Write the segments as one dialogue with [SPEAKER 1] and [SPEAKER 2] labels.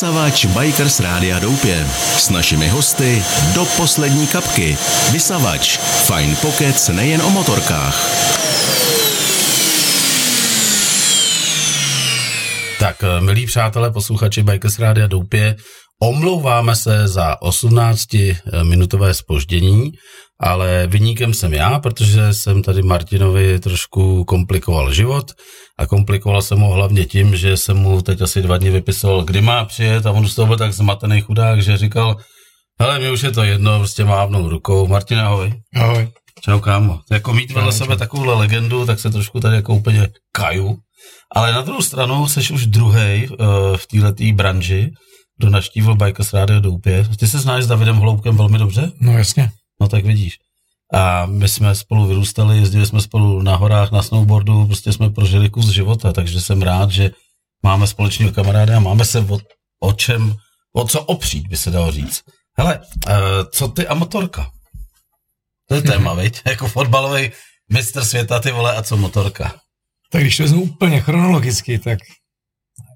[SPEAKER 1] Vysavač Bikers Rádia Doupě. S našimi hosty do poslední kapky. Vysavač. Fajn pokec nejen o motorkách.
[SPEAKER 2] Tak, eh, milí přátelé, posluchači Bikers Rádia Doupě, omlouváme se za 18-minutové spoždění, ale vyníkem jsem já, protože jsem tady Martinovi trošku komplikoval život a komplikoval jsem ho hlavně tím, že jsem mu teď asi dva dny vypisoval, kdy má přijet a on z toho byl tak zmatený chudák, že říkal, hele, mi už je to jedno, prostě mávnou rukou. Martin, ahoj.
[SPEAKER 3] Ahoj.
[SPEAKER 2] Čau, kámo. Jako mít vedle sebe takovouhle legendu, tak se trošku tady jako úplně kaju. Ale na druhou stranu jsi už druhý uh, v této branži, kdo naštívil Bikers Radio Doupě. Ty se znáš s Davidem Hloubkem velmi dobře?
[SPEAKER 3] No jasně.
[SPEAKER 2] No tak vidíš. A my jsme spolu vyrůstali, jezdili jsme spolu na horách, na snowboardu, prostě jsme prožili kus života, takže jsem rád, že máme společného kamaráda a máme se o, o čem, o co opřít, by se dalo říct. Hele, uh, co ty a motorka? To je téma, viď? Jako fotbalový mistr světa, ty vole, a co motorka?
[SPEAKER 3] Tak když to vezmu úplně chronologicky, tak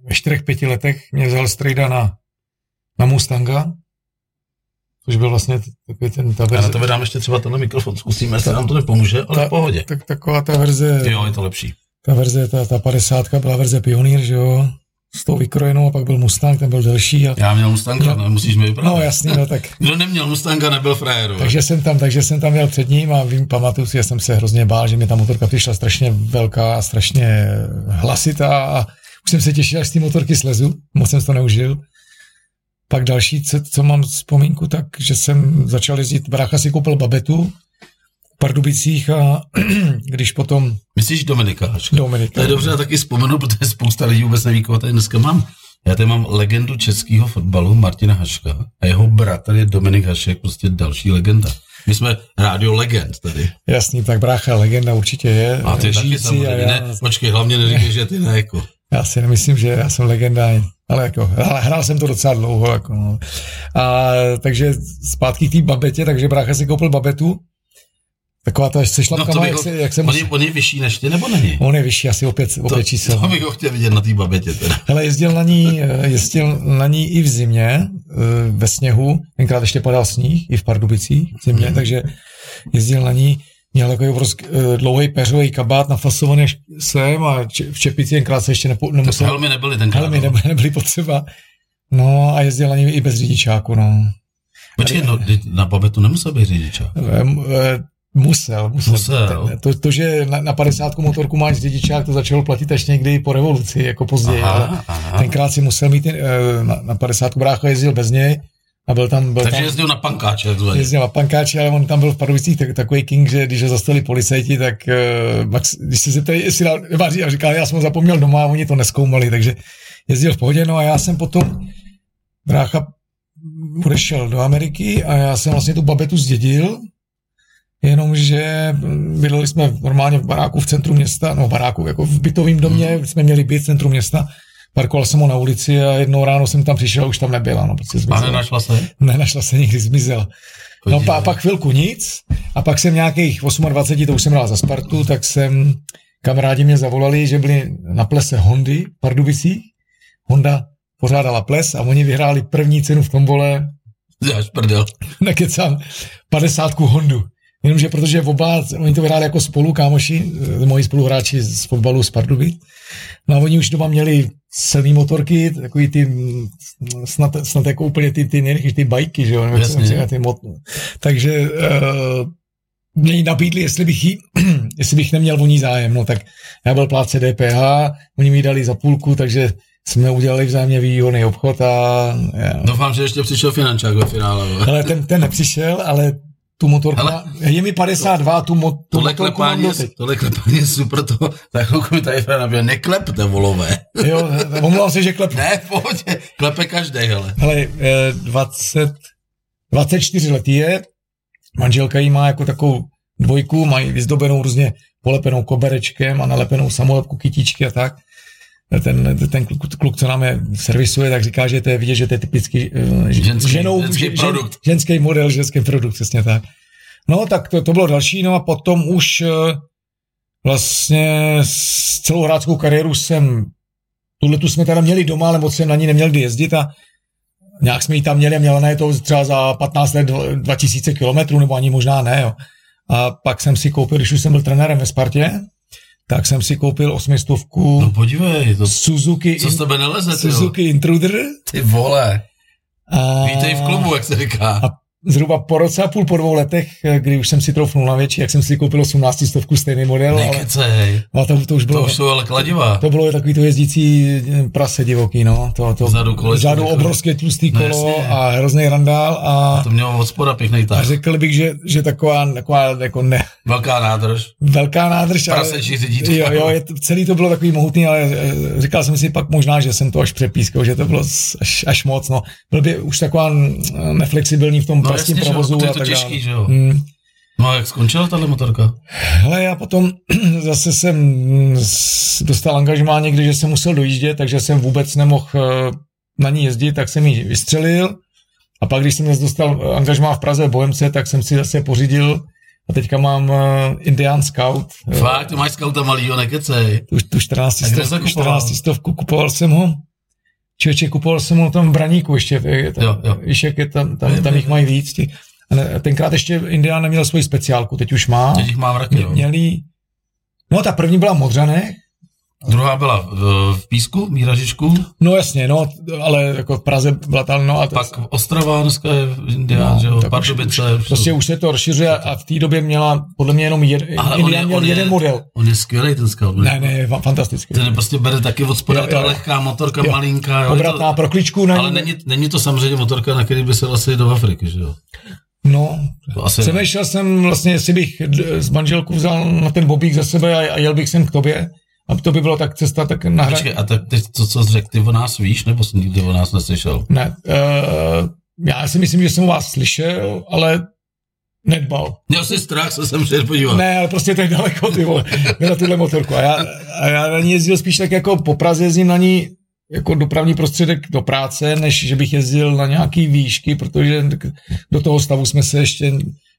[SPEAKER 3] ve čtyřech, pěti letech mě vzal strejda na, na Mustanga, což byl vlastně takový ten, ta
[SPEAKER 2] A
[SPEAKER 3] verze.
[SPEAKER 2] na to vydám ještě třeba tenhle mikrofon, zkusíme, jestli nám to nepomůže, ale
[SPEAKER 3] ta,
[SPEAKER 2] v pohodě.
[SPEAKER 3] Tak, taková ta verze,
[SPEAKER 2] Jo, je to lepší.
[SPEAKER 3] ta verze, ta, ta 50 byla verze Pioneer, že jo, s tou vykrojenou a pak byl Mustang, ten byl delší. A,
[SPEAKER 2] Já měl Mustanga, no, musíš mi vyprávět.
[SPEAKER 3] no jasný, no tak.
[SPEAKER 2] Kdo neměl Mustanga, nebyl frajeru.
[SPEAKER 3] Takže jsem tam, takže jsem tam jel před ním a vím, pamatuju si, že jsem se hrozně bál, že mi ta motorka přišla strašně velká, strašně hlasitá a už jsem se těšil, až z té motorky slezu, moc jsem to neužil. Pak další, co, co mám vzpomínku, tak, že jsem začal jezdit, brácha si koupil babetu v Pardubicích a když potom
[SPEAKER 2] Myslíš Dominika Haška?
[SPEAKER 3] Dominika.
[SPEAKER 2] To je dobře, já taky vzpomenu, protože spousta lidí vůbec neví, koho tady dneska mám. Já tady mám legendu českého fotbalu Martina Haška a jeho bratr je Dominik Hašek, prostě další legenda. My jsme rádio legend tady.
[SPEAKER 3] Jasný, tak brácha legenda určitě je.
[SPEAKER 2] A ty taky samozřejmě.
[SPEAKER 3] a já,
[SPEAKER 2] Ne, počkej, hlavně neříkej, že ty ne, jako.
[SPEAKER 3] Já si nemyslím, že já jsem legenda, ale jako, ale hrál jsem to docela dlouho. Jako, no. A takže zpátky k té babetě, takže brácha si koupil babetu, taková ta se šlapkama,
[SPEAKER 2] bych
[SPEAKER 3] jak,
[SPEAKER 2] ho-
[SPEAKER 3] se, jak jsem...
[SPEAKER 2] on, je, on je vyšší než ty, nebo není?
[SPEAKER 3] On je vyšší, asi opět, opět
[SPEAKER 2] To,
[SPEAKER 3] čísel.
[SPEAKER 2] to bych ho chtěl vidět na té babetě teda.
[SPEAKER 3] Hele, jezdil na ní, jezdil na ní i v zimě, eh, ve sněhu, tenkrát ještě padal sníh, i v Pardubicích v zimě,
[SPEAKER 2] Mhm.
[SPEAKER 3] takže jezdil na ní, měl takový obrovský eh, dlouhý peřový kabát nafasovaný až sem a v čepici tenkrát se ještě nepo, nemusel,
[SPEAKER 2] helmy nebyly tenkrát.
[SPEAKER 3] helmy
[SPEAKER 2] no.
[SPEAKER 3] nebyly, nebyly potřeba. No a jezdil na ní i bez řidičáku, no.
[SPEAKER 2] Počkej, no, na babetu nemusel být řidičák.
[SPEAKER 3] Em, eh, Musel, musel.
[SPEAKER 2] Musel.
[SPEAKER 3] To, to, že na, na 50 motorku máš řidičák, to začalo platit až někdy po revoluci, jako později. ale
[SPEAKER 2] Aha, aha.
[SPEAKER 3] Tenkrát si musel mít eh, na, na 50 brácho jezdil bez něj a byl tam, byl
[SPEAKER 2] Takže
[SPEAKER 3] tam
[SPEAKER 2] jezdil na pankáče, takzvaně.
[SPEAKER 3] jezdil na pankáči, ale on tam byl v Pardubicích tak, takový king, že když ho zastali policajti, tak uh, když se zeptali, jestli dá, vaří, a říkal, já jsem ho zapomněl doma a oni to neskoumali, takže jezdil v pohodě, no a já jsem potom, brácha odešel do Ameriky a já jsem vlastně tu babetu zdědil, jenomže bydleli jsme normálně v baráku v centru města, no baráku, jako v bytovém domě,
[SPEAKER 2] Hmm.
[SPEAKER 3] jsme měli byt v centru města, parkoval jsem ho na ulici a jednou ráno jsem tam přišel a už tam nebyla, no, prostě
[SPEAKER 2] A
[SPEAKER 3] zmizela.
[SPEAKER 2] nenašla se?
[SPEAKER 3] Nenašla se nikdy, zmizel. No pa, pak chvilku nic a pak jsem nějakých 28, to už jsem hrál za Spartu, tak jsem, kamarádi mě zavolali, že byli na plese Hondy v Pardubicích. Honda pořádala ples a oni vyhráli první cenu v tombole,
[SPEAKER 2] Až prdel.
[SPEAKER 3] nekecám, 50 Hondu. Jenomže protože oba, oni to vyhráli jako spolu kámoši, eh, moji spoluhráči z fotbalu z Pardubic. No a oni už doma měli silný motorky, takový ty, mm, snad, snad jako úplně ty, ty nejrychlejší ty bajky, že jo? nebo
[SPEAKER 2] Jasně.
[SPEAKER 3] říká, Ty mot... Takže uh, mě ji nabídli, jestli bych, jí, jestli bych neměl o ní zájem. No tak já byl plátce DPH, oni mi dali za půlku, takže jsme udělali vzájemně výhodný obchod a já,
[SPEAKER 2] Doufám, že ještě přišel finančák ve finále.
[SPEAKER 3] ale ten, ten nepřišel, ale tu motorku,
[SPEAKER 2] Hele,
[SPEAKER 3] má, je mi 52, tu, mo, tu
[SPEAKER 2] Tohle
[SPEAKER 3] motorku mám
[SPEAKER 2] klepání, je,
[SPEAKER 3] doteď.
[SPEAKER 2] tohle klepání je super, to, tak mi tady Fran nabíje, neklepte, volové.
[SPEAKER 3] Jo, omlouvám se, že klep.
[SPEAKER 2] Ne, v pohodě, klepe každý, hele.
[SPEAKER 3] Hele, eh, 20, 24 letý je, manželka jí má jako takovou dvojku, mají vyzdobenou různě polepenou koberečkem a nalepenou samolepku, kytičky a tak. Ten, ten kluk, kluk, co nám je servisuje, tak říká, že to je vidět, že to je typicky uh,
[SPEAKER 2] Ženský-
[SPEAKER 3] ženou,
[SPEAKER 2] ženský produkt.
[SPEAKER 3] ženský model, ženský produkt, přesně tak. No, tak to, to bylo další, no a potom už eh, vlastně s celou hráčskou kariéru jsem, tuhle tu jsme teda měli doma, ale moc jsem na ní neměl kdy jezdit a nějak jsme ji tam měli, měla na je to třeba za 15 let 2000 kilometrů, nebo ani možná ne, jo. A pak jsem si koupil, když už jsem byl trenérem ve Spartě, tak jsem si koupil osmistovku
[SPEAKER 2] No podívej, to,
[SPEAKER 3] Suzuki,
[SPEAKER 2] co z tebe neleze,
[SPEAKER 3] Suzuki Intruder.
[SPEAKER 2] Ty vole.
[SPEAKER 3] A,
[SPEAKER 2] Vítej v klubu, jak se říká.
[SPEAKER 3] A zhruba po roce a půl, po dvou letech, kdy už jsem si troufnul na větší, jak jsem si koupil 18 stovku stejný model. Ale,
[SPEAKER 2] Nekecej.
[SPEAKER 3] ale to, to, už bylo,
[SPEAKER 2] To už jsou ale kladiva.
[SPEAKER 3] to bylo takový to jezdící prase divoký, no. To, to,
[SPEAKER 2] Vzadu kolečko
[SPEAKER 3] vzadu obrovské tlustý
[SPEAKER 2] No
[SPEAKER 3] kolo
[SPEAKER 2] jasně.
[SPEAKER 3] a hrozný randál a,
[SPEAKER 2] To mělo od spoda pěkný
[SPEAKER 3] a
[SPEAKER 2] tak.
[SPEAKER 3] řekl bych, že, že taková, taková jako ne,
[SPEAKER 2] Velká nádrž.
[SPEAKER 3] velká nádrž.
[SPEAKER 2] Prasečí řidítko.
[SPEAKER 3] Jo, jo, je, to- celý to bylo takový mohutný, ale eh, říkal jsem si pak možná, že jsem to až přepískal, že to bylo až, až moc, no. Byl by už taková mm, neflexibilní v tom
[SPEAKER 2] No
[SPEAKER 3] prastním
[SPEAKER 2] jasně, že
[SPEAKER 3] provozu
[SPEAKER 2] to je
[SPEAKER 3] a
[SPEAKER 2] to
[SPEAKER 3] tak
[SPEAKER 2] těžký,
[SPEAKER 3] dále.
[SPEAKER 2] že jo.
[SPEAKER 3] Hmm.
[SPEAKER 2] No a jak skončila tahle motorka?
[SPEAKER 3] Hele, já potom zase jsem mm, dostal angažmá někdy, že jsem musel dojíždět, takže jsem vůbec nemohl eh, na ní jezdit, tak jsem ji vystřelil. A pak, když jsem dostal angažmá v Praze v Bohemce, tak jsem si zase pořídil a teďka mám uh, Indian Scout. eh,
[SPEAKER 2] Fakt, ty máš skauta malýho, nekecej.
[SPEAKER 3] tu, tu 14
[SPEAKER 2] A kde jsi
[SPEAKER 3] stovku,
[SPEAKER 2] ho kupoval?
[SPEAKER 3] 14 stovku, kupoval jsem ho. Člověče, kupoval jsem ho tam v Braníku ještě, je tam,
[SPEAKER 2] Jo, jo.
[SPEAKER 3] víš, jak je tam, tam, tam jich mají víc. Těch. A tenkrát ještě Indián neměl svoji speciálku, teď už má.
[SPEAKER 2] Teď jich raky,
[SPEAKER 3] Mě-. Měli, no ta první byla modřané,
[SPEAKER 2] Druhá byla v, v Písku, Míra Žižku,
[SPEAKER 3] no jasně, no, ale jako v Praze byla ta, no a to,
[SPEAKER 2] pak Ostrava, dneska je Indián,
[SPEAKER 3] No,
[SPEAKER 2] že jo,
[SPEAKER 3] tak už-
[SPEAKER 2] Pardubice.
[SPEAKER 3] prostě už se to rozšiřuje a- v té době měla podle mě jenom jed,
[SPEAKER 2] Ale on je-
[SPEAKER 3] měl
[SPEAKER 2] on je-
[SPEAKER 3] jeden model.
[SPEAKER 2] On je skvělý ten scout.
[SPEAKER 3] Ne, ne, je fa- fantastický.
[SPEAKER 2] Ten prostě bere taky od spoda, ta lehká motorka,
[SPEAKER 3] Jo.
[SPEAKER 2] malinká. Jo, je
[SPEAKER 3] Obratná
[SPEAKER 2] to,
[SPEAKER 3] pro kličku na
[SPEAKER 2] ale
[SPEAKER 3] ní.
[SPEAKER 2] není, není to samozřejmě motorka, na který by se vlastně do Afriky, že jo?
[SPEAKER 3] No,
[SPEAKER 2] To asi
[SPEAKER 3] přemýšlel jsem vlastně, jestli bych s manželkou vzal na ten bobík za sebe a, a jel bych sem k tobě. A to by bylo tak cesta, tak na hra...
[SPEAKER 2] Počkej, a tak ty, to, co jsi řekl, ty o nás víš, nebo jsi nikdy o nás neslyšel?
[SPEAKER 3] Ne, uh, já si myslím, že jsem u vás slyšel, ale nedbal.
[SPEAKER 2] Měl jsi strach, se sem přijet podívat.
[SPEAKER 3] Ne, ale prostě to je daleko, ty vole, na tuhle motorku. A já, a já na ní jezdil spíš tak jako po Praze jezdím na ní jako dopravní prostředek do práce, než že bych jezdil na nějaký výšky, protože do toho stavu jsme se ještě,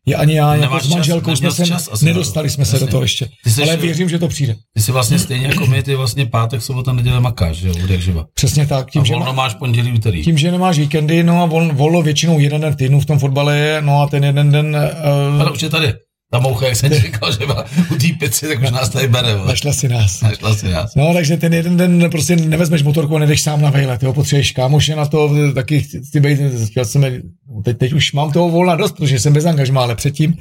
[SPEAKER 3] je ani já, jako s
[SPEAKER 2] čas,
[SPEAKER 3] manželkou jsme
[SPEAKER 2] neměl
[SPEAKER 3] se,
[SPEAKER 2] čas
[SPEAKER 3] nedostali jsme se
[SPEAKER 2] jasně.
[SPEAKER 3] do toho ještě.
[SPEAKER 2] Jsi
[SPEAKER 3] Ale věřím, že to přijde.
[SPEAKER 2] Ty jsi vlastně stejně jako my, ty vlastně pátek, sobota, neděle makáš, že jo, živa.
[SPEAKER 3] Přesně tak.
[SPEAKER 2] A
[SPEAKER 3] Tím, že,
[SPEAKER 2] volno
[SPEAKER 3] má,
[SPEAKER 2] máš pondělí, úterý.
[SPEAKER 3] tím, že nemáš víkendy, no a vol, volno většinou jeden den v týdnu v tom fotbale je, no a ten jeden den
[SPEAKER 2] Ale
[SPEAKER 3] uh,
[SPEAKER 2] už je tady. Ta moucha, jak jsem říkal, že má u té pici, tak už nás tady bere. vole.
[SPEAKER 3] našla si nás.
[SPEAKER 2] Našla si nás.
[SPEAKER 3] No, takže ten jeden den prostě nevezmeš motorku a nejdeš sám na vejlet, jo, potřebuješ kámoše na to, taky chci být, jsem, teď, teď už mám toho volna dost, protože jsem bez angažmá, ale předtím,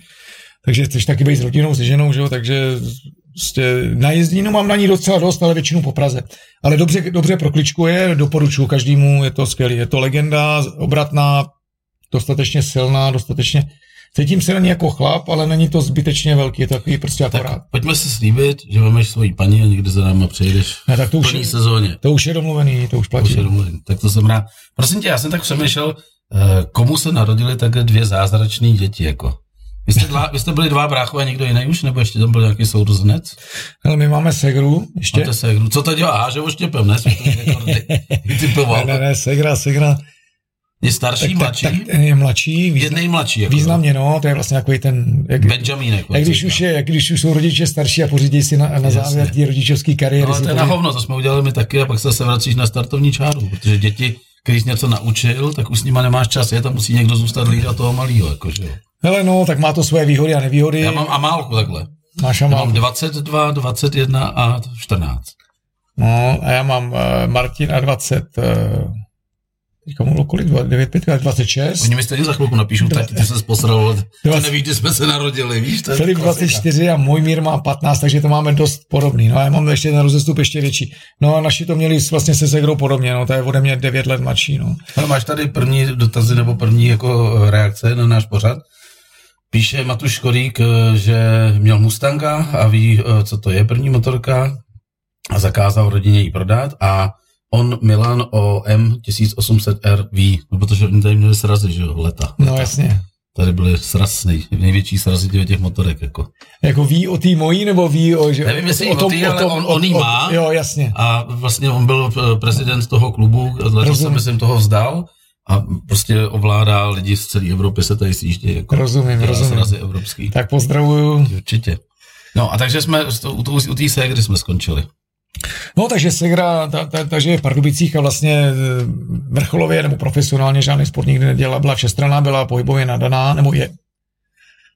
[SPEAKER 3] takže chceš taky být s rodinou, se ženou, že jo, takže prostě na jezdínu mám na ní docela dost, ale většinou po Praze. Ale dobře, dobře pro kličku je, doporučuji každému, je to skvělý, je to legenda, obratná, dostatečně silná, dostatečně, cítím se na ní jako chlap, ale není to zbytečně velký, je to takový prostě akorát.
[SPEAKER 2] Tak pojďme si slíbit, že vemeš svoji paní a někdy za náma přejdeš
[SPEAKER 3] Ne, tak to
[SPEAKER 2] v
[SPEAKER 3] už,
[SPEAKER 2] plný sezóně.
[SPEAKER 3] to už je domluvený, to už
[SPEAKER 2] Už
[SPEAKER 3] platí.
[SPEAKER 2] je domluven. Tak to jsem rád. Prosím tě, já jsem tak přemýšlel, eh, komu se narodili takhle dvě zázračné děti, jako. Vy jste, dva, vy jste byli dva bráchové a někdo jiný už, nebo ještě tam byl nějaký sourozenec?
[SPEAKER 3] Ale my máme segru, ještě.
[SPEAKER 2] Máte se, co to dělá? Háže oštěpem, ne? Vytipoval.
[SPEAKER 3] Ne, ne, ne, segra, segra.
[SPEAKER 2] Je starší,
[SPEAKER 3] Tak, tak,
[SPEAKER 2] mladší?
[SPEAKER 3] tak, ten je mladší,
[SPEAKER 2] je
[SPEAKER 3] význam,
[SPEAKER 2] nejmladší. Jako,
[SPEAKER 3] významně, no, to je vlastně takový ten, jak,
[SPEAKER 2] Benjamínek.
[SPEAKER 3] jak, když už je, jak když už jsou rodiče starší a pořídí si na, na závěr té rodičovské kariéry.
[SPEAKER 2] No, ale to je na hovno, to jsme udělali my taky a pak se zase vracíš na startovní čáru, protože děti, který jsi něco naučil, tak už s nima nemáš čas, je tam musí někdo zůstat hlídat toho malého, jakože.
[SPEAKER 3] Hele, no, tak má to svoje výhody a nevýhody.
[SPEAKER 2] Já mám Amálku takhle.
[SPEAKER 3] Máš a
[SPEAKER 2] mám
[SPEAKER 3] mám.
[SPEAKER 2] 22, 21 a 14.
[SPEAKER 3] No, a já mám uh, Martin a 20, uh, teďka mu bylo kolik, 9, 5, 26.
[SPEAKER 2] Oni mi stejně za chvilku napíšou, tati, ty se posral, ty nevíš, kdy jsme se narodili, víš? To
[SPEAKER 3] Filip
[SPEAKER 2] klasika.
[SPEAKER 3] 24 a můj mír má 15, takže to máme dost podobný. No a já mám ještě ten rozestup ještě větší. No a naši to měli vlastně se Segrou podobně, no to je ode mě 9 let mladší, no.
[SPEAKER 2] Ale máš tady první dotazy nebo první jako reakce na náš pořad. Píše Matuš Škodík, eh, že měl Mustanga a ví, eh, co to je první motorka a zakázal rodině ji prodat a on Milan o M1800R ví, no, protože oni tady měli srazy, že jo, leta.
[SPEAKER 3] No
[SPEAKER 2] leta.
[SPEAKER 3] jasně.
[SPEAKER 2] Tady byly sraz, nej, největší srazy těch těch motorek, jako.
[SPEAKER 3] Jako ví o té mojí, nebo ví o... Že,
[SPEAKER 2] Nevím, jestli o té, ale on- on jí má.
[SPEAKER 3] Jo, jasně.
[SPEAKER 2] A vlastně on byl eh, prezident toho klubu, letos se myslím toho vzdal a prostě ovládá lidi z celé Evropy se tady sjíždí. Jako
[SPEAKER 3] Rozumím, rozumím.
[SPEAKER 2] srazy evropský.
[SPEAKER 3] Tak pozdravuju.
[SPEAKER 2] Určitě. No a takže jsme, u té ségry jsme skončili.
[SPEAKER 3] No, takže Segra, ta, ta, takže je v Pardubicích a vlastně eh, vrcholově nebo profesionálně žádný sport nikdy nedělala, byla všestraná, byla pohybově nadaná, nebo je.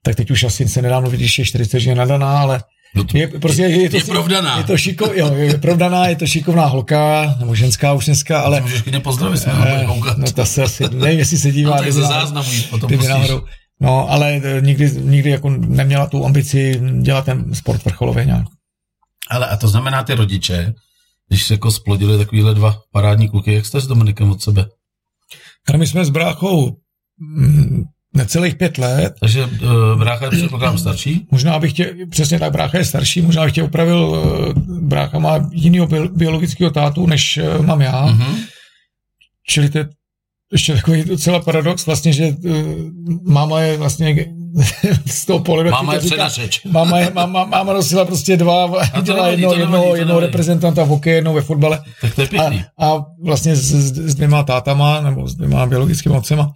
[SPEAKER 3] Tak teď už asi se nedá mluvit, když je 40, že je nadaná, ale
[SPEAKER 2] No to
[SPEAKER 3] je, prostě je, je, to,
[SPEAKER 2] je provdaná.
[SPEAKER 3] Je to, šiko, jo, je provdaná, je to šikovná holka, nebo ženská už dneska, ale...
[SPEAKER 2] Můžeš klidně pozdravit, jsme
[SPEAKER 3] Eh, no to se asi, nevím, jestli se dívá.
[SPEAKER 2] No, tak ze záznamu potom.
[SPEAKER 3] No, ale eh, nikdy, nikdy jako neměla tu ambici dělat ten sport vrcholově nějak.
[SPEAKER 2] Ale a to znamená ty rodiče, když se jako splodili takovýhle dva parádní kluky, jak jste s Dominikem od sebe?
[SPEAKER 3] Ale my jsme s bráchou mm, necelých pět let,
[SPEAKER 2] Takže uh, brácha je předpokládám starší,
[SPEAKER 3] možná bych tě, přesně tak, brácha je starší, možná bych tě upravil, eh, brácha má jinýho bio- biologického tátu, než eh, mám já, mm.
[SPEAKER 2] uh-huh.
[SPEAKER 3] čili to je ještě takový docela paradox vlastně, že uh, máma je vlastně z toho pohledu,
[SPEAKER 2] máma je předařeč.
[SPEAKER 3] Máma, máma, máma nosila prostě dva, dělá
[SPEAKER 2] nevadí,
[SPEAKER 3] jedno, jedno,
[SPEAKER 2] nevadí,
[SPEAKER 3] jednoho reprezentanta v hokeji, jednou ve fotbale.
[SPEAKER 2] Tak to je
[SPEAKER 3] A,
[SPEAKER 2] pěkný.
[SPEAKER 3] a vlastně s, s, s dvěma tátama, nebo s dvěma biologickými otcema.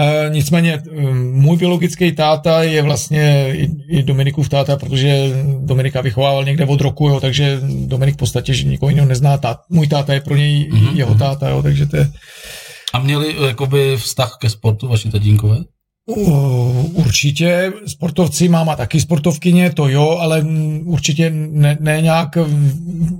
[SPEAKER 3] E, nicméně um, můj biologický táta je vlastně i, i Dominikův táta, protože Dominika vychovával někde od roku, jo, takže Dominik v podstatě, že nikoho jiného nezná. Tát, můj táta je pro něj
[SPEAKER 2] Mhm,
[SPEAKER 3] mm-hmm. jeho táta, jo, takže to je
[SPEAKER 2] A měli eh, jakoby vztah ke sportu vaši tatínkové?
[SPEAKER 3] Určitě sportovci, máma taky sportovkyně, to jo, ale určitě ne, ne nějak,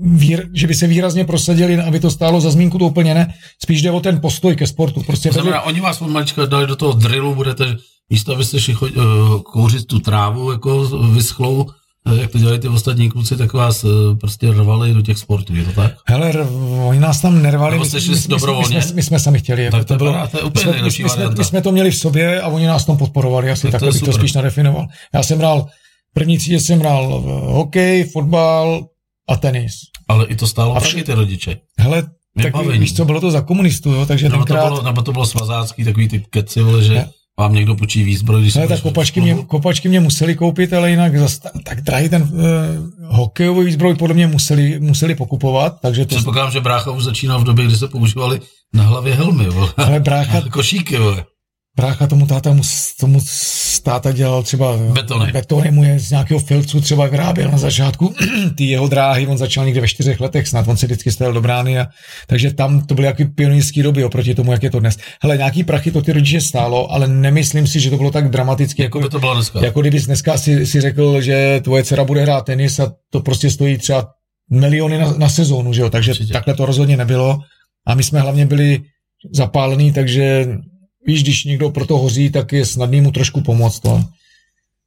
[SPEAKER 3] vír, že by se výrazně prosadili, aby to stálo za zmínku, to úplně ne. Spíš jde o ten postoj ke sportu. Prostě
[SPEAKER 2] To znamená, oni vás malička dali do toho drillu, budete místo, abyste šli uh, kouřit tu trávu jako vyschlou, eh, jak to dělají ty ostatní kluci, tak vás uh, prostě rvali do těch sportů, je to tak?
[SPEAKER 3] Hele, oni nás tam nervali. My- my- my, my,
[SPEAKER 2] dobrovolně?
[SPEAKER 3] my, jsme, my jsme sami chtěli.
[SPEAKER 2] Tak to
[SPEAKER 3] to bylo,
[SPEAKER 2] to je úplně
[SPEAKER 3] my, jsme, my, jsme,
[SPEAKER 2] varianta.
[SPEAKER 3] my jsme to měli v sobě a oni nás tom podporovali. Asi
[SPEAKER 2] Tak to
[SPEAKER 3] takhle
[SPEAKER 2] je
[SPEAKER 3] bych to spíš nadefinoval. Já jsem hrál, první třídě jsem hrál v hokej, fotbal a tenis.
[SPEAKER 2] Ale i to stálo
[SPEAKER 3] A
[SPEAKER 2] taky ty rodiče.
[SPEAKER 3] Hele, tak víš co, bylo to za komunistů, jo, takže
[SPEAKER 2] Nebo to,
[SPEAKER 3] tenkrát...
[SPEAKER 2] bylo, nebo to bylo svazácký, takový ty keci, že
[SPEAKER 3] Ne.
[SPEAKER 2] Vám někdo počí výzbroj, když
[SPEAKER 3] Ne, tak kopačky mě, kopačky mě museli koupit, ale jinak zas, ta- tak drahý ten uh, hokejový výzbroj podle mě museli, museli pokupovat, takže to...
[SPEAKER 2] Předpokládám, že brácha už začínal v době, kdy se používali na hlavě helmy, vole.
[SPEAKER 3] Ale brácha,
[SPEAKER 2] košíky, vole.
[SPEAKER 3] Brácha tomu táta, mu, tomu táta dělal třeba...
[SPEAKER 2] Betony.
[SPEAKER 3] Betony mu je z nějakého filcu třeba vyráběl na začátku ty jeho dráhy, on začal někde ve čtyřech letech snad, on se vždycky stajel do brány a takže tam to byly jaký pionýrský doby oproti tomu, jak je to dnes. Hele, nějaký prachy to ty rodiče stálo, ale nemyslím si, že to bylo tak dramaticky,
[SPEAKER 2] Jako
[SPEAKER 3] jako,
[SPEAKER 2] by to bylo dneska.
[SPEAKER 3] Jako kdybys dneska si, si řekl, že tvoje dcera bude hrát tenis a to prostě stojí třeba miliony na, na sezónu, že jo? Takže
[SPEAKER 2] Určitě.
[SPEAKER 3] Určitě. takhle to rozhodně nebylo. A my jsme hlavně byli zapálení, takže víš, když někdo pro to hoří, tak je snadný mu trošku pomoct. To.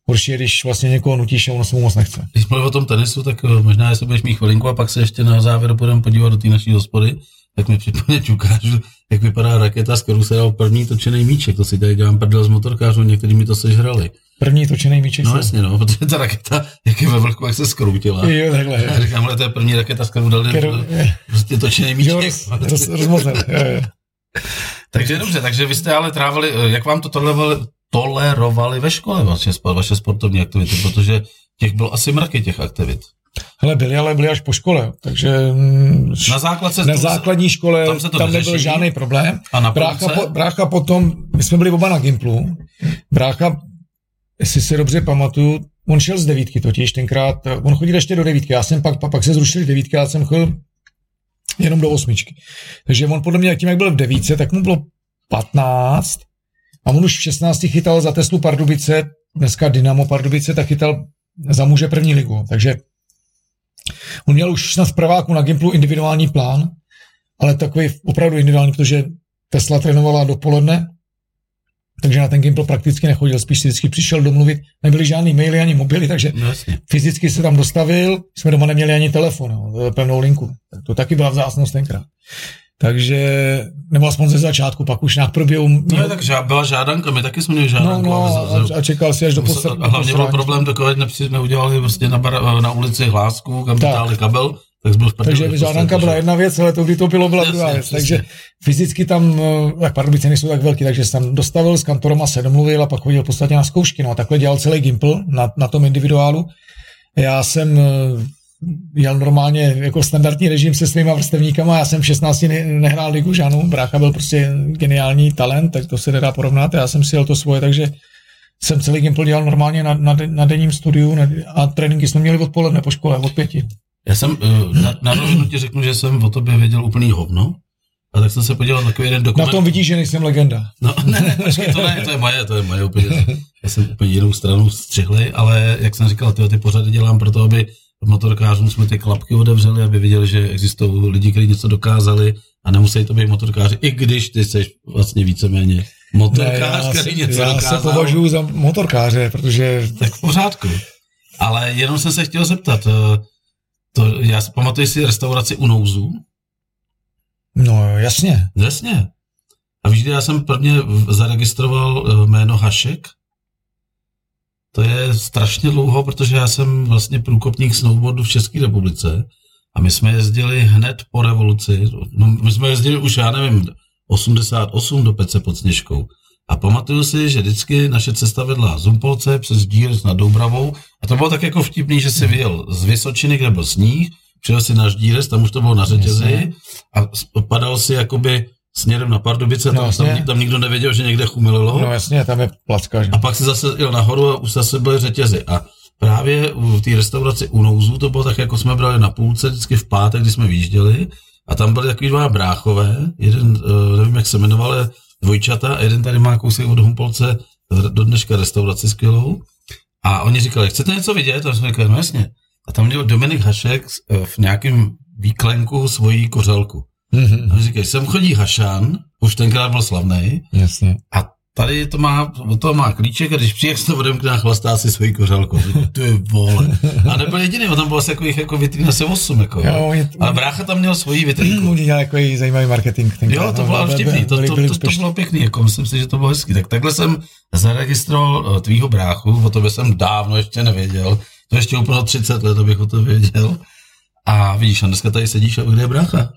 [SPEAKER 3] Horší je, když vlastně někoho nutíš a ono se mu moc nechce.
[SPEAKER 2] Když mluvím o tom tenisu, tak eh, možná, jestli budeš mít chvilinku a pak se ještě na závěr půjdeme podívat do té naší hospody, tak mi připomněť ukážu, jak vypadá raketa, z kterou se dal první točený míček. To si tady dělám prdel z motorkářů, někteří mi to sežrali.
[SPEAKER 3] První točený míček.
[SPEAKER 2] No jasně, no, protože ta raketa, jak je ve vrchu, jak se skroutila.
[SPEAKER 3] Jo, takhle.
[SPEAKER 2] Já říkám, ale to je první raketa, s kterou dali
[SPEAKER 3] Kterou-
[SPEAKER 2] prostě točený míček.
[SPEAKER 3] roz, roz, rozmozel. Jo, jo.
[SPEAKER 2] Takže dobře, takže vy jste ale trávili, eh, jak vám to tolerovali, tolerovali ve škole vaše, spo- vaše sportovní aktivity, protože těch bylo asi mraky těch aktivit.
[SPEAKER 3] Hele, byli, ale byli až po škole, takže mm,
[SPEAKER 2] Na základce
[SPEAKER 3] na základní škole
[SPEAKER 2] tam se to
[SPEAKER 3] tam nebyl žádný problém.
[SPEAKER 2] a na
[SPEAKER 3] Brácha, po, brácha potom, my jsme byli oba na Gimplu, brácha, jestli si dobře pamatuju, on šel z devítky totiž tenkrát, eh, on chodil ještě do devítky, já jsem pak, pak, pak se zrušili devítky, já jsem chodil jenom do osmičky. Takže on podle mě, tím jak byl v devítce, tak mu bylo 15 a on už v 16 chytal za Teslu Pardubice, dneska Dynamo Pardubice, tak chytal za muže první ligu. Takže on měl už snad prváku na Gimplu individuální plán, ale takový opravdu individuální, protože Tesla trénovala dopoledne, takže na ten Gimpl prakticky nechodil, spíš si vždycky přišel domluvit, nebyly žádný maily ani mobily, takže
[SPEAKER 2] no jasně.
[SPEAKER 3] fyzicky se tam dostavil, jsme doma neměli ani telefon, jo, pevnou linku. Tak to taky byla vzácnost tenkrát. Takže, nebo aspoň ze začátku, pak už nějak proběhu.
[SPEAKER 2] No, tak žá, byla žádanka, my taky jsme měli
[SPEAKER 3] no,
[SPEAKER 2] žádanku.
[SPEAKER 3] no,
[SPEAKER 2] za-
[SPEAKER 3] a, a, čekal si až do
[SPEAKER 2] za-
[SPEAKER 3] poslední.
[SPEAKER 2] a hlavně byl problém takový, že jsme udělali prostě na, bar, na ulici hlásku, kam
[SPEAKER 3] Tak.
[SPEAKER 2] vytáhli kabel, tak byl
[SPEAKER 3] Takže žádanka byla jedna věc, ale to, kdy to bylo, byla
[SPEAKER 2] Jasně,
[SPEAKER 3] druhá věc.
[SPEAKER 2] přesně.
[SPEAKER 3] Takže fyzicky tam, eh, tak Pardubice nejsou tak velký, takže jsem tam dostavil s kantorem a se domluvil a pak chodil v podstatě na zkoušky. No a takhle dělal celý Gimpl na, na tom individuálu. Já jsem eh, jel normálně jako standardní režim se svýma vrstevníkama, já jsem v 16 ne, nehrál ligu žádnou, brácha byl prostě geniální talent, tak to se nedá porovnat, já jsem si jel to svoje, takže jsem celý Gimpl dělal normálně na, na, na denním studiu na, a tréninky jsme měli odpoledne po škole, od pěti.
[SPEAKER 2] Já jsem, uh, na, na rovinu ti řeknu, že jsem o tobě věděl úplný hovno, a tak jsem se podíval na takový jeden dokument.
[SPEAKER 3] Na tom vidíš, že nejsem legenda.
[SPEAKER 2] No, ne, ne, počkej, to ne, to je moje, to je moje úplně. Já jsem úplně jinou stranu střihli, ale jak jsem říkal, tyhle ty pořady dělám proto, aby motorkářům jsme ty klapky otevřeli, aby viděli, že existují lidi, kteří něco dokázali a nemusí to být motorkáři, i když ty jsi vlastně víceméně motorkář, ne, který něco
[SPEAKER 3] já
[SPEAKER 2] dokázal.
[SPEAKER 3] se považuji za motorkáře, protože...
[SPEAKER 2] Tak v pořádku. Ale jenom jsem se chtěl zeptat, eh, to, já si pamatuju si restauraci u Nouzu,
[SPEAKER 3] No jasně.
[SPEAKER 2] Jasně. A víš, já jsem prvně zaregistroval eh, jméno Hašek? To je strašně dlouho, protože já jsem vlastně průkopník snowboardu v České republice a my jsme jezdili hned po revoluci. No, my jsme jezdili už, já nevím, 88 do Pece pod Sněžkou. A pamatuju si, že vždycky naše cesta vedla z Umpolce přes Díř na Doubravou a to bylo tak jako vtipný, že si vyjel z Vysočiny, kde byl sníh, přijel si na Ždírec, tam už to bylo na řetězi a padal si jakoby směrem na Pardubice,
[SPEAKER 3] No,
[SPEAKER 2] tam, tam, tam nikdo nevěděl, že někde chumililo.
[SPEAKER 3] No jasně, tam je placka, že?
[SPEAKER 2] A pak si zase jel nahoru a už zase byly řetězy. A právě v té restauraci u Nouzu to bylo tak, jako jsme brali na půlce, vždycky v pátek, kdy jsme vyjížděli. A tam byli takový dva bráchové, jeden, eh, nevím, jak se jmenoval, ale dvojčata, a jeden tady má kousek od Humpolce do dneška restauraci skvělou. A oni říkali, chcete něco vidět? A jsme říkali, no jasně. A tam měl Dominik Hašek eh, v nějakém výklenku svoji kořelku.
[SPEAKER 3] Mhm,
[SPEAKER 2] A oni říkají, sem chodí Hašan, už tenkrát byl slavný,
[SPEAKER 3] jasně.
[SPEAKER 2] a tady to má, od toho má klíček a když přijde, to odemkne a chlastá si. Říkám, To je vole. A nebyl jediný, on tam bylo asi jako jich jako vitrín asi 8. Jako,
[SPEAKER 3] Jo,
[SPEAKER 2] jo. Ale brácha tam měl svoji vitrínku.
[SPEAKER 3] Oni dělali takový zajímavý marketing. tenkrát,
[SPEAKER 2] Jo, to
[SPEAKER 3] no,
[SPEAKER 2] bylo
[SPEAKER 3] byli-
[SPEAKER 2] vtipný, to,
[SPEAKER 3] byli-
[SPEAKER 2] to, to, to
[SPEAKER 3] úspěšní.
[SPEAKER 2] bylo pěkný, jako myslím si, že to bylo hezký. Tak takhle jsem zaregistroval eh, tvýho bráchu, o tobě jsem dávno ještě nevěděl, to ještě úplně 30 let, abych o to věděl. A vidíš, a dneska tady sedíš a kde je brácha?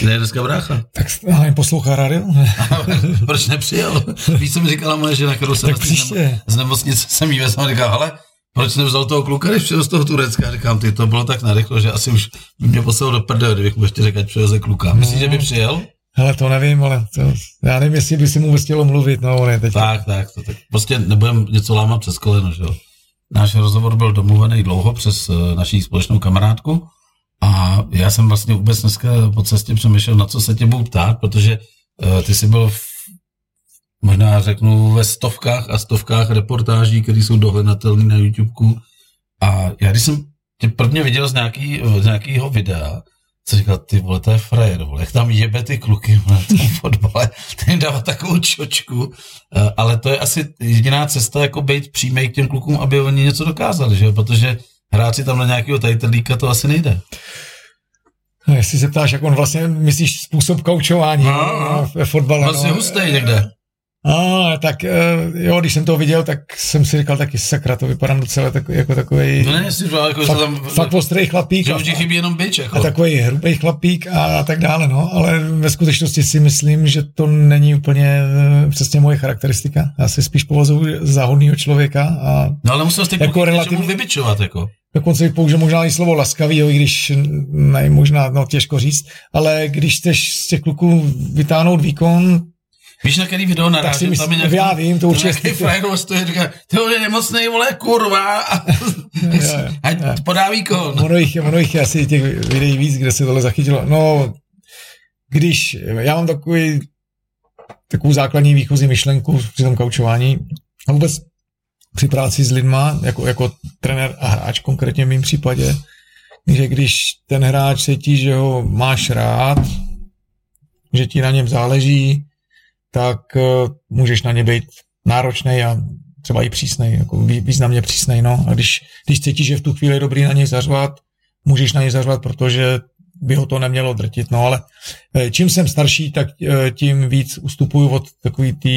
[SPEAKER 2] Kde je dneska brácha?
[SPEAKER 3] Tak ale poslouchá rádio?
[SPEAKER 2] Proč nepřijel? Víš, co mi říkala moje žena, kterou jsem
[SPEAKER 3] Tak příště.
[SPEAKER 2] z nemocnice jsem jí vezl a říkal, hele, proč nevzal toho kluka, když přijel z toho Turecka? Říkám, ty to bylo tak narychlo, že asi už by mě poslal do prdele, kdybych mu ještě řekl, ať přiveze kluka. Myslíš, že by přijel?
[SPEAKER 3] Hele, to nevím, ale to, já nevím, jestli by si mu chtělo mluvit, no, on je teď.
[SPEAKER 2] Tak, tak, to tak. Prostě nebudem něco lámat přes koleno, že jo. Náš rozhovor byl domluvený dlouho přes uh, naší společnou kamarádku a já jsem vlastně vůbec dneska po cestě přemýšlel, na co se tě budu ptát, protože uh, ty jsi byl v, možná řeknu ve stovkách a stovkách reportáží, které jsou dohledatelné na YouTubeku. A já když jsem tě prvně viděl z, nějaký, z nějakého videa, co říkal, ty vole, to je frajer, vole, jak tam jebe ty kluky na tom fotbale, ten jim dává takovou čočku, eh, ale to je asi jediná cesta, jako být přímý k těm klukům, aby oni něco dokázali, že protože hrát si tam na nějakého tajtelíka to asi nejde.
[SPEAKER 3] No, jestli se ptáš, jak on vlastně, myslíš způsob koučování
[SPEAKER 2] No,
[SPEAKER 3] no,
[SPEAKER 2] no.
[SPEAKER 3] ve fotbale.
[SPEAKER 2] Vlastně
[SPEAKER 3] no.
[SPEAKER 2] hustý někde.
[SPEAKER 3] A, tak eh, jo, když jsem to viděl, tak jsem si říkal taky sakra, to vypadám docela takový, jako takový
[SPEAKER 2] No ne, že jako,
[SPEAKER 3] fakt,
[SPEAKER 2] tam,
[SPEAKER 3] fakt ostrý chlapík
[SPEAKER 2] že
[SPEAKER 3] a,
[SPEAKER 2] už ti chybí jenom bič,
[SPEAKER 3] a
[SPEAKER 2] jako.
[SPEAKER 3] takový hrubý chlapík a tak dále, no, ale ve skutečnosti si myslím, že to není úplně eh, přesně moje charakteristika. Já se spíš považuji za hodného člověka a
[SPEAKER 2] No ale musel jsi
[SPEAKER 3] Jako relativně-
[SPEAKER 2] vybičovat, jako.
[SPEAKER 3] dokonce bych použil možná i slovo laskavý, jo, i když ne, možná, no těžko říct, ale když chceš z těch kluků vytáhnout výkon,
[SPEAKER 2] Víš, na který video
[SPEAKER 3] tak si
[SPEAKER 2] narážím,
[SPEAKER 3] myslím,
[SPEAKER 2] tam je nějaký,
[SPEAKER 3] já vím, to určitě
[SPEAKER 2] nějaký frajer stojí a říká, ty je nemocnej, vole, kurva, a,
[SPEAKER 3] jo.
[SPEAKER 2] podá výkon.
[SPEAKER 3] Ono jich, ono jich asi těch videí víc, kde se tohle zachytilo. No, když, já mám takový, takovou základní výchozí myšlenku při tom kaučování a vůbec při práci s lidma, jako, jako trenér a hráč konkrétně v mém případě, že když ten hráč cítí, že ho máš rád, že ti na něm záleží, tak uh, můžeš na ně být náročný a třeba i přísnej, jako vý- významně přísnej, no. A když, když cítíš, že v tu chvíli je dobrý na něj zařvat, můžeš na něj zařvat, protože by ho to nemělo drtit, no ale eh, čím jsem starší, tak eh, tím víc ustupuju od takový ty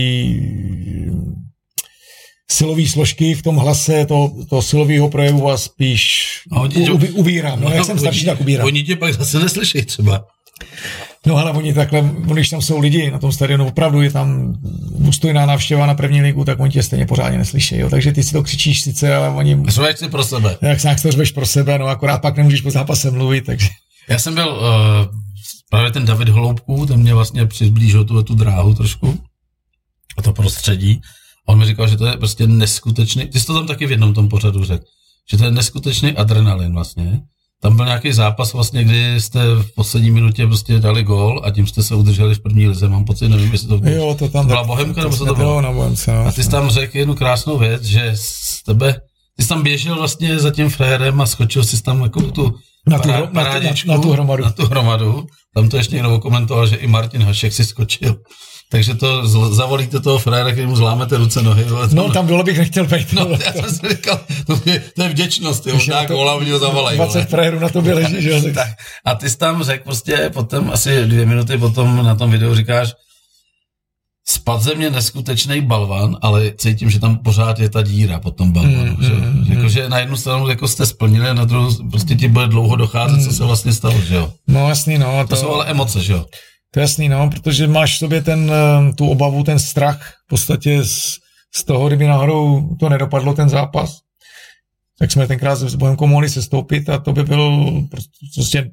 [SPEAKER 3] silový složky v tom hlase, to, to silového projevu a spíš
[SPEAKER 2] No, oni-
[SPEAKER 3] u, u, ubírám. No, jak jsem starší, tak ubírám.
[SPEAKER 2] Oni tě pak zase neslyší třeba.
[SPEAKER 3] No ale oni takhle, když tam jsou lidi na tom stadionu, opravdu je tam důstojná návštěva na první ligu, tak oni tě stejně pořádně neslyší. Jo? Takže ty si to křičíš sice, ale oni,
[SPEAKER 2] Řveš si pro sebe.
[SPEAKER 3] jak se to řveš pro sebe, no akorát pak nemůžeš po zápase mluvit, takže
[SPEAKER 2] Já jsem byl, uh, právě ten David Holoubků, ten mě vlastně přiblížil tu, tu dráhu trošku, a to prostředí. A on mi říkal, že to je prostě neskutečný, ty jsi to tam taky v jednom tom pořadu řekl, že to je neskutečný adrenalin vlastně, tam byl nějaký zápas vlastně, kdy jste v poslední minutě prostě dali gól a tím jste se udrželi v první lize, mám pocit, nevím, jestli to bylo.
[SPEAKER 3] Jo, to tam
[SPEAKER 2] to byla Bohemka, nebo co to bylo?
[SPEAKER 3] Na Bohemce, no.
[SPEAKER 2] A ty jsi tam řekl jednu krásnou věc, že z tebe, ty jsi tam běžel vlastně za tím frérem a skočil jsi tam jako tu
[SPEAKER 3] na tu, na, na, na, tu hromadu.
[SPEAKER 2] Na tu hromadu. Tam to ještě někdo komentoval, že i Martin Hašek si skočil takže to zavolíte toho fréra, který mu zlámete ruce, nohy.
[SPEAKER 3] No, tam dole bych nechtěl být.
[SPEAKER 2] No, já jsem si říkal, to je, to je vděčnost, jo, góla, oni ho zavolají.
[SPEAKER 3] 20 frérů na tobě leží, že jo.
[SPEAKER 2] tak. A ty jsi tam řekl prostě potom, asi dvě minuty potom na tom videu říkáš, spad ze mě neskutečný balvan, ale cítím, že tam pořád je ta díra pod tom balvanu. Mm, že? Mm, Jakože mm. na jednu stranu jako jste splnili, na druhou prostě ti bude dlouho docházet, mm. co se vlastně stalo, že jo?
[SPEAKER 3] No jasný, no.
[SPEAKER 2] To, to jsou ale emoce, že jo?
[SPEAKER 3] To je jasný, no, protože máš v sobě ten, eh, tu obavu, ten strach v podstatě z, z toho, kdyby náhodou to nedopadlo, ten zápas, tak jsme tenkrát s Bohemkou mohli se stoupit a to by byl prostě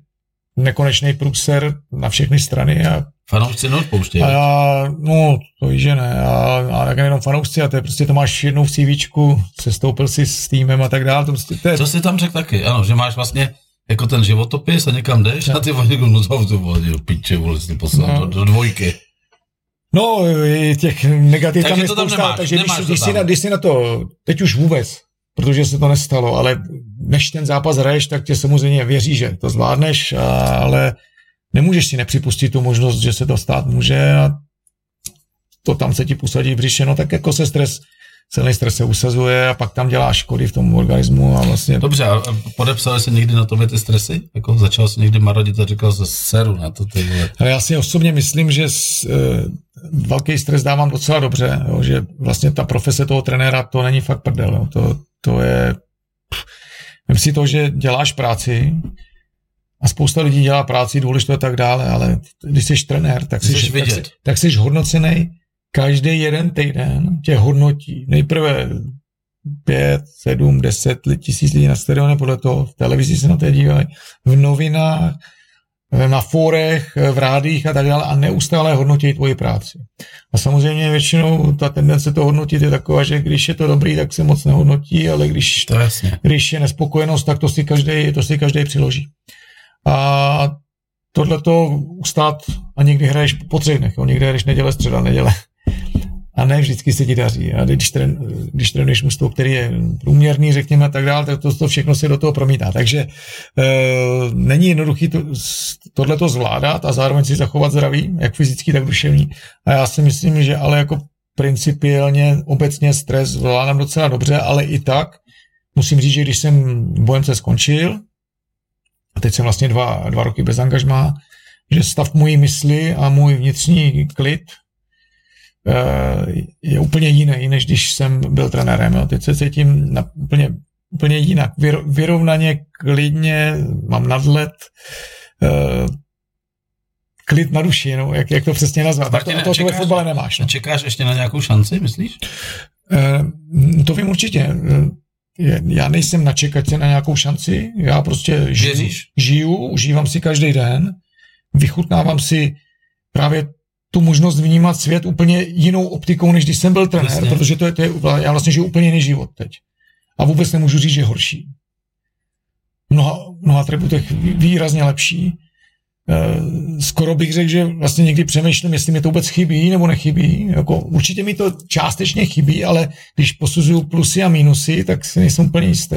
[SPEAKER 3] nekonečný průser na všechny strany. A,
[SPEAKER 2] fanoušci neodpouštějí.
[SPEAKER 3] A já, no, to víš, že ne. A, a tak jenom fanoušci, a to je prostě, to máš jednou v CVčku, se stoupil si s týmem a tak dále. To prostě, to je...
[SPEAKER 2] Co jsi tam řekl taky, ano, že máš vlastně jako ten životopis a někam jdeš a ty vole, no to, vole, piče, vole, si poslal no. do, do, dvojky.
[SPEAKER 3] No, těch negativ tam je spousta, nemáš, takže nemáš když, když, si na, když si na to, teď už vůbec, protože se to nestalo, ale než ten zápas hraješ, tak tě samozřejmě věří, že to zvládneš, ale nemůžeš si nepřipustit tu možnost, že se to stát může a to tam se ti posadí v břiše, no tak jako se stres celý stres se usazuje a pak tam dělá škody v tom organismu a vlastně...
[SPEAKER 2] Dobře, a podepsali se někdy na tobě ty stresy? Jako začal jsi někdy marodit a říkal se seru na to ty vole.
[SPEAKER 3] Ale já si osobně myslím, že s, e, velký stres dávám docela dobře, jo, že vlastně ta profese toho trenéra to není fakt prdel, jo, to, to je... Vím si to, že děláš práci, a spousta lidí dělá práci důležitou a tak dále, ale když jsi trenér, tak jsi, tak jsi, tak jsi hodnocený každý jeden týden tě hodnotí. Nejprve pět, sedm, deset tisíc lidí na stadionu, podle toho v televizi se na to dívají, v novinách, na fórech, v rádích a tak dále a neustále hodnotí tvoji práci. A samozřejmě většinou ta tendence to hodnotit je taková, že když je to dobrý, tak se moc nehodnotí, ale když,
[SPEAKER 2] to jasně.
[SPEAKER 3] když je nespokojenost, tak to si každý, to si každý přiloží. A tohle to ustát a někdy hraješ po třech dnech, jo? někdy hraješ neděle, středa, neděle a ne vždycky se ti daří. A když, tren, když trénuješ mužstvo, který je průměrný, řekněme, a tak dále, tak to, to všechno se do toho promítá. Takže e, není jednoduchý to, tohleto zvládat a zároveň si zachovat zdraví, jak fyzický, tak duševní. A já si myslím, že ale jako principiálně obecně stres zvládám docela dobře, ale i tak musím říct, že když jsem bojemce skončil, a teď jsem vlastně dva, dva roky bez angažmá, že stav mojí mysli a můj vnitřní klid je úplně jiný, než když jsem byl trenérem. Jo. Teď se cítím na, úplně, úplně jinak. vyrovnaně, klidně, mám nadhled, uh, klid na duši, no, jak, jak to přesně nazvat. Martine, to, to, to ve fotbale nemáš. No.
[SPEAKER 2] Čekáš ještě na nějakou šanci, myslíš?
[SPEAKER 3] Uh, to vím určitě. Já nejsem na čekačce na nějakou šanci, já prostě žiju, žiju, užívám si každý den, vychutnávám si právě tu možnost vnímat svět úplně jinou optikou, než když jsem byl trenér, Jasně. protože to je, to je, já vlastně žiju úplně jiný život teď. A vůbec nemůžu říct, že je horší. Mnoha, mnoha atributech výrazně lepší. E, skoro bych řekl, že vlastně někdy přemýšlím, jestli mi to vůbec chybí nebo nechybí. Jako, určitě mi to částečně chybí, ale když posuzuju plusy a minusy, tak si nejsem úplně jistý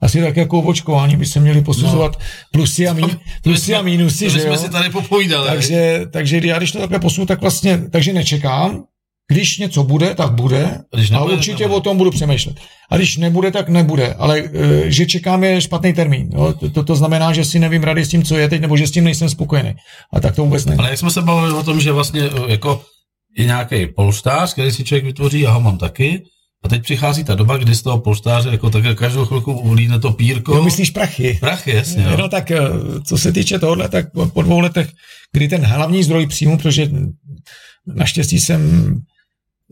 [SPEAKER 3] asi tak jako očkování by se měli posuzovat no. plusy a, mí, plusy a mínusy, to
[SPEAKER 2] že jsme jo? si tady popovídali.
[SPEAKER 3] Takže, takže já když to takhle posuju, tak vlastně, takže nečekám, když něco bude, tak bude, když nebude, a určitě nebude. o tom budu přemýšlet. A když nebude, tak nebude. Ale e, že čekám je špatný termín. Jo? To, to, znamená, že si nevím rady s tím, co je teď, nebo že s tím nejsem spokojený. A tak to vůbec není.
[SPEAKER 2] Ale jak jsme se bavili o tom, že vlastně e, jako je nějaký polštář, který si člověk vytvoří, já ho mám taky, a teď přichází ta doba, kdy z toho polštáře jako také každou chvilku ulíne to pírko.
[SPEAKER 3] Jo, myslíš prachy.
[SPEAKER 2] Prachy, jasně. Jo.
[SPEAKER 3] No tak eh, co se týče tohohle, tak po dvou letech, kdy ten hlavní zdroj příjmu, protože naštěstí jsem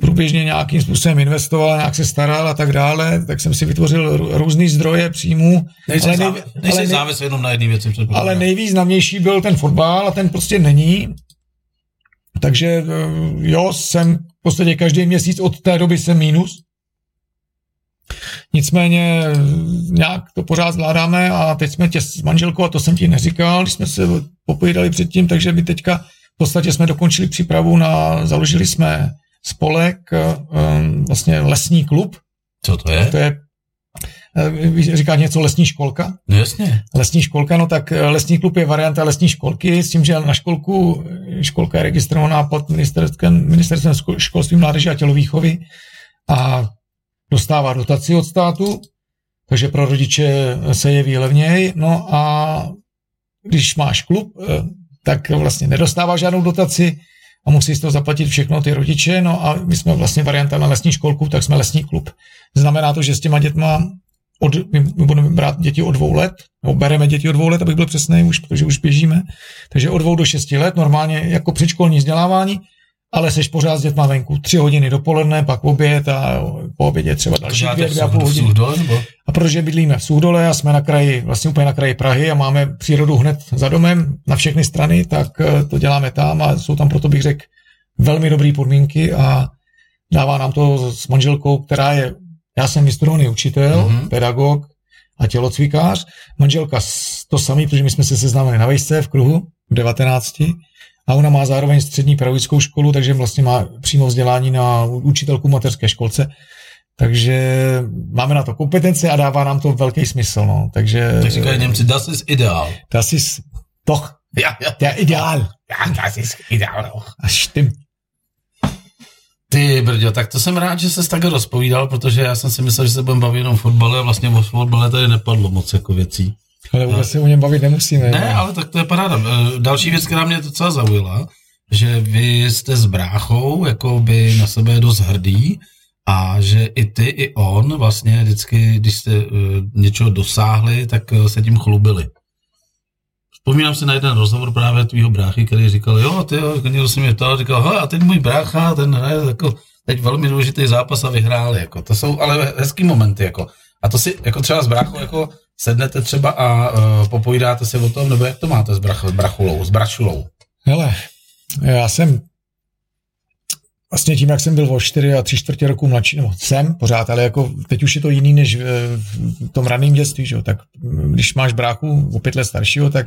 [SPEAKER 3] průběžně nějakým způsobem investoval, nějak se staral a tak dále, tak jsem si vytvořil různý zdroje příjmů.
[SPEAKER 2] Nejsi, ale nej, ale závis jenom na jedné věci.
[SPEAKER 3] Ale nejvýznamnější byl ten fotbal a ten prostě není. Takže eh, jo, jsem v podstatě každý měsíc od té doby jsem mínus. Nicméně nějak to pořád zvládáme a teď jsme tě s manželkou, a to jsem ti neříkal, když jsme se popovídali předtím, takže my teďka v podstatě jsme dokončili přípravu na, založili jsme spolek, um, vlastně lesní klub.
[SPEAKER 2] Co to je?
[SPEAKER 3] To je eh, říká něco lesní školka?
[SPEAKER 2] No jasně.
[SPEAKER 3] Lesní školka, no tak eh, lesní klub je varianta lesní školky s tím, že na školku, školka je registrovaná pod ministerstvem, ministerstvem školství, mládeže a tělovýchovy a dostává dotaci od státu, takže pro rodiče se jeví levněji. No a když máš klub, eh, tak vlastně nedostává žádnou dotaci a musí z toho zaplatit všechno ty rodiče. No a my jsme vlastně varianta na lesní školku, tak jsme lesní klub. Znamená to, že s těma dětma od, my, my budeme brát děti od dvou let, nebo bereme děti od dvou let, abych byl přesný už, protože už běžíme. Takže od dvou do šesti let, normálně jako předškolní vzdělávání, ale seš pořád s dětma venku. Tři hodiny dopoledne, pak oběd a po obědě třeba další dvě, dvě a půl hodiny. A protože bydlíme v Suhdole a jsme na kraji, vlastně úplně na kraji Prahy a máme přírodu hned za domem na všechny strany, tak eh, to děláme tam a jsou tam proto bych řekl velmi dobré podmínky a dává nám to s manželkou, která je, já jsem vystudovaný učitel, mm-hmm. pedagog a tělocvikář, manželka to samý, protože my jsme se seznámili na vejce v kruhu v 19 a ona má zároveň střední pedagogickou školu, takže vlastně má přímo vzdělání na učitelku mateřské školce. Takže máme na to kompetence a dává nám to velký smysl. No. Takže,
[SPEAKER 2] tak říkají Němci, das ist ideál.
[SPEAKER 3] Das ist doch
[SPEAKER 2] ja, ja.
[SPEAKER 3] der Ideal.
[SPEAKER 2] Ja, das ist ideál.
[SPEAKER 3] A stimmt.
[SPEAKER 2] Ty brďo, tak to jsem rád, že se takhle rozpovídal, protože já jsem si myslel, že se budeme bavit jenom fotbale a vlastně o fotbale tady nepadlo moc jako věcí.
[SPEAKER 3] Ale vůbec se o něm bavit nemusíme.
[SPEAKER 2] Ne, ale tak to je paráda. E, další věc, která mě docela zaujala, že vy jste s bráchou jako by na sebe dost hrdý a že i ty, i on vlastně vždycky, když jste uh, něčeho dosáhli, tak uh, se tím chlubili. Vzpomínám si na jeden rozhovor právě tvýho bráchy, který říkal, jo, ty jo, někdo se mě ptal, říkal, a teď můj brácha, ten hraje jako teď velmi důležitý zápas a vyhráli, jako, to jsou ale hezký momenty, jako. A to si jako třeba s bráchou jako sednete třeba a uh, popovídáte si o tom, nebo jak to máte s, brach, s brachulou, s brašulou?
[SPEAKER 3] Hele, já jsem vlastně tím, jak jsem byl o 4 a 3 čtvrtě roku mladší, nebo jsem pořád, ale jako teď už je to jiný než v tom raném dětství, že? tak když máš bráchu o pět let staršího, tak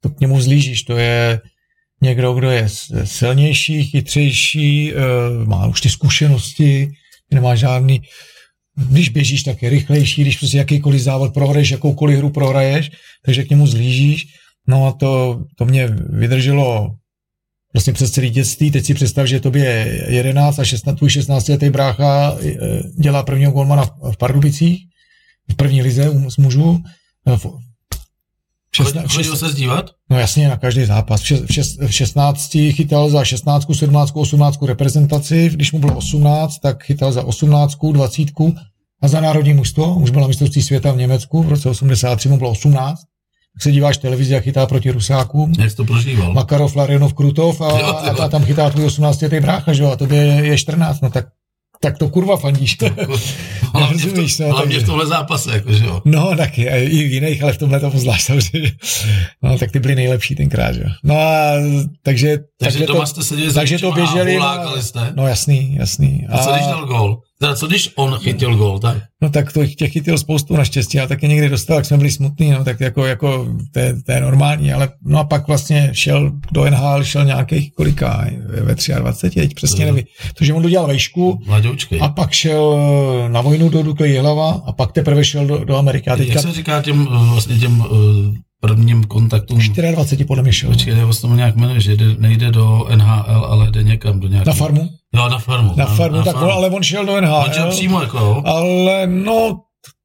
[SPEAKER 3] to k němu zlížíš, to je někdo, kdo je silnější, chytřejší, eh, má už ty zkušenosti, nemá žádný, když běžíš, tak je rychlejší, když prostě jakýkoliv závod prohraješ, jakoukoliv hru prohraješ, takže k němu zlížíš. No a to, to mě vydrželo vlastně přes celý dětství. Teď si představ, že tobě je 11 a 16, tvůj 16 letý brácha e, dělá prvního golmana v Pardubicích, v první lize z mužů. E,
[SPEAKER 2] Chodil se zdívat?
[SPEAKER 3] No jasně, na každý zápas. V, šest, v 16 chytal za 16, 17, 18 reprezentaci, když mu bylo 18, tak chytal za 18, 20 a za národní mužstvo, už byl na mistrovství světa v Německu, v roce 83 mu bylo 18 tak se díváš televizi a chytá proti Rusákům.
[SPEAKER 2] Jak to prožíval?
[SPEAKER 3] Makarov, Larionov, Krutov a, jo, a, a tam chytá tvůj 18 letý brácha, že jo, a tobě je, je 14, no tak tak to kurva fandíš.
[SPEAKER 2] hlavně, v, to, no, hlavně v tomhle zápase, jako, že jo.
[SPEAKER 3] No, taky, i v jiných, ale v tomhle to zvlášť samozřejmě. No, tak ty byly nejlepší tenkrát, že jo. No a takže...
[SPEAKER 2] Takže doma to, jste seděli
[SPEAKER 3] takže to běželi,
[SPEAKER 2] a jste?
[SPEAKER 3] No jasný, jasný.
[SPEAKER 2] A, a co když dal gol? Teda co když on chytil gol, tak?
[SPEAKER 3] No tak to těch chytil spoustu naštěstí, a taky někdy dostal, jak jsme byli smutní, no tak jako, jako to, je, to je normální, ale no a pak vlastně šel do NHL, šel nějakých kolika, ve 23, teď přesně uh. nevím, protože on dodělal vejšku
[SPEAKER 2] Mladoučkej.
[SPEAKER 3] a pak šel eh, na vojnu do Dukly hlava a pak teprve šel do, do Ameriky. A
[SPEAKER 2] teďka... Jak se říká těm eh, vlastně těm uh prvním kontaktu.
[SPEAKER 3] 24 podle mě šel.
[SPEAKER 2] Počkej, já to nějak jmenuje, že jde, nejde do NHL, ale jde někam do nějakého...
[SPEAKER 3] Na farmu?
[SPEAKER 2] Jo, na farmu.
[SPEAKER 3] Na farmu, na tak farmu. ale on šel do NHL.
[SPEAKER 2] On šel přímo jako, jo?
[SPEAKER 3] Ale no,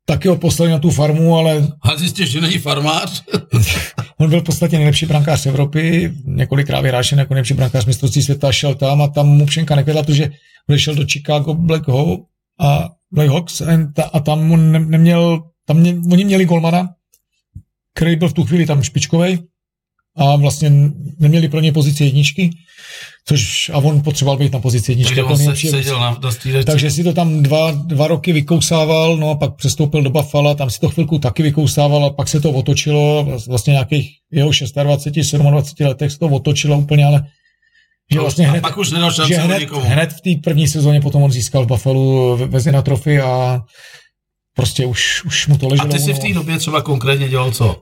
[SPEAKER 3] taky ho poslali na tu farmu, ale...
[SPEAKER 2] A zjistil, že není farmář?
[SPEAKER 3] on byl v podstatě nejlepší brankář Evropy, několikrát vyrášen jako nejlepší brankář mistrovství světa, šel tam a tam mu pšenka nekvedla, protože šel do Chicago Black Hawk a Black Hawks a, a tam on ne, neměl, tam mě, oni měli golmana, který byl v tu chvíli tam špičkový a vlastně neměli pro ně pozici jedničky, což a on potřeboval být na pozici jedničky.
[SPEAKER 2] Takže on se, seděl na, na
[SPEAKER 3] Takže si to tam dva, dva roky vykousával, no a pak přestoupil do Buffalo, tam si to chvilku taky vykousával a pak se to otočilo, vlastně nějakých jeho 26, 27 letech se to otočilo úplně, ale
[SPEAKER 2] že vlastně hned, a pak už nedal
[SPEAKER 3] že hned, hned v té první sezóně potom on získal v Buffalo vezena trofy a prostě už, už mu to leželo.
[SPEAKER 2] A ty jsi v té době třeba konkrétně dělal co?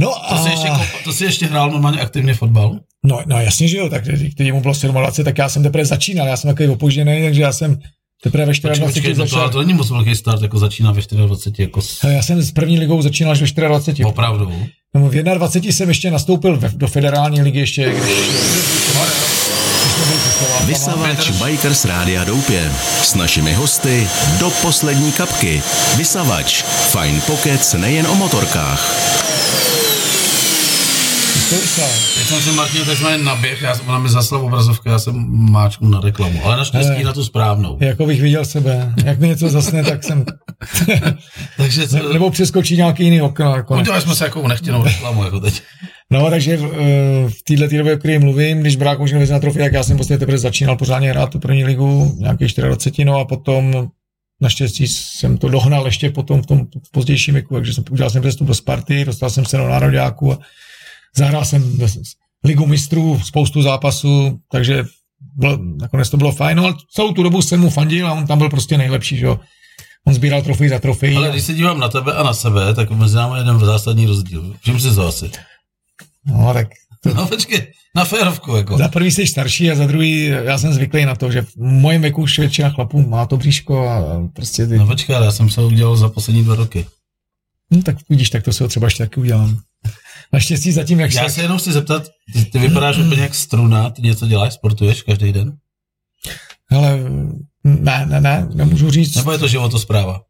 [SPEAKER 3] No
[SPEAKER 2] a... To jsi ještě, to jsi ještě hrál normálně aktivně fotbal?
[SPEAKER 3] No, no jasně, že jo, tak když mu bylo 27, tak já jsem teprve začínal, já jsem takový opožděný, takže já jsem teprve ve 24
[SPEAKER 2] počkej, počkej, začal. No to, to není moc velký start, jako začíná ve 24. Jako...
[SPEAKER 3] Já jsem s první ligou začínal až ve 24.
[SPEAKER 2] Opravdu?
[SPEAKER 3] No, v 21 jsem ještě nastoupil do federální ligy ještě, když...
[SPEAKER 1] Vysavač Bikers Rádia Doupě. S našimi hosty do poslední kapky. Vysavač. Fine Pockets nejen o motorkách.
[SPEAKER 2] Teď jsem si Martin takzvaně naběh, já, ona mi zaslal obrazovku, já jsem máčku na reklamu, ale naštěstí na tu správnou.
[SPEAKER 3] Jako bych viděl sebe, jak mi něco zasne, tak jsem... takže co... Nebo přeskočí nějaký jiný okno. Jako
[SPEAKER 2] Udělali jsme se jako nechtěnou reklamu, jako teď.
[SPEAKER 3] No, takže v, eh, v této době, o které mluvím, když brák možná na trofy, jak já jsem prostě teprve začínal pořádně hrát tu první ligu, nějakých 24, no a potom Naštěstí jsem to dohnal ještě potom v tom v pozdějším věku, takže jsem udělal jsem přestup do Sparty, dostal jsem se do nároďáku a zahrál jsem ligu mistrů, spoustu zápasů, takže bylo, nakonec to bylo fajn, no, ale celou tu dobu jsem mu fandil a on tam byl prostě nejlepší, že jo. On sbíral trofej za trofej.
[SPEAKER 2] Ale když se dívám na tebe a na sebe, tak mezi námi jeden zásadní rozdíl. Čím si to asi?
[SPEAKER 3] No, tak
[SPEAKER 2] No počkej, na férovku jako.
[SPEAKER 3] Za prvý jsi starší a za druhý já jsem zvyklý na to, že v mojem věku už většina chlapů má to bříško a prostě ty...
[SPEAKER 2] No počkej, já jsem se udělal za poslední dva roky.
[SPEAKER 3] No tak vidíš, tak to se ho třeba ještě taky udělám. Naštěstí zatím, jak
[SPEAKER 2] Já se jenom chci zeptat, ty, ty vypadáš úplně jak struna, ty něco děláš, sportuješ každý den?
[SPEAKER 3] Ale ne, ne, ne, nemůžu říct.
[SPEAKER 2] Nebo je to životospráva?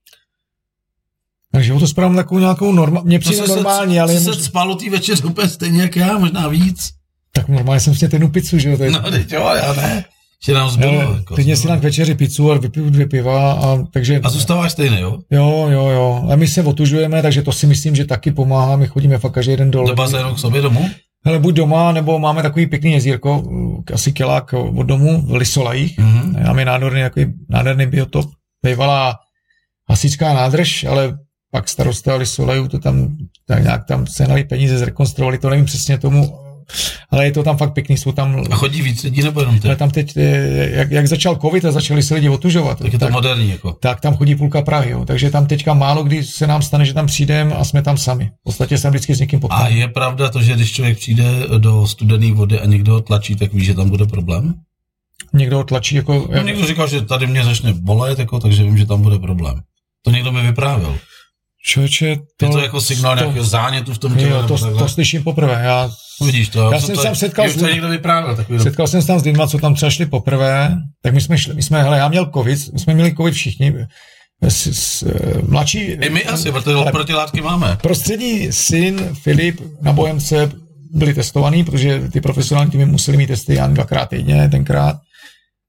[SPEAKER 3] Takže to spravím takovou nějakou norma, mě přijde no, normální, ale...
[SPEAKER 2] Jsi se spal tý večer úplně stejně jak já, možná víc.
[SPEAKER 3] Tak normálně jsem si jednu pizzu, že jo?
[SPEAKER 2] No, teď jo, já ne. Že nám zbylo.
[SPEAKER 3] Jo, jako teď si dám k večeři pizzu a vypiju dvě piva a takže...
[SPEAKER 2] A zůstáváš stejný, jo?
[SPEAKER 3] Jo, jo, jo. A my se otužujeme, takže to si myslím, že taky pomáhá. My chodíme fakt každý den do...
[SPEAKER 2] Do bazénu k sobě domů?
[SPEAKER 3] Hele, buď doma, nebo máme takový pěkný jezírko, asi kilák od domu v Lisolajích. Mm-hmm. Máme nádherný, takový nádherný biotop. Bývalá hasičská nádrž, ale pak starosta Lisolajů to tam tak nějak tam sehnali peníze, zrekonstruovali, to nevím přesně tomu, ale je to tam fakt pěkný, jsou tam...
[SPEAKER 2] A chodí víc lidí nebo jenom ty?
[SPEAKER 3] Ale tam teď, eh, jak, jak začal covid a začali se lidi otužovat.
[SPEAKER 2] Tak je to tak, moderní jako.
[SPEAKER 3] Tak tam chodí půlka Prahy, jo. takže tam teďka málo kdy se nám stane, že tam přijdeme a jsme tam sami. V podstatě jsem vždycky s někým potkal.
[SPEAKER 2] A je pravda to, že když člověk přijde do studené vody a někdo ho tlačí, tak ví, že tam bude problém?
[SPEAKER 3] Někdo ho tlačí jako...
[SPEAKER 2] No, někdo říkal, že tady mě začne bolet, jako, takže vím, že tam bude problém. To někdo mi vyprávěl.
[SPEAKER 3] Člověče,
[SPEAKER 2] to, je to jako signál to, nějakého zánětu v tom
[SPEAKER 3] těle? Jo, to, to, slyším poprvé. Já,
[SPEAKER 2] Vidíš to?
[SPEAKER 3] Já jsem
[SPEAKER 2] to
[SPEAKER 3] tam setkal...
[SPEAKER 2] to někdo vyprávěl, takový
[SPEAKER 3] setkal jsem se tam s lidmi, co tam třeba šli poprvé, tak my jsme šli, my jsme, hele, já měl covid, my jsme měli covid všichni, s, s, mladší...
[SPEAKER 2] I my asi, protože protilátky máme.
[SPEAKER 3] Prostřední syn Filip na Bojemce byli testovaní, protože ty profesionální týmy museli mít testy jen dvakrát týdně tenkrát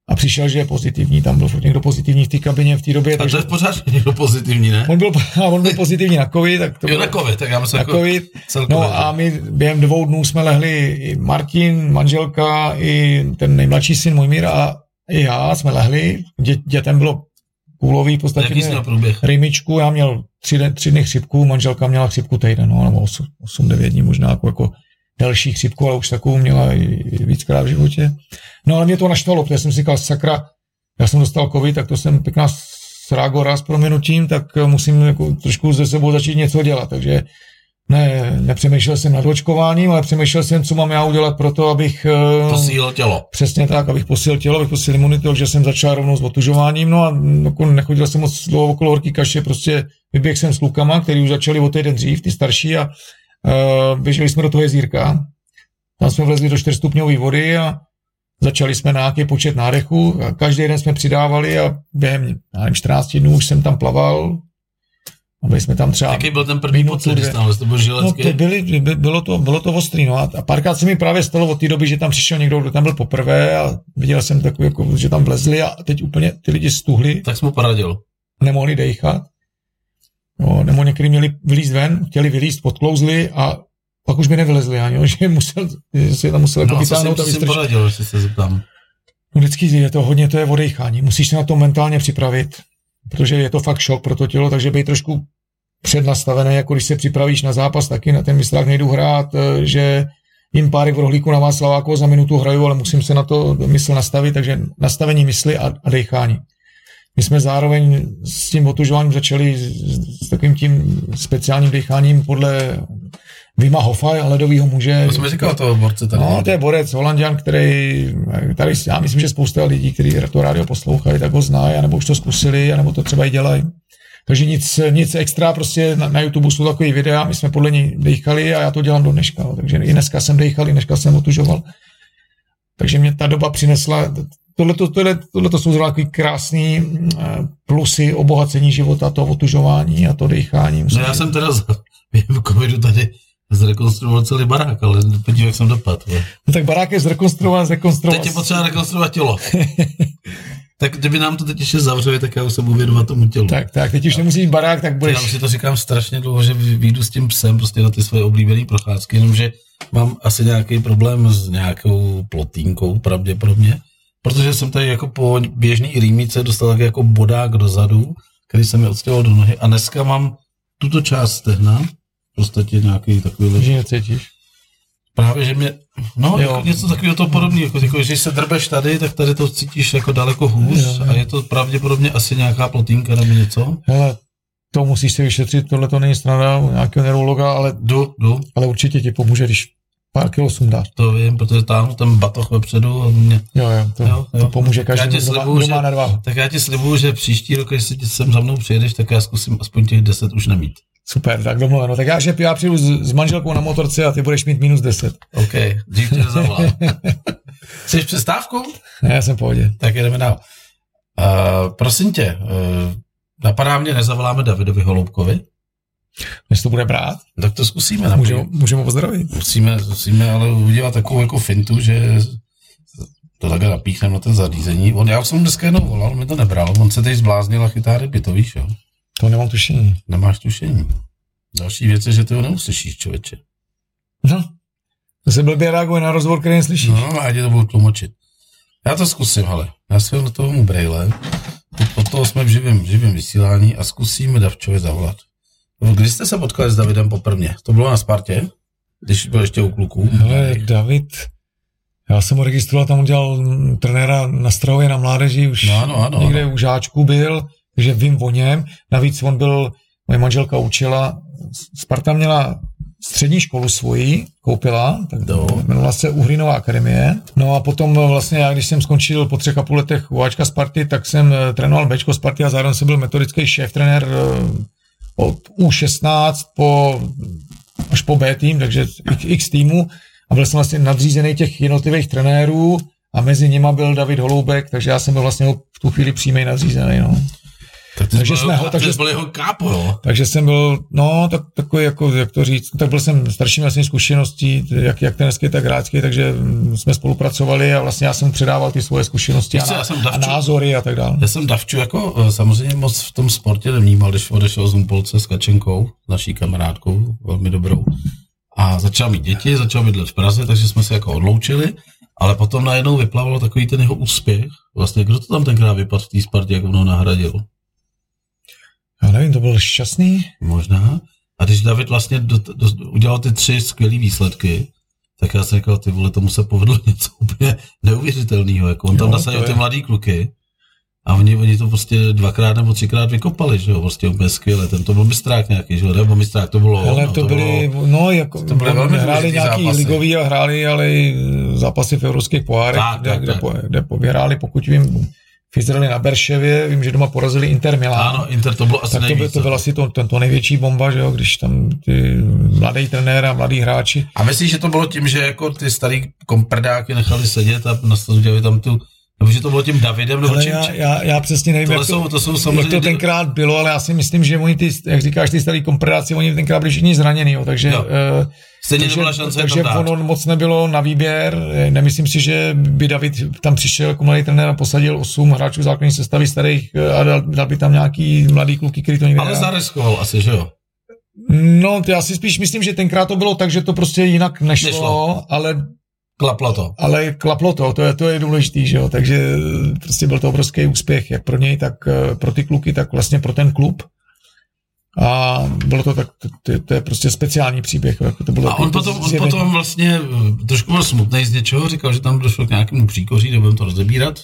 [SPEAKER 3] a přišel, že je pozitivní, tam byl někdo pozitivní v té kabině v té době.
[SPEAKER 2] A takže... to je pořád někdo pozitivní, ne?
[SPEAKER 3] On byl, on byl pozitivní na covid. Tak to
[SPEAKER 2] jo, na covid, tak já myslím
[SPEAKER 3] na jako COVID. Celkově, no a my během dvou dnů jsme lehli i Martin, manželka, i ten nejmladší syn můj mír a i já jsme lehli. Dě, dětem bylo kůlový v podstatě.
[SPEAKER 2] Jaký jsi průběh?
[SPEAKER 3] Rýmičku, já měl tři, tři dny chřipku, manželka měla chřipku týden, no, nebo 8, 8 9 dní možná, jako, jako delší chřipku, ale už takovou měla i víckrát v životě. No ale mě to naštvalo, protože jsem si říkal, sakra, já jsem dostal covid, tak to jsem pěkná srágora s proměnutím, tak musím jako trošku ze sebou začít něco dělat. Takže ne, nepřemýšlel jsem nad očkováním, ale přemýšlel jsem, co mám já udělat pro to, abych...
[SPEAKER 2] Eh, posílil tělo.
[SPEAKER 3] Přesně tak, abych posílil tělo, abych posílil imunitu, takže jsem začal rovnou s otužováním, no a jako nechodil jsem moc dlouho okolo horký kaše, prostě vyběhl jsem s klukama, který už začali o týden dřív, ty starší a běželi jsme do toho jezírka, tam jsme vlezli do 4 stupňové vody a začali jsme na nějaký počet nádechů. A každý den jsme přidávali a během nevím, 14 dnů už jsem tam plaval. A byli jsme tam třeba...
[SPEAKER 2] Jaký byl ten první pocit, když tam to byl
[SPEAKER 3] no, to byly, by, bylo, to, bylo to ostrý. No. A, a párkrát se mi právě stalo od té doby, že tam přišel někdo, kdo tam byl poprvé a viděl jsem takový, jako, že tam vlezli a teď úplně ty lidi stuhli.
[SPEAKER 2] Tak jsme poradil.
[SPEAKER 3] Nemohli dejchat. No, nebo někdy měli vylízt ven, chtěli vylízt, podklouzli a pak už by nevylezli ani, že musel, že si tam musel jako
[SPEAKER 2] no, vytáhnout a vystrčit. poradil, jestli se zeptám.
[SPEAKER 3] No vždycky je to hodně, to je odejchání. Musíš se na to mentálně připravit, protože je to fakt šok pro to tělo, takže být trošku přednastavený, jako když se připravíš na zápas, taky na ten mistrák nejdu hrát, eh, že jim párek v rohlíku na Václaváku za minutu hraju, ale musím se na to mysl nastavit, takže nastavení mysli a, a dechání. My jsme zároveň s tím otužováním začali s, s takovým tím speciálním decháním podle Vima Hoffa, ledového muže.
[SPEAKER 2] To jsme říkal toho borce tady.
[SPEAKER 3] No, to je borec, holandian, který, tady já myslím, že spousta lidí, kteří to rádio poslouchají, tak ho znají, nebo už to zkusili, nebo to třeba i dělají. Takže nic, nic extra, prostě na, na YouTube jsou takový videa, my jsme podle něj dechali a já to dělám do dneška. Takže i dneska jsem dechal, i dneska jsem otužoval. Takže mě ta doba přinesla, tohle, tohle, tohle to jsou zrovna takový krásný eh, plusy obohacení života, to otužování a to dechání.
[SPEAKER 2] No já jsem teda v covidu tady zrekonstruoval celý barák, ale podívej, jak jsem dopadl.
[SPEAKER 3] No tak barák je zrekonstruovan, zrekonstruovan.
[SPEAKER 2] Teď je potřeba rekonstruovat tělo. tak kdyby nám to teď ještě zavřeli, tak já už se budu věnovat tomu tělu.
[SPEAKER 3] Tak, tak, teď už nemusí barák, tak budeš...
[SPEAKER 2] Já už si to říkám strašně dlouho, že vyjdu s tím psem prostě na ty svoje oblíbené procházky, jenomže mám asi nějaký problém s nějakou plotínkou pravděpodobně, protože jsem tady jako po běžný rýmice dostal tak jako bodák dozadu, který se mi odstěhoval do nohy a dneska mám tuto část stehna, v podstatě nějaký takový...
[SPEAKER 3] Že necítíš?
[SPEAKER 2] Právě, že mě, no, jo. Jako něco takového to podobného, jako, jako, když se drbeš tady, tak tady to cítíš jako daleko hůř jo, jo. a je to pravděpodobně asi nějaká plotínka nebo něco.
[SPEAKER 3] Hele, to musíš si vyšetřit, tohle to není strana nějakého neurologa, ale,
[SPEAKER 2] jdu, jdu.
[SPEAKER 3] ale určitě ti pomůže, když pár kilo sundáš.
[SPEAKER 2] To vím, protože táhnu ten batoh vepředu a mě...
[SPEAKER 3] Jo, jo, to, jo, jo. to pomůže každému, kdo, slibuju, kdo má nadváhu.
[SPEAKER 2] Tak já ti slibuju, že příští rok, jestli sem za mnou přijedeš, tak já zkusím aspoň těch deset už nemít.
[SPEAKER 3] Super, tak domluveno. Tak já, že já přijdu s, s manželkou na motorce a ty budeš mít minus 10.
[SPEAKER 2] OK, dřív tě zavolám. Jsi přestávku?
[SPEAKER 3] Ne, já jsem v pohodě.
[SPEAKER 2] Tak jdeme dál. Uh, prosím tě, uh, napadá mě, nezavoláme Davidovi Holoubkovi?
[SPEAKER 3] Jestli to bude brát?
[SPEAKER 2] Tak to zkusíme.
[SPEAKER 3] Můžeme, můžeme pozdravit.
[SPEAKER 2] Musíme, musíme ale udělat takovou jako fintu, že to takhle napíchneme na ten zařízení. On, já jsem dneska jenom volal, on mi to nebral. On se teď zbláznil a chytá ryby, to víš, jo?
[SPEAKER 3] To nemám tušení.
[SPEAKER 2] Nemáš tušení. Další věc je, že ty ho neuslyšíš, člověče.
[SPEAKER 3] No, to se blbě reaguje na rozhovor, který neslyšíš.
[SPEAKER 2] No, a to budu tlumočit. Já to zkusím, ale já si do toho mu brejle, od toho jsme v živém, živém vysílání a zkusíme Davčovi zavolat. Kdy jste se potkali s Davidem poprvně? To bylo na Spartě? Když byl ještě u kluků?
[SPEAKER 3] Hele, David, já jsem ho registroval, tam udělal trenéra na Strahově na mládeži, už
[SPEAKER 2] no, ano, ano,
[SPEAKER 3] někde
[SPEAKER 2] ano.
[SPEAKER 3] u žáčku byl, takže vím o něm. Navíc on byl, moje manželka učila, Sparta měla střední školu svoji, koupila, tak
[SPEAKER 2] no.
[SPEAKER 3] jmenovala se Uhrinová akademie. No a potom vlastně já, když jsem skončil po třech a půl letech u Ačka Sparty, tak jsem eh, trénoval Bčko Sparty a zároveň jsem byl metodický šéf, trenér eh, od U16 po, až po B tým, takže x, týmu a byl jsem vlastně nadřízený těch jednotlivých trenérů a mezi nima byl David Holoubek, takže já jsem byl vlastně v tu chvíli přímý nadřízený. No.
[SPEAKER 2] Tak takže byl, jsme ho, takže, byl jeho kápo, jo?
[SPEAKER 3] Takže jsem byl, no, tak, takový, jako, jak to říct, tak byl jsem starší vlastně zkušeností, jak, jak tenerský, tak hráčský, takže jsme spolupracovali a vlastně já jsem předával ty svoje zkušenosti a, já jsem davču, a názory a tak dále.
[SPEAKER 2] Já jsem Davču jako eh, samozřejmě moc v tom sportě nevnímal, když odešel z Umpolce s Kačenkou, naší kamarádkou, velmi dobrou. A začal mít děti, začal bydlet v Praze, takže jsme se jako odloučili, ale potom najednou vyplavalo takový ten jeho úspěch. Vlastně kdo to tam tenkrát vypadl v té Spartě, jak ono nahradil?
[SPEAKER 3] Já nevím, to byl šťastný?
[SPEAKER 2] Možná. A když David vlastně do, do, udělal ty tři skvělé výsledky, tak já jsem říkal, ty vole, tomu se povedlo něco úplně neuvěřitelného. Jako on tam nasadil ty mladý kluky a oni, oni to prostě dvakrát nebo třikrát vykopali, že jo, prostě úplně skvěle. Ten to byl mistrák nějaký, že jo, nebo mistrák to bylo.
[SPEAKER 3] Ale no, to, to byly, bylo, no, jako, to byly velmi hráli nějaký zápasy. ligový a hráli, ale zápasy v evropských pohárech, tak, kde, tak, kde, tak. kde, kde vyhráli, pokud vím, v Izraeli na Berševě, vím, že doma porazili Inter Milan.
[SPEAKER 2] Ano, Inter to bylo asi
[SPEAKER 3] tak to,
[SPEAKER 2] nejvíc,
[SPEAKER 3] to, byl asi to, to, to největší bomba, že jo, když tam ty mladý trenér a mladí hráči.
[SPEAKER 2] A myslíš, že to bylo tím, že jako ty starý komprdáky nechali sedět a nastavili tam tu nebo že to bylo tím Davidem, nebo čím,
[SPEAKER 3] já, já, já, přesně nevím, jak to,
[SPEAKER 2] jsou, to, jsou samozřejmě...
[SPEAKER 3] jak to tenkrát bylo, ale já si myslím, že oni ty, jak říkáš, ty starý kompredáci, oni tenkrát byli všichni zraněný, jo, takže, jo. Uh,
[SPEAKER 2] Stejně takže, šance
[SPEAKER 3] takže ono moc nebylo na výběr. Nemyslím si, že by David tam přišel jako mladý trenér a posadil 8 hráčů základní sestavy starých eh, a dal, dal by tam nějaký mladý kluky, který to někde
[SPEAKER 2] Ale zareskoval asi, že jo?
[SPEAKER 3] No, já si spíš myslím, že tenkrát to bylo tak, že to prostě jinak nešlo, nešlo. ale
[SPEAKER 2] Klaplo to.
[SPEAKER 3] Ale klaplo to, to je, to je důležitý, že jo, takže prostě byl to obrovský úspěch, jak pro něj, tak eh, pro ty kluky, tak vlastně pro ten klub. A bylo to tak, to, to je prostě speciální příběh. Jako to bylo
[SPEAKER 2] a on potom, on potom vlastně trošku byl smutný z něčeho, říkal, že tam došlo k nějakému příkoří, nebudeme to rozebírat.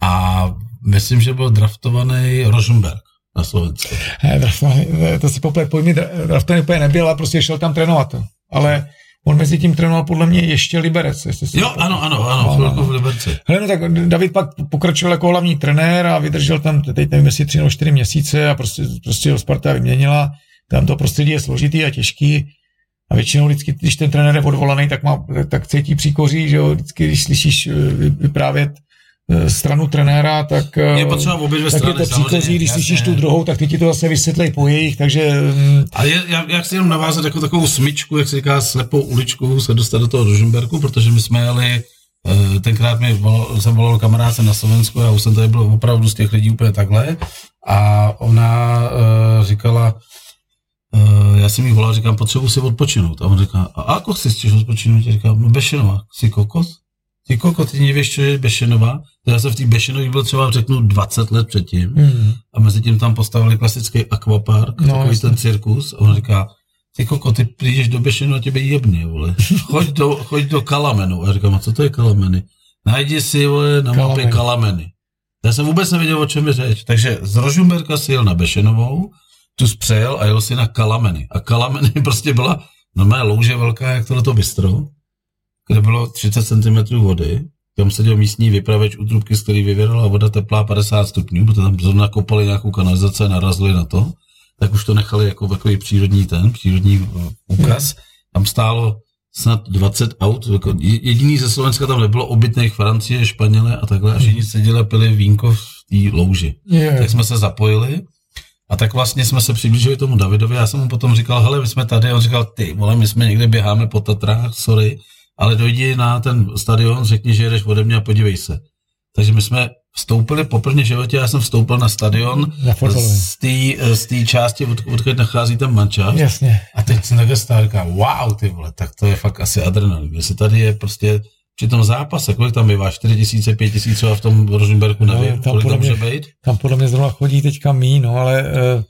[SPEAKER 2] A myslím, že byl draftovaný Rosenberg na Slovensku.
[SPEAKER 3] Ne, draftovaný, to si poplet pojmy, draftovaný úplně nebyl, ale prostě šel tam trénovat. Ale On mezi tím trénoval podle mě ještě Liberec.
[SPEAKER 2] Jo, ano, ano, ano, no, no. v Liberci.
[SPEAKER 3] Hele, no tak David pak pokračoval jako hlavní trenér a vydržel tam, teď nevím, jestli tři nebo čtyři měsíce a prostě, prostě ho Sparta vyměnila. Tam to prostředí je složitý a těžký. A většinou vždycky, když ten trenér je odvolaný, tak, má, tak cítí příkoří, že jo, vždycky, když slyšíš eh, vyprávět stranu trenéra, tak,
[SPEAKER 2] eh, je potřeba obě dvě
[SPEAKER 3] tak
[SPEAKER 2] strany,
[SPEAKER 3] je to příkozí, když slyšíš tu druhou, tak ty ti to zase vysvětlej po jejich, takže...
[SPEAKER 2] Mm, A je, já, já chci jenom navázat jako takovou smyčku, jak se říká, slepou uličku se dostat do toho Rožemberku, protože my jsme jeli, tenkrát mi volal, jsem volal kamarád na Slovensku a už jsem tady byl opravdu z těch lidí úplně takhle a ona uh, říkala, uh, já jsem jí volal, říkám, potřebuji si odpočinout. A on říká, a si chceš odpočinout? Já říkám, no Bešenova, jsi kokos? Ty koko, ty nevíš, co je Bešenova? Já jsem v té Bešenově byl třeba, řeknu, 20 let předtím. Mm. A mezi tím tam postavili klasický akvapark, no, takový jasný. ten cirkus. A on říká, ty koko, ty přijdeš do Bešenu a tebe jebně, vole. Choď do, choď do Kalamenu. A já říkám, a co to je Kalameny? Najdi si, vole, na mapě Kalameny. Já jsem vůbec nevěděl, o čem je řeč. Takže z Rožumberka si jel na Bešenovou, tu spřejel a jel si na Kalameny. A Kalameny prostě byla normálně louže velká, jak to to bistro, kde bylo 30 cm vody. Tam seděl místní vypraveč u trubky, z který vyvěrala voda teplá 50 stupňů, protože tam zrovna kopali nějakou kanalizaci a narazili na to. Tak už to nechali jako takový přírodní ten, přírodní eh, úkaz. Tam stálo snad 20 aut, jako jediný ze Slovenska tam nebylo, obytných Francie, Španěle a takhle, a všichni seděli a pili vínko v té louži. Yeah. Tak jsme se zapojili a tak vlastně jsme se přiblížili tomu Davidovi, já jsem mu potom říkal, hele, my jsme tady, a on říkal, ty vole, my jsme někde běháme po Tatrách, sorry, ale dojdi na ten stadion, řekni, že jedeš ode mě a podívej se. Takže my jsme vstoupili po první životě, já jsem vstoupil na stadion z té části, od, odkud nachází ten manča.
[SPEAKER 3] Jasně.
[SPEAKER 2] A teď jsem takhle stál říká, wow, ty vole, tak to je fakt asi adrenalin. Jestli tady je prostě při tom zápase, kolik tam bývá, 4 tisíce, 5 tisíc a v tom Rosenbergu nevím, no, tam kolik tam může být?
[SPEAKER 3] Tam podle mě zrovna chodí teďka mí, no ale... Uh,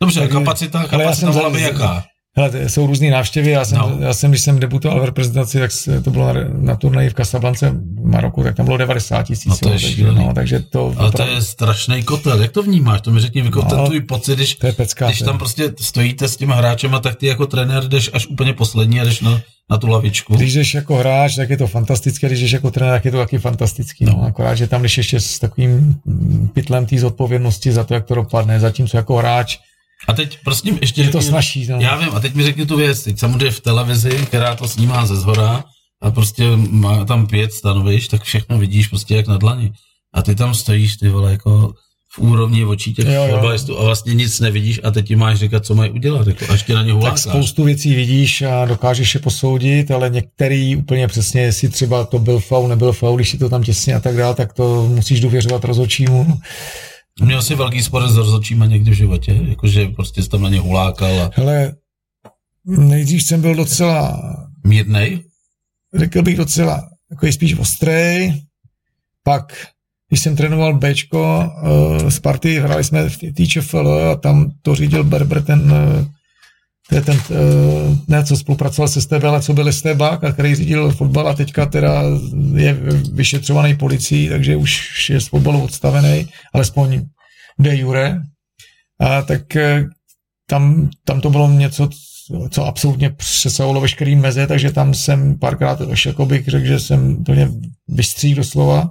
[SPEAKER 2] Dobře, kapacita, kapacita ale já jsem jaká?
[SPEAKER 3] Hele, jsou různé návštěvy. Já jsem, no. já jsem, když jsem debutoval v reprezentaci, tak to bylo na, na turnaji v Kasablance v Maroku, tak tam bylo 90 tisíc. No
[SPEAKER 2] to je
[SPEAKER 3] takže, no, takže to,
[SPEAKER 2] Ale to je strašný kotel. Jak to vnímáš? To mi řekni, jako no, ten tvůj pocit, když,
[SPEAKER 3] to je pecka,
[SPEAKER 2] když tam prostě stojíte s těma hráčema, tak ty jako trenér jdeš až úplně poslední a jdeš na, na tu lavičku.
[SPEAKER 3] Když jdeš jako hráč, tak je to fantastické, když jdeš jako trenér, tak je to taky fantastický. No. no. Akorát, že tam jdeš ještě s takovým pytlem té zodpovědnosti za to, jak to dopadne, zatímco jako hráč
[SPEAKER 2] a teď prostě ještě...
[SPEAKER 3] Je to snaží. No.
[SPEAKER 2] Já vím, a teď mi řekni tu věc. Teď samozřejmě v televizi, která to snímá ze zhora a prostě má tam pět stanoviš, tak všechno vidíš prostě jak na dlani. A ty tam stojíš, ty vole, jako v úrovni očí těch fotbalistů a vlastně nic nevidíš a teď ti máš říkat, co mají udělat, jako až tě na ně hulákáš.
[SPEAKER 3] Tak spoustu věcí vidíš a dokážeš je posoudit, ale některý úplně přesně, jestli třeba to byl faul, nebyl faul, když si to tam těsně a tak dále, tak to musíš důvěřovat rozhodčímu.
[SPEAKER 2] Měl jsi velký spor s rozhodčíma někdy v životě? Jakože prostě jsi tam na ně hulákal a...
[SPEAKER 3] Hele, nejdřív jsem byl docela...
[SPEAKER 2] Mírnej?
[SPEAKER 3] Řekl bych docela jako spíš ostrej. Pak, když jsem trénoval Bčko uh, z party, hráli jsme v TČFL a tam to řídil Berber, ten, uh, to je ten, uh, ne, co spolupracoval se STB, ale co byl STBák a který řídil fotbal a teďka teda je vyšetřovaný policií, takže už je z fotbalu odstavený, alespoň de jure. A tak uh, tam, tam to bylo něco, co absolutně přesahovalo veškerý meze, takže tam jsem párkrát až jako bych řekl, že jsem úplně vystřík doslova.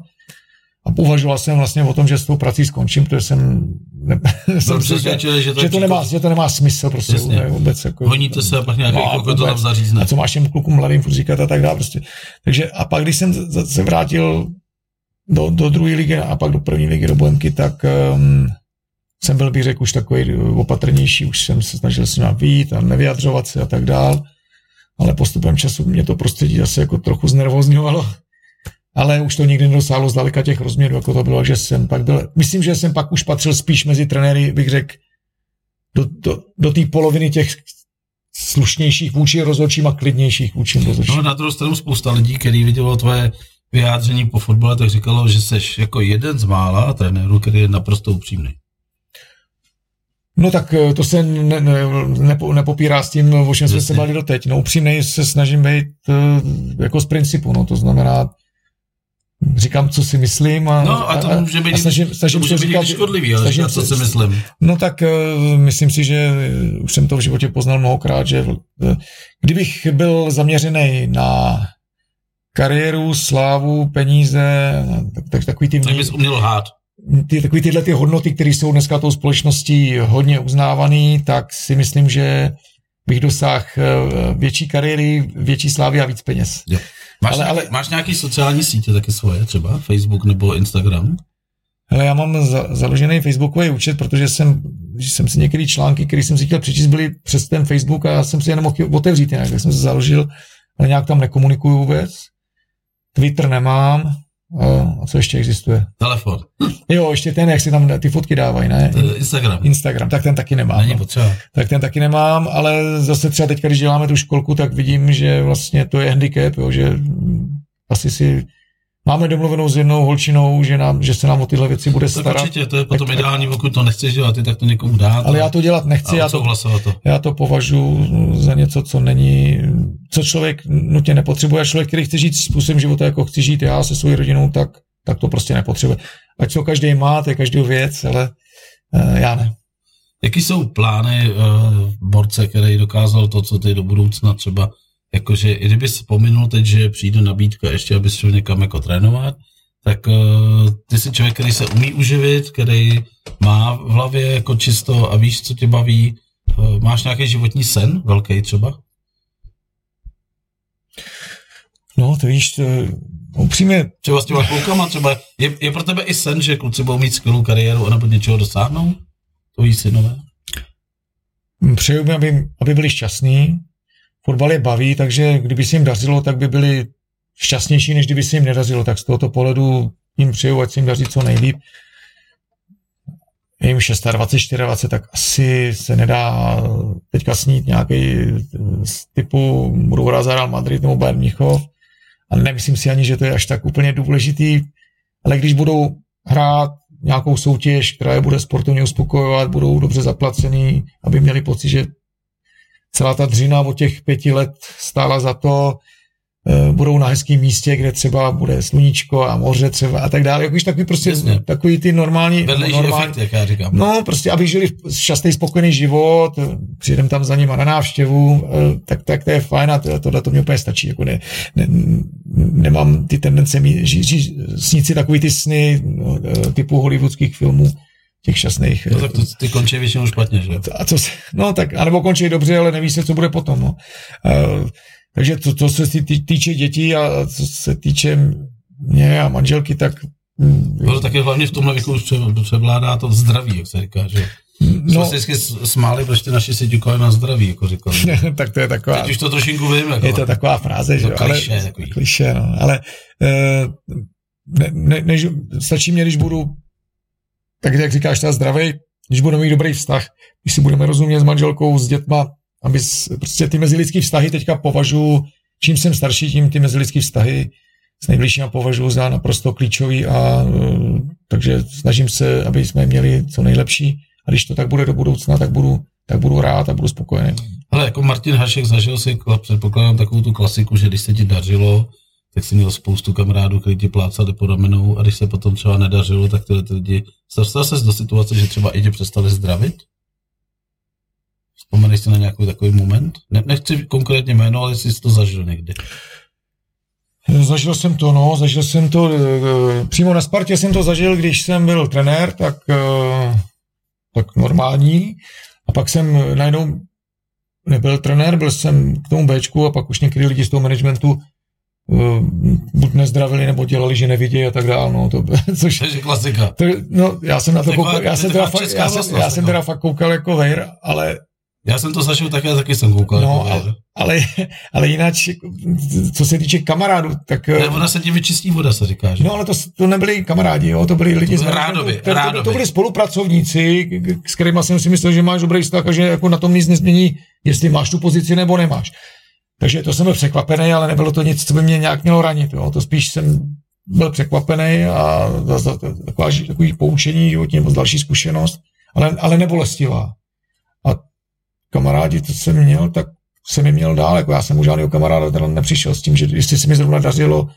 [SPEAKER 3] A uvažoval jsem vlastně o tom, že s tou prací skončím, protože jsem, ne, jsem
[SPEAKER 2] si, že,
[SPEAKER 3] že, to, že, to nemá, že to nemá smysl prostě Jasně. ne, vůbec. Jako,
[SPEAKER 2] Honíte se a pak nějaký no, kluk to tam zařízne.
[SPEAKER 3] A co máš těm klukům mladým furt říkat a tak dále prostě. Takže a pak, když jsem se vrátil do, do druhé ligy a pak do první ligy do Bohemky, tak um, jsem byl, bych řekl, už takový opatrnější, už jsem se snažil s ním vyjít a nevyjadřovat se a tak dál. Ale postupem času mě to prostředí zase jako trochu znervozňovalo ale už to nikdy nedosáhlo zdaleka těch rozměrů, jako to bylo, že jsem pak byl, myslím, že jsem pak už patřil spíš mezi trenéry, bych řekl, do, do, do té poloviny těch slušnějších vůči rozhodčím a klidnějších vůči rozhodčím.
[SPEAKER 2] No, na druhou stranu spousta lidí, který vidělo tvoje vyjádření po fotbale, tak říkalo, že jsi jako jeden z mála trenérů, který je naprosto upřímný.
[SPEAKER 3] No tak eh, to se ne, ne, nepo, nepopírá s tím, o čem jsme se bavili doteď. No upřímnej se snažím být uh, jako z principu, no to znamená, říkám, co si myslím. A,
[SPEAKER 2] no a to může být, a snažím, snažím to může být říkat, škodlivý, ale snažím, co si myslím.
[SPEAKER 3] No tak uh, myslím si, že už jsem to v životě poznal mnohokrát, že uh, kdybych byl zaměřený na kariéru, slávu, peníze, tak, tak takový ty...
[SPEAKER 2] Tak bys uměl lhát.
[SPEAKER 3] Ty, takový tyhle ty hodnoty, které jsou dneska tou společností hodně uznávaný, tak si myslím, že bych dosáhl větší kariéry, větší slávy a víc peněz. Jo.
[SPEAKER 2] Máš, ale, nějaký, ale... máš nějaký sociální sítě taky svoje, třeba Facebook nebo Instagram?
[SPEAKER 3] Hele, já mám za, založený Facebookový účet, protože jsem, že jsem si některé články, které jsem si chtěl přečíst, byly přes ten Facebook a já jsem si je nemohl otevřít jinak, tak jsem se založil, ale nějak tam nekomunikuju vůbec. Twitter nemám, a co ještě existuje?
[SPEAKER 2] Telefon.
[SPEAKER 3] Jo, ještě ten, jak si tam ty fotky dávají, ne?
[SPEAKER 2] Instagram.
[SPEAKER 3] Instagram, tak ten taky nemám.
[SPEAKER 2] Není no. potřeba.
[SPEAKER 3] Tak ten taky nemám, ale zase třeba teď, když děláme tu školku, tak vidím, že vlastně to je handicap, jo, že asi si máme domluvenou s jednou holčinou, že, nám, že se nám o tyhle věci bude starat.
[SPEAKER 2] To určitě, to je potom tak, ideální, pokud to nechceš dělat, ty tak to někomu dát.
[SPEAKER 3] Ale já to dělat nechci, já to,
[SPEAKER 2] to.
[SPEAKER 3] já to považuji za něco, co není, co člověk nutně nepotřebuje. A člověk, který chce žít způsobem života, jako chci žít já se svou rodinou, tak, tak to prostě nepotřebuje. Ať to každý má, to je každý věc, ale uh, já ne.
[SPEAKER 2] Jaký jsou plány uh, borce, který dokázal to, co ty do budoucna třeba jakože i kdyby vzpomenul teď, že přijde nabídka ještě, aby šel někam jako trénovat, tak uh, ty jsi člověk, který se umí uživit, který má v hlavě jako čisto a víš, co tě baví. Uh, máš nějaký životní sen, velký třeba?
[SPEAKER 3] No, to víš, to, upřímně...
[SPEAKER 2] Třeba s těma klukama, třeba je, je pro tebe i sen, že kluci budou mít skvělou kariéru a nebo něčeho dosáhnou? Tvojí synové?
[SPEAKER 3] Přeju mi, aby, aby byli šťastní, fotbal je baví, takže kdyby se jim dařilo, tak by byli šťastnější, než kdyby se jim nedařilo. Tak z tohoto pohledu jim přeju, ať se jim daří co nejlíp. Je jim 26, 24, tak asi se nedá teďka snít nějaký z typu budou hrát za Real Madrid nebo Bayern Mnichov. A nemyslím si ani, že to je až tak úplně důležitý, ale když budou hrát nějakou soutěž, která je bude sportovně uspokojovat, budou dobře zaplacený, aby měli pocit, že celá ta dřina od těch pěti let stála za to, eh, budou na hezkém místě, kde třeba bude sluníčko a moře třeba a tak dále. Jakož takový prostě Jasně. takový ty normální...
[SPEAKER 2] normální efekt, jak já říkám.
[SPEAKER 3] No, prostě, aby žili šťastný, spokojený život, přijdem tam za nima na návštěvu, eh, tak, tak to je fajn a tohle to mě úplně stačí. Jako ne, ne, nemám ty tendence mít, ži, ži, snít si takový ty sny no, eh, typu hollywoodských filmů, těch šťastných.
[SPEAKER 2] No tak to, ty končí většinou špatně, že?
[SPEAKER 3] A co, no tak, anebo končí dobře, ale neví se, co bude potom. No. Uh, takže to, to se týče dětí a co se týče mě a manželky, tak...
[SPEAKER 2] No, taky hlavně v tomhle věku už převládá to zdraví, jak se říká, že? No, jsme se vždycky smáli, protože naši si ťukali na zdraví, jako říkali.
[SPEAKER 3] tak to je taková...
[SPEAKER 2] Teď už to trošinku vím. Jako,
[SPEAKER 3] je to taková fráze, že?
[SPEAKER 2] Kliše, ale,
[SPEAKER 3] kliše, no. Ale uh, ne, ne, než, stačí mě, když budu tak jak říkáš, ta zdravý, když budeme mít dobrý vztah, když si budeme rozumět s manželkou, s dětma, aby prostě ty mezilidský vztahy teďka považuji, čím jsem starší, tím ty mezilidský vztahy s nejbližšíma považuji za naprosto klíčový a e, takže snažím se, aby jsme měli co nejlepší a když to tak bude do budoucna, tak budu, tak budu rád a budu spokojený.
[SPEAKER 2] Ale jako Martin Hašek zažil si, předpokládám takovou tu klasiku, že když se ti dařilo, tak jsi měl spoustu kamarádů, kteří ti plácali po ramenou a když se potom třeba nedařilo, tak tyhle ty lidi, dostal se do situace, že třeba i tě přestali zdravit? Vzpomeneš si na nějaký takový moment? Ne, nechci konkrétně jméno, ale jsi to zažil někdy.
[SPEAKER 3] Zažil jsem to, no, zažil jsem to, e, přímo na Spartě jsem to zažil, když jsem byl trenér, tak, e, tak normální, a pak jsem najednou nebyl trenér, byl jsem k tomu Bčku a pak už některý lidi z toho managementu Eh, buď nezdravili, nebo dělali, že nevidí a tak dále. No, to,
[SPEAKER 2] což, je klasika.
[SPEAKER 3] To, no, já jsem na to koukal, já jsem, teda fakt, já, jsem, já jsem teda fakt koukal jako vejr, ale
[SPEAKER 2] já jsem to zažil tak, já taky jsem koukal.
[SPEAKER 3] No, jako ale, ale, ale jinak, co se týče kamarádů, tak...
[SPEAKER 2] Ne, ona se ti vyčistí voda, se říká, že?
[SPEAKER 3] No, ale to, to nebyli kamarádi, jo, to byli lidi
[SPEAKER 2] to z rádoby,
[SPEAKER 3] to, to, to, to, byli spolupracovníci, s kterými jsem si myslel, že máš dobrý vztah a že jako na tom nic nezmění, jestli máš tu pozici nebo nemáš. Takže to jsem byl překvapený, ale nebylo to nic, co by mě nějak mělo ranit. Jo. To spíš jsem byl překvapený a taková, takový poučení životní nebo další zkušenost, ale, ale nebolestivá. A kamarádi, co jsem měl, tak jsem je měl dál. Jako já jsem u žádného kamaráda teda nepřišel s tím, že jestli se mi zrovna dařilo,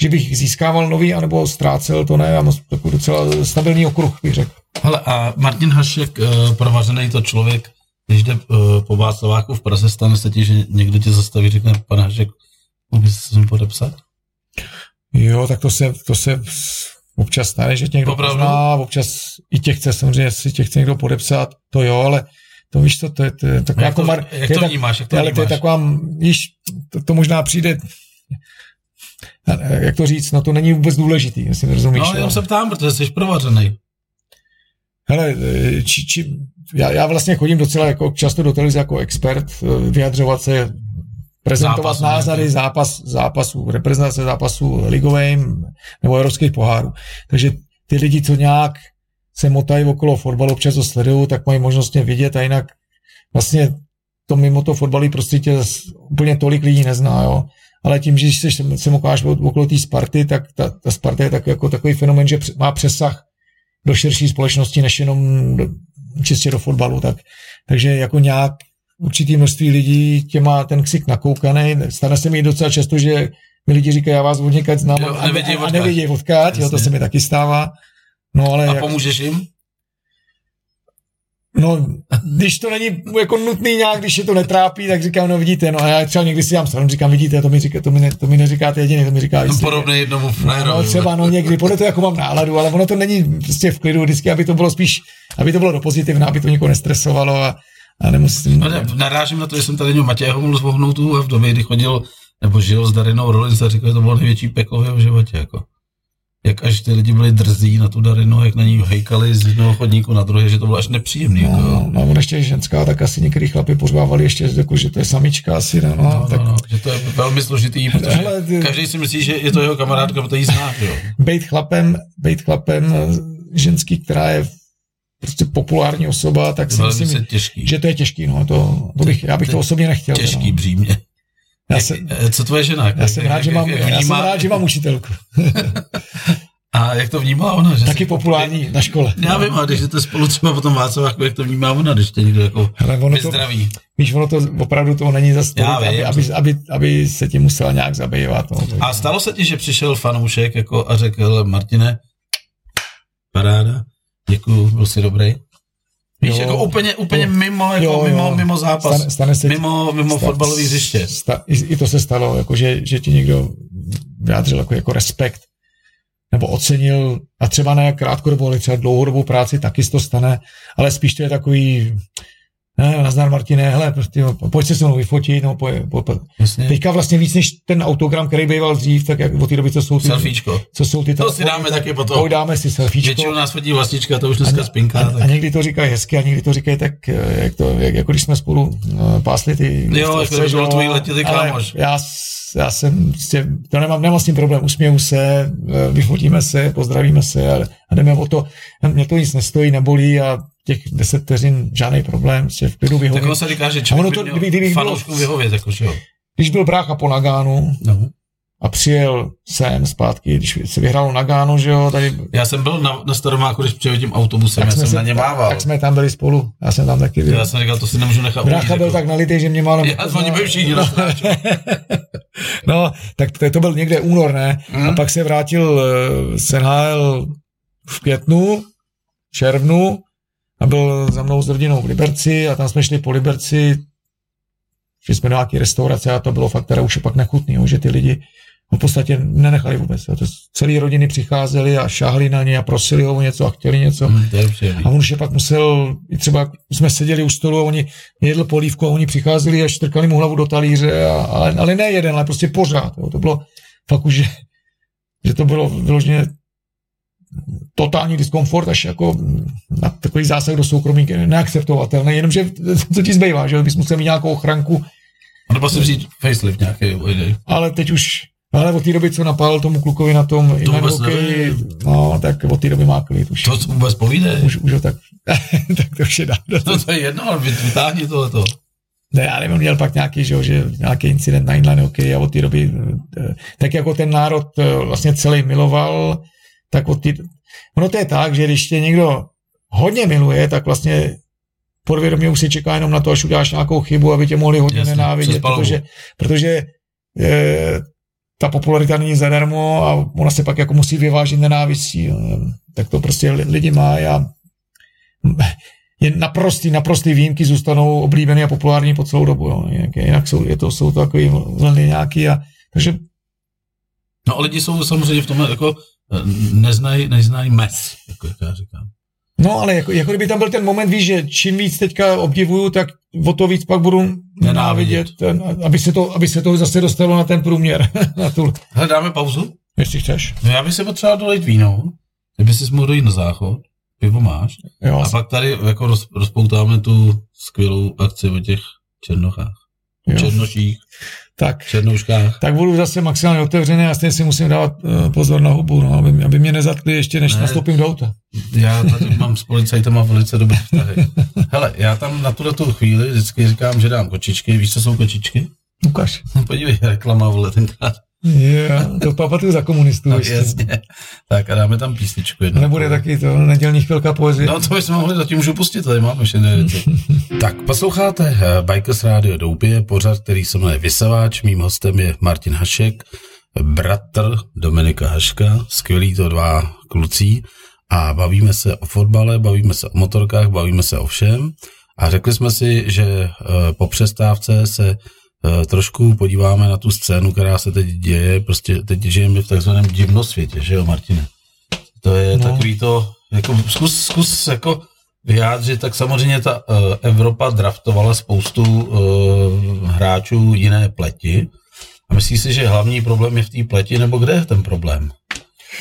[SPEAKER 3] že bych získával nový, anebo ztrácel, to ne, já mám takový docela stabilní okruh, bych řekl.
[SPEAKER 2] Ale a Martin Hašek, uh, provařený to člověk, když jde uh, po Václaváku v Praze, stane se ti, že někdo tě zastaví, řekne, pane Hašek, mohl se sem podepsat?
[SPEAKER 3] Jo, tak to se, to se občas stane, že tě někdo
[SPEAKER 2] Opravdu?
[SPEAKER 3] pozná, občas i tě chce, samozřejmě, si tě chce někdo podepsat, to jo, ale to víš co, to je, to je taková
[SPEAKER 2] Jak to,
[SPEAKER 3] jako mar,
[SPEAKER 2] jak to vnímáš? Jak to
[SPEAKER 3] ale to je taková, víš, to, to možná přijde, jak to říct, no to není vůbec důležitý, jestli mi rozumíš.
[SPEAKER 2] No, jenom se ptám, protože jsi provařený.
[SPEAKER 3] Hele, či, či, já, já vlastně chodím docela jako často do televize jako expert, eh, vyjadřovat se, prezentovat
[SPEAKER 2] Zápasu
[SPEAKER 3] názory zápas, zápasů, reprezentace zápasů ligovým nebo evropských pohárů. Takže ty lidi, co nějak se motají okolo fotbalu, občas to sledují, tak mají možnost mě vidět a jinak vlastně to mimo to fotbalí zas úplně tolik lidí nezná, jo. Ale tím, že se, se mokáš okolo té Sparty, tak ta, ta Sparta je tak, jako takový fenomen, že má přesah do širší společnosti, než jenom do, čistě do fotbalu. Tak, takže jako nějak určitý množství lidí tě má ten ksik nakoukaný. Stane se mi docela často, že mi lidi říkají, já vás od někať znám
[SPEAKER 2] Jo,
[SPEAKER 3] a,
[SPEAKER 2] nevědí
[SPEAKER 3] a, a
[SPEAKER 2] odkud,
[SPEAKER 3] jo, to se mi taky stává. No ale
[SPEAKER 2] A
[SPEAKER 3] jak,
[SPEAKER 2] pomůžeš jim?
[SPEAKER 3] No, když to není jako nutný nějak, když je to netrápí, tak říkám, no vidíte, no a já třeba někdy si dám stranu, říkám, vidíte, to mi, říká, to mi, ne, to mi neříkáte jediný, to mi říká
[SPEAKER 2] No,
[SPEAKER 3] jistě.
[SPEAKER 2] podobný jednomu frérovi.
[SPEAKER 3] No, třeba no někdy, podle toho, jako mám náladu, ale ono to není prostě v klidu, vždycky, aby to bylo spíš, aby to bylo do pozitivna, aby to nikoho nestresovalo a, a nemusím...
[SPEAKER 2] No, ne, narážím na to, že jsem tady měl Matěje Homolu z tu a v době, kdy chodil nebo žil s Darinou Rollins a říkal, že to bylo největší peko v jeho životě. Jako. Jak až ty lidi byli drzí na tu Darinu, jak na ní hejkali z jednoho chodníku na druhé, že to bylo až nepříjemný. Jako,
[SPEAKER 3] No,
[SPEAKER 2] jo.
[SPEAKER 3] no, no, ještě je ženská, tak asi některý chlapi pořvávali ještě, jako, že to je samička asi, no, no,
[SPEAKER 2] No,
[SPEAKER 3] tak
[SPEAKER 2] no, no, že to je velmi složitý, protože
[SPEAKER 3] Hele, ty-
[SPEAKER 2] každý si myslí, že je to jeho kamarádka, protože ji zná. Jo.
[SPEAKER 3] bejt chlapem, bejt chlapem eh, ženský, která je prostě populární osoba, tak si
[SPEAKER 2] Velmi
[SPEAKER 3] myslím,
[SPEAKER 2] těžký.
[SPEAKER 3] že to je těžký, no, to, to bych, já bych to osobně nechtěl.
[SPEAKER 2] Těžký
[SPEAKER 3] no.
[SPEAKER 2] břímě.
[SPEAKER 3] Já,
[SPEAKER 2] Jak,
[SPEAKER 3] jsem,
[SPEAKER 2] eh, co tvoje žena?
[SPEAKER 3] já jsem rád, že mám, já jsem rád, že mám učitelku.
[SPEAKER 2] A jak to vnímala ona? Že
[SPEAKER 3] Taky populární na škole.
[SPEAKER 2] Já vím, ale když jdete spolu třeba potom Václaváku, jak to vnímá ona, když tě někdo jako
[SPEAKER 3] Hele, ono to,
[SPEAKER 2] vyzdraví.
[SPEAKER 3] víš, ono to opravdu to není za
[SPEAKER 2] Já
[SPEAKER 3] aby,
[SPEAKER 2] vím.
[SPEAKER 3] aby, aby, aby, se tím musela nějak zabývat. No, to,
[SPEAKER 2] A stalo se ti, že přišel fanoušek jako a řekl, "Hele, Martine, paráda, děkuju, byl jsi dobrý. Víš,
[SPEAKER 3] Jo.
[SPEAKER 2] jako úplně, úplně mimo, jako
[SPEAKER 3] Jo, jo.
[SPEAKER 2] mimo, mimo zápas,
[SPEAKER 3] Stane, stane se
[SPEAKER 2] mimo, mimo
[SPEAKER 3] sta-
[SPEAKER 2] fotbalový hřiště.
[SPEAKER 3] Sta, i, I to se stalo, jako že, že ti někdo vyjádřil jako, jako respekt nebo ocenil a třeba ne krátkodobou, ale třeba dlouhodobou práci, taky se to stane, ale spíš to je takový ne, nazdar Martine, hele, prostě, jo, pojď se se mnou vyfotit, no, pojď, pojď.
[SPEAKER 2] Jasně.
[SPEAKER 3] Teďka vlastně víc než ten autogram, který býval dřív, tak jak od té doby, co jsou ty,
[SPEAKER 2] Selfiečko.
[SPEAKER 3] co jsou ty
[SPEAKER 2] To si dáme taky potom.
[SPEAKER 3] Pojď dáme si selfiečko.
[SPEAKER 2] Většinou nás fotí vlastička, to už dneska
[SPEAKER 3] a,
[SPEAKER 2] spinká.
[SPEAKER 3] a, a někdy to říkají hezky a někdy to říkají tak, eh, jak to, jak, jako když jsme spolu uh, pásli ty...
[SPEAKER 2] Jo, jako by
[SPEAKER 3] že
[SPEAKER 2] byl
[SPEAKER 3] jo,
[SPEAKER 2] tvůj letělý
[SPEAKER 3] ale
[SPEAKER 2] kámoš.
[SPEAKER 3] Já, já jsem, prostě, to nemám, nemám s tím problém, usměju se, eh, vyfotíme se, pozdravíme se a, a jdeme o to, mě to nic nestojí, nebolí a těch deset vteřin žádný problém, prostě v klidu
[SPEAKER 2] Tak
[SPEAKER 3] vyhovím.
[SPEAKER 2] ono se říká, že člověk
[SPEAKER 3] to,
[SPEAKER 2] by
[SPEAKER 3] kdyby- byl-
[SPEAKER 2] fanouškům vyhovět, jako, že jo.
[SPEAKER 3] Když byl brácha po Nagánu
[SPEAKER 2] No.
[SPEAKER 3] a přijel sem zpátky, když se vyhrálo Nagánu, že jo, tady
[SPEAKER 2] Já jsem byl na, na Staromáku, když přijel tím autobusem, já jsem
[SPEAKER 3] se,
[SPEAKER 2] na ně mával.
[SPEAKER 3] tak jsme tam byli spolu, já jsem tam taky byl.
[SPEAKER 2] Já jsem říkal, to si nemůžu nechat
[SPEAKER 3] Brácha
[SPEAKER 2] ujít,
[SPEAKER 3] byl
[SPEAKER 2] jako.
[SPEAKER 3] tak nalitý, že mě málem...
[SPEAKER 2] Já, oni byli všichni.
[SPEAKER 3] No, tak to, to byl někde únor, ne?
[SPEAKER 2] Hmm.
[SPEAKER 3] A pak se vrátil eh, z NHL v květnu, červnu a byl za mnou s rodinou v Liberci a tam jsme šli po Liberci, šli jsme do nějaké restaurace a to bylo fakt teda už je pak nechutný, jo, že ty lidi ho v podstatě nenechali vůbec. Jo. To celé rodiny přicházely a šáhli na ně a prosili ho o něco a chtěli něco.
[SPEAKER 2] Hm, příjemný.
[SPEAKER 3] A on už je pak musel, i třeba jsme seděli u stolu a oni jedl polívku a oni přicházeli a štrkali mu hlavu do talíře, a, ale, ale ne jeden, ale prostě pořád. Jo. To bylo fakt už, že, že to bylo vyloženě totální diskomfort, až jako na takový zásah do soukromí neakceptovatelný, jenomže co ti zbývá, že bys musel mít nějakou ochranku,
[SPEAKER 2] A nebo si vzít facelift nějaký, ojde.
[SPEAKER 3] ale teď už, ale od té doby, co napálil tomu klukovi na tom
[SPEAKER 2] To vůbec
[SPEAKER 3] hokeji, no, tak od té doby má klid už.
[SPEAKER 2] To co vůbec povíde.
[SPEAKER 3] Už, už ho tak, tak to už je dávno.
[SPEAKER 2] No to je jedno, ale vy- vytáhni tohleto.
[SPEAKER 3] Ne, já nevím, měl pak nějaký, že, že nějaký incident na inline hokej a od té doby, eh, tak jako ten národ eh, vlastně celý miloval, tak od té, ono to je tak, že když tě někdo hodně miluje, tak vlastně podvědomě už si čeká jenom na to, až uděláš nějakou chybu, aby tě mohli hodně
[SPEAKER 2] Jasně,
[SPEAKER 3] nenávidět, protože, protože eh, ta popularita není zadarmo a ona se pak jako musí vyvážit nenávistí. Tak to prostě lidi má a je naprostý, naprostý výjimky zůstanou oblíbený a populární po celou dobu. Jo. Jinak jsou, je to, jsou to takový vlny nějaký a takže
[SPEAKER 2] No a lidi jsou samozřejmě v tom jako neznají, neznají mes, jako já říkám.
[SPEAKER 3] No ale jako, jako kdyby tam byl ten moment, víš, že čím víc teďka obdivuju, tak o to víc pak budu nenávidět, ten, aby, se to, aby se to zase dostalo na ten průměr. na tu...
[SPEAKER 2] Hele, dáme pauzu?
[SPEAKER 3] Jestli chceš.
[SPEAKER 2] No já bych se potřeboval dolejt víno, kdyby si mohl dojít na záchod, pivo máš, jo. a pak tady jako roz, rozpoutáme tu skvělou akci o těch černochách. Jo. Černoších.
[SPEAKER 3] Tak, tak budu zase maximálně otevřený a stejně si musím dávat uh, pozor na hubu, no, aby, aby mě nezatkli ještě, než ne, nastoupím do auta.
[SPEAKER 2] Já tady mám s policajtama velice dobré vztahy. Hele, já tam na tuhle tu chvíli vždycky říkám, že dám kočičky. Víš, co jsou kočičky?
[SPEAKER 3] Ukaž.
[SPEAKER 2] No, podívej, reklama, vole, tenkrát.
[SPEAKER 3] Yeah, to pamatuju za komunistů. No,
[SPEAKER 2] jasně. Tak a dáme tam písničku jednu.
[SPEAKER 3] Nebude taky to nedělní chvilka poezie.
[SPEAKER 2] No to bychom mohli, zatím můžu pustit, tady máme ještě věci. tak posloucháte eh, Bikers Radio Doupě, pořad, který se jmenuje Vysavač. Mým hostem je Martin Hašek, bratr Dominika Haška, skvělý to dva kluci a bavíme se o fotbale, bavíme se o motorkách, bavíme se o všem. A řekli jsme si, že eh, po přestávce se trošku podíváme na tu scénu, která se teď děje, prostě teď žijeme v takzvaném divnosvětě, že jo, Martine? To je no. takový to, jako zkus, zkus jako vyjádřit, tak samozřejmě ta uh, Evropa draftovala spoustu uh, hráčů jiné pleti. A myslíš si, že hlavní problém je v té pleti, nebo kde je ten problém?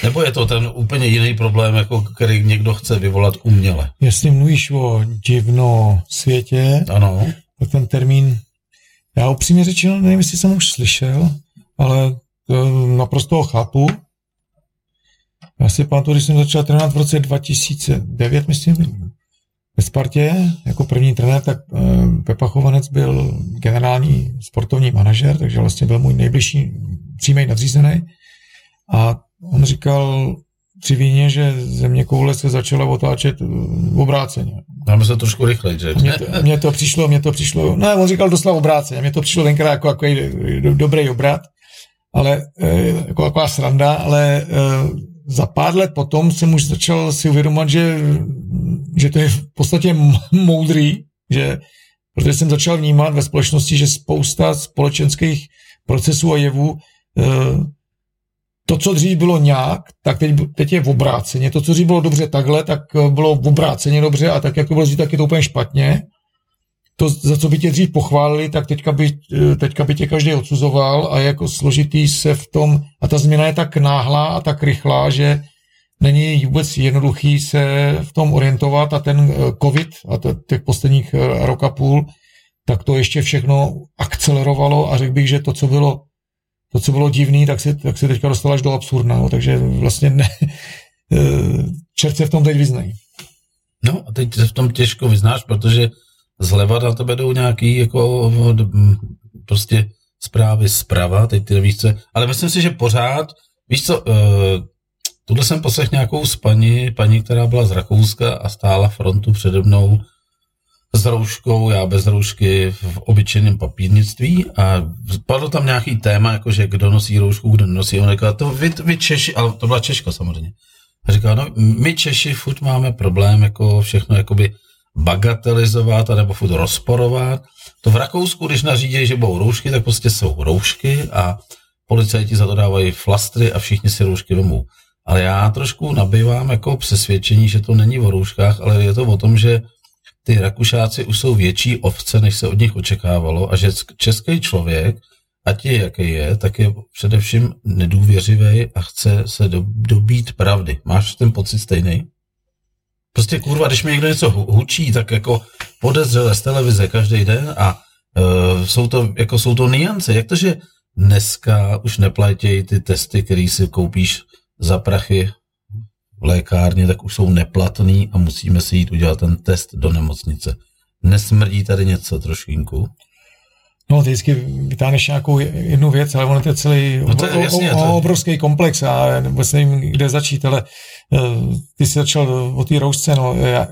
[SPEAKER 2] Nebo je to ten úplně jiný problém, jako který někdo chce vyvolat uměle?
[SPEAKER 3] Jestli mluvíš o divno světě,
[SPEAKER 2] ano.
[SPEAKER 3] tak ten termín já upřímně řečeno nevím, jestli jsem už slyšel, ale to naprosto ho chápu. Já si pamatuju, když jsem začal trénovat v roce 2009, myslím, ve Spartě jako první trenér, tak eh, Pepa Chovanec byl generální sportovní manažer, takže vlastně byl můj nejbližší přímý nadřízený. A on říkal, při víně, že země koule se začala otáčet v obráceně.
[SPEAKER 2] Máme se trošku rychleji, že?
[SPEAKER 3] Mně to, mně to přišlo, mně to přišlo, no on říkal doslova obráceně, mně to přišlo tenkrát jako, jako dobrý obrat, ale eh, jako taková sranda, ale eh, za pár let potom jsem už začal si uvědomovat, že, že to je v podstatě moudrý, že protože jsem začal vnímat ve společnosti, že spousta společenských procesů a jevů eh, to, co dřív bylo nějak, tak teď, teď je v obráceně. To, co dřív bylo dobře takhle, tak eh, bylo v obráceně dobře a tak, jako bylo dřív, tak je to úplně špatně. To, za co by tě dřív pochválili, tak teďka by, eh, teďka by tě každý odsuzoval a jako složitý se v tom, a ta změna je tak náhlá a tak rychlá, že není vůbec jednoduchý se v tom orientovat a ten eh, covid a to, těch posledních rok a půl, tak to ještě všechno akcelerovalo a řekl bych, že to, co bylo to, co bylo divný, tak se, tak se teďka dostala až do absurdna, no, takže vlastně ne, eh, čert se v tom teď vyznají.
[SPEAKER 2] No a teď se v tom těžko vyznáš, protože zleva na tebe jdou nějaký jako prostě zprávy zprava, teď ty nevíš co, ale myslím si, že pořád, víš co, uh, tuhle jsem poslech nějakou z paní, paní, která byla z Rakouska a stála frontu přede mnou s rouškou, já bez roušky v obyčejném papírnictví a padlo tam nějaký téma, jakože kdo nosí roušku, kdo nenosí. On říkal, to vy, vy Češi, ale to byla Češka samozřejmě. A říkal, no my Češi furt máme problém jako všechno jakoby bagatelizovat nebo furt rozporovat. To v Rakousku, když nařídí, že budou roušky, tak prostě jsou roušky a policajti za to dávají flastry a všichni si roušky domů. Ale já trošku nabývám jako přesvědčení, že to není o rouškách, ale je to o tom, že ty Rakušáci už jsou větší ovce, než se od nich očekávalo a že český člověk, ať je jaký je, tak je především nedůvěřivý a chce se do, dobít pravdy. Máš ten pocit stejný? Prostě kurva, když mi někdo něco hučí, tak jako podezřele z televize každý den a uh, jsou, to, jako jsou to niance. Jak to, že dneska už neplatějí ty testy, který si koupíš za prachy lékárně, tak už jsou neplatný a musíme si jít udělat ten test do nemocnice. Nesmrdí tady něco trošinku?
[SPEAKER 3] No, ty vždycky vytáhneš nějakou jednu věc, ale ono to je celý
[SPEAKER 2] no to je, jasně,
[SPEAKER 3] o, o, obrovský komplex a vůbec nevím, kde začít, ale uh, ty jsi začal o té roušce, no, já,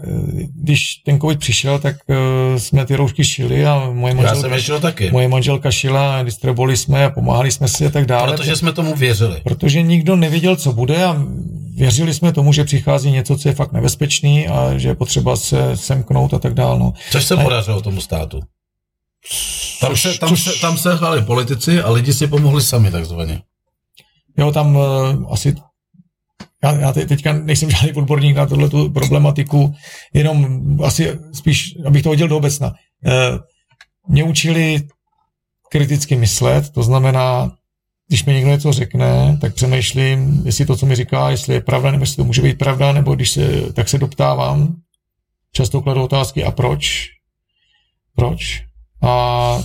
[SPEAKER 3] když ten covid přišel, tak uh, jsme ty roušky šili a moje manželka,
[SPEAKER 2] já jsem taky.
[SPEAKER 3] moje manželka šila, distribuovali jsme a pomáhali jsme si a tak dále.
[SPEAKER 2] Protože jsme tomu věřili.
[SPEAKER 3] Protože nikdo nevěděl, co bude a věřili jsme tomu, že přichází něco, co je fakt nebezpečný a že je potřeba se semknout a tak dále. No.
[SPEAKER 2] Což se podařilo tomu státu. Tam se, tam, se, tam se hlali politici a lidi si pomohli sami takzvaně.
[SPEAKER 3] Jo, tam uh, asi já, já teďka nejsem žádný odborník na tuhle problematiku, jenom asi spíš, abych to hodil do obecna. Uh, mě učili kriticky myslet, to znamená, když mi někdo něco řekne, tak přemýšlím, jestli to, co mi říká, jestli je pravda, nebo jestli to může být pravda, nebo když se, tak se doptávám. Často kladu otázky, a proč? Proč? A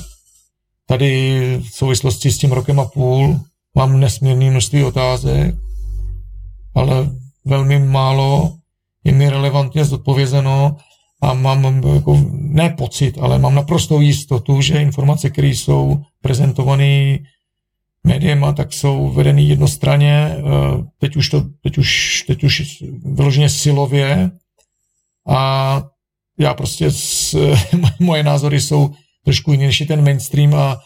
[SPEAKER 3] tady v souvislosti s tím rokem a půl mám nesmírné množství otázek, ale velmi málo je mi relevantně zodpovězeno a mám jako, ne pocit, ale mám naprostou jistotu, že informace, které jsou prezentované médiema, tak jsou vedeny jednostranně, eh, teď už, to, teď už, teď už vyloženě silově. A já prostě, s, moje názory jsou trošku jiný než je ten mainstream a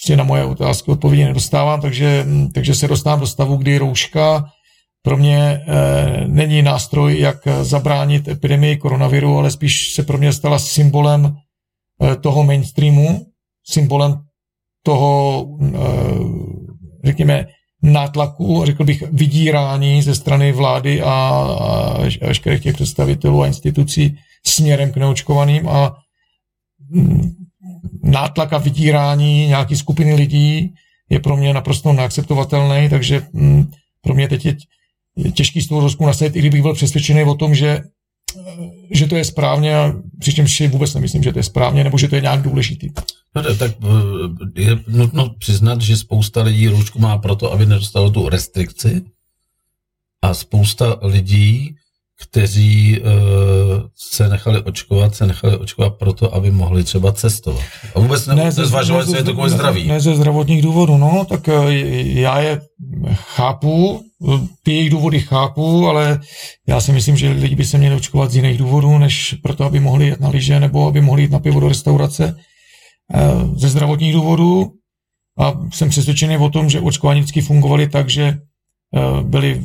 [SPEAKER 3] prostě na moje otázky odpovědi nedostávám, takže, takže se dostávám do stavu, kdy rouška pro mě e, není nástroj, jak zabránit epidemii koronaviru, ale spíš se pro mě stala symbolem e, toho mainstreamu, symbolem toho, e, řekněme, nátlaku, řekl bych, vydírání ze strany vlády a veškerých těch představitelů a institucí směrem k neočkovaným a nátlak a vydírání nějaké skupiny lidí je pro mě naprosto neakceptovatelný, takže mm, pro mě teď je těžký z toho rozku nastavit, i kdybych byl přesvědčený o tom, že, že to je správně, přičemž si vůbec nemyslím, že to je správně, nebo že to je nějak důležitý.
[SPEAKER 2] No, tak eh, je nutno přiznat, že spousta lidí roušku má proto, aby nedostalo tu restrikci a spousta lidí kteří uh, se nechali očkovat, se nechali očkovat proto, aby mohli třeba cestovat. A vůbec ne, zvažovat, co je to kvůli zdraví.
[SPEAKER 3] Ne ze zdravotních důvodů, no, tak uh, já je chápu, ty jejich důvody chápu, ale já si myslím, že lidi by se měli očkovat z jiných důvodů, než proto, aby mohli jít na lyže nebo aby mohli jít na pivo do restaurace. Ze zdravotních důvodů a jsem přesvědčený o tom, že očkování vždycky fungovaly tak, že Eh, byly,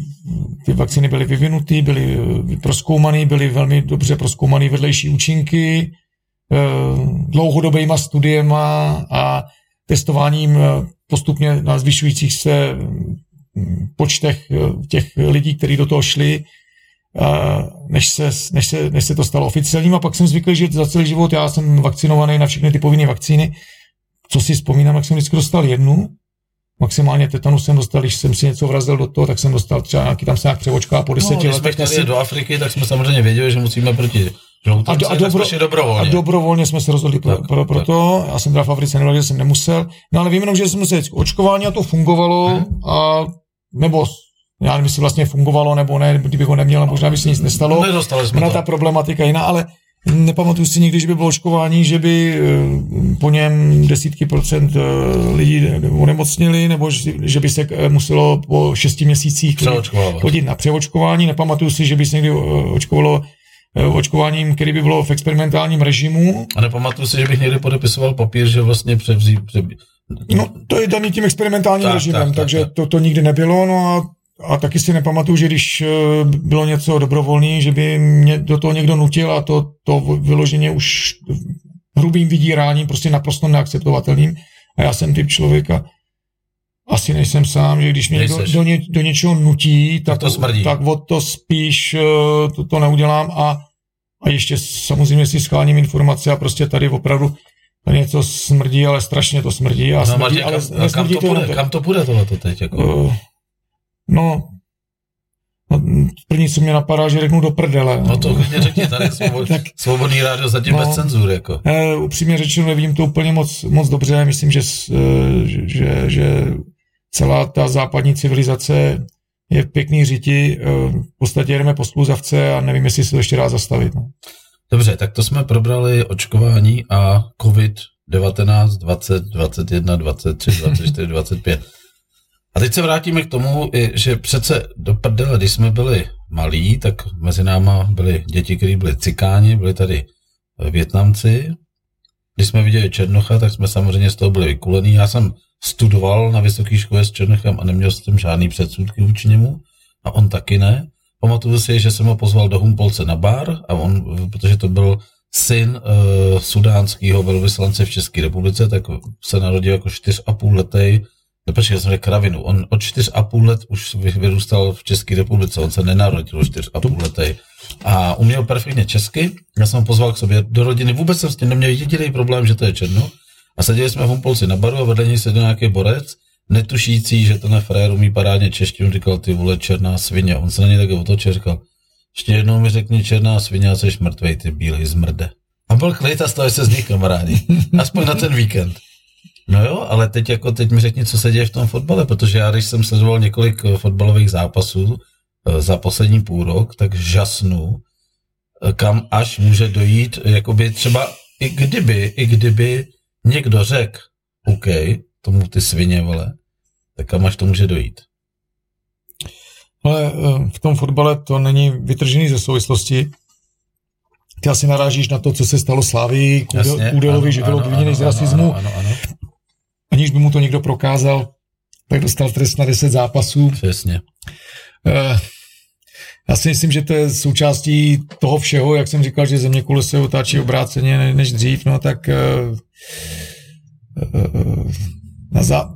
[SPEAKER 3] ty vakcíny byly vyvinuty, byly eh, proskoumané, byly velmi dobře proskoumané vedlejší účinky, eh, dlouhodobýma studiema a testováním postupně na zvyšujících se hm, počtech těch lidí, kteří do toho šli, než se, než, se, než se to stalo oficiálním. A pak jsem zvyklý žít za celý život. Já jsem vakcinovaný na všechny ty povinné vakcíny. Co si vzpomínám, jak jsem vždycky dostal jednu, maximálně tetanu jsem dostal, když jsem si něco vrazil do toho, tak jsem dostal třeba nějaký tam se nějak převočka po deseti
[SPEAKER 2] no, letech. Když jsme do Afriky, tak jsme samozřejmě věděli, že musíme proti a, do, a, dobro, dobrovolně.
[SPEAKER 3] a dobrovolně jsme se rozhodli pro, tak, pro, pro tak. to. Já jsem teda v Africe nevěděl, že jsem nemusel. No ale vím jenom, že jsem se očkování a to fungovalo hmm. a nebo já nevím, jestli vlastně fungovalo nebo ne, kdybych ho neměl, možná by se nic nestalo.
[SPEAKER 2] Nedostali jsme
[SPEAKER 3] Ona ta problematika jiná, ale Nepamatuju si nikdy, že by bylo očkování, že by eh, po něm desítky procent eh, lidí onemocnili, nebo že by se eh, muselo po šesti měsících chodit na přeočkování. Nepamatuju si, že by se někdy očkovalo očkováním, který by bylo v experimentálním režimu.
[SPEAKER 2] A nepamatuju si, že bych někdy podepisoval papír, že vlastně převzí... Převzí...
[SPEAKER 3] No, to je daný tím experimentálním tak, režimem, tak, takže tak, tak. To, to nikdy nebylo, no a a taky si nepamatuju, že když eh, bylo něco dobrovolný, že by mě do toho někdo nutil a to, to vyloženě už hrubým vydíráním, prostě naprosto neakceptovatelným. A já jsem typ člověka, asi nejsem sám, že když mě někdo do, ně, do něčeho nutí, tak,
[SPEAKER 2] to smrdí.
[SPEAKER 3] tak od to spíš eh, to, to neudělám a, a ještě samozřejmě si schváním informace a prostě tady opravdu něco smrdí, ale strašně to smrdí. A
[SPEAKER 2] no,
[SPEAKER 3] smrdí
[SPEAKER 2] Martě, ale kam, kam, to, to půjde, kam to půjde tohleto teď? Jako? Uh,
[SPEAKER 3] No, no, první, co mě napadá, že řeknu do prdele.
[SPEAKER 2] No to mě řekni, tady svobod, tak, svobodný rádio zatím no, bez cenzury. Jako.
[SPEAKER 3] Eh, upřímně řečeno, nevím to úplně moc, moc dobře. Myslím, že, eh, že, že, celá ta západní civilizace je v pěkný říti. Eh, v podstatě jedeme po skluzavce a nevím, jestli se to ještě dá zastavit. No.
[SPEAKER 2] Dobře, tak to jsme probrali očkování a covid 19, 20, 21, 23, 24, 25. A teď se vrátíme k tomu, že přece do prdele, když jsme byli malí, tak mezi náma byli děti, kteří byli cikáni, byli tady Větnamci. Když jsme viděli Černocha, tak jsme samozřejmě z toho byli vykulení. Já jsem studoval na vysoké škole s Černochem a neměl jsem žádný předsudky vůči němu a on taky ne. Pamatuju si, že jsem ho pozval do Humpolce na bar, a on, protože to byl syn uh, sudánského velvyslance v České republice, tak se narodil jako čtyř a letý Počkej, já jsem řekl kravinu. On od čtyř a půl let už vyrůstal v České republice, on se nenarodil čtyř a půl letý. A uměl perfektně česky, já jsem ho pozval k sobě do rodiny, vůbec jsem s tím neměl jediný problém, že to je černo. A seděli jsme v Humpolci na baru a vedle něj seděl nějaký borec, netušící, že ten frér umí parádně češtinu, říkal, ty vole, černá svině. On se na něj tak otočil, říkal, ještě jednou mi řekni černá svině a jsi mrtvej, ty bílej zmrde. A byl klid a stali se z nich kamarádi. Aspoň na ten víkend. No jo, ale teď jako teď mi řekni, co se děje v tom fotbale, protože já, když jsem sledoval několik eh, fotbalových zápasů eh, za poslední půl rok, tak žasnu, eh, kam až může dojít, jakoby třeba i kdyby, i kdyby někdo řekl, OK, tomu ty svině, vole, tak kam až to může dojít?
[SPEAKER 3] Ale v tom fotbale to není vytržený ze souvislosti. Ty asi narážíš na to, co se stalo Slávii, Kůdelovi, že bylo obviněný z rasismu. Ano, ano, ano aniž by mu to někdo prokázal, tak dostal trest na 10 zápasů.
[SPEAKER 2] Přesně.
[SPEAKER 3] Uh, já si myslím, že to je součástí toho všeho, jak jsem říkal, že země kule se otáčí obráceně než dřív, no tak uh, uh, na za...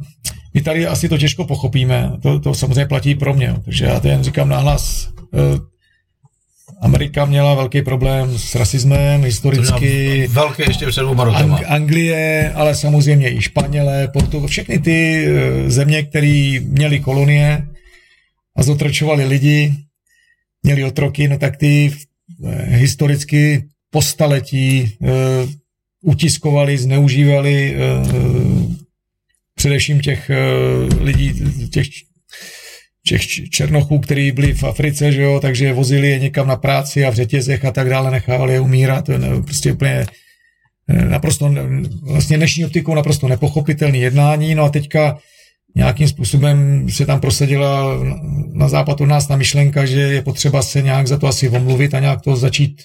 [SPEAKER 3] my tady asi to těžko pochopíme, to, to samozřejmě platí pro mě, takže já to jen říkám nahlas. Amerika měla velký problém s rasismem historicky.
[SPEAKER 2] Velký ještě před dvouma Ang-
[SPEAKER 3] Anglie, ale samozřejmě i Španělé, Portu, všechny ty eh, země, které měly kolonie a zotročovali lidi, měli otroky, no tak ty eh, historicky po staletí uh, utiskovali, zneužívali uh, především těch uh, lidí, těch těch černochů, kteří byli v Africe, že jo, takže vozili je někam na práci a v řetězech a tak dále, nechávali je umírat, to je prostě úplně eh, naprosto, vlastně dnešní optikou naprosto nepochopitelný jednání, no a teďka nějakým způsobem se tam prosadila na západ od nás na myšlenka, že je potřeba se nějak za to asi omluvit a nějak to začít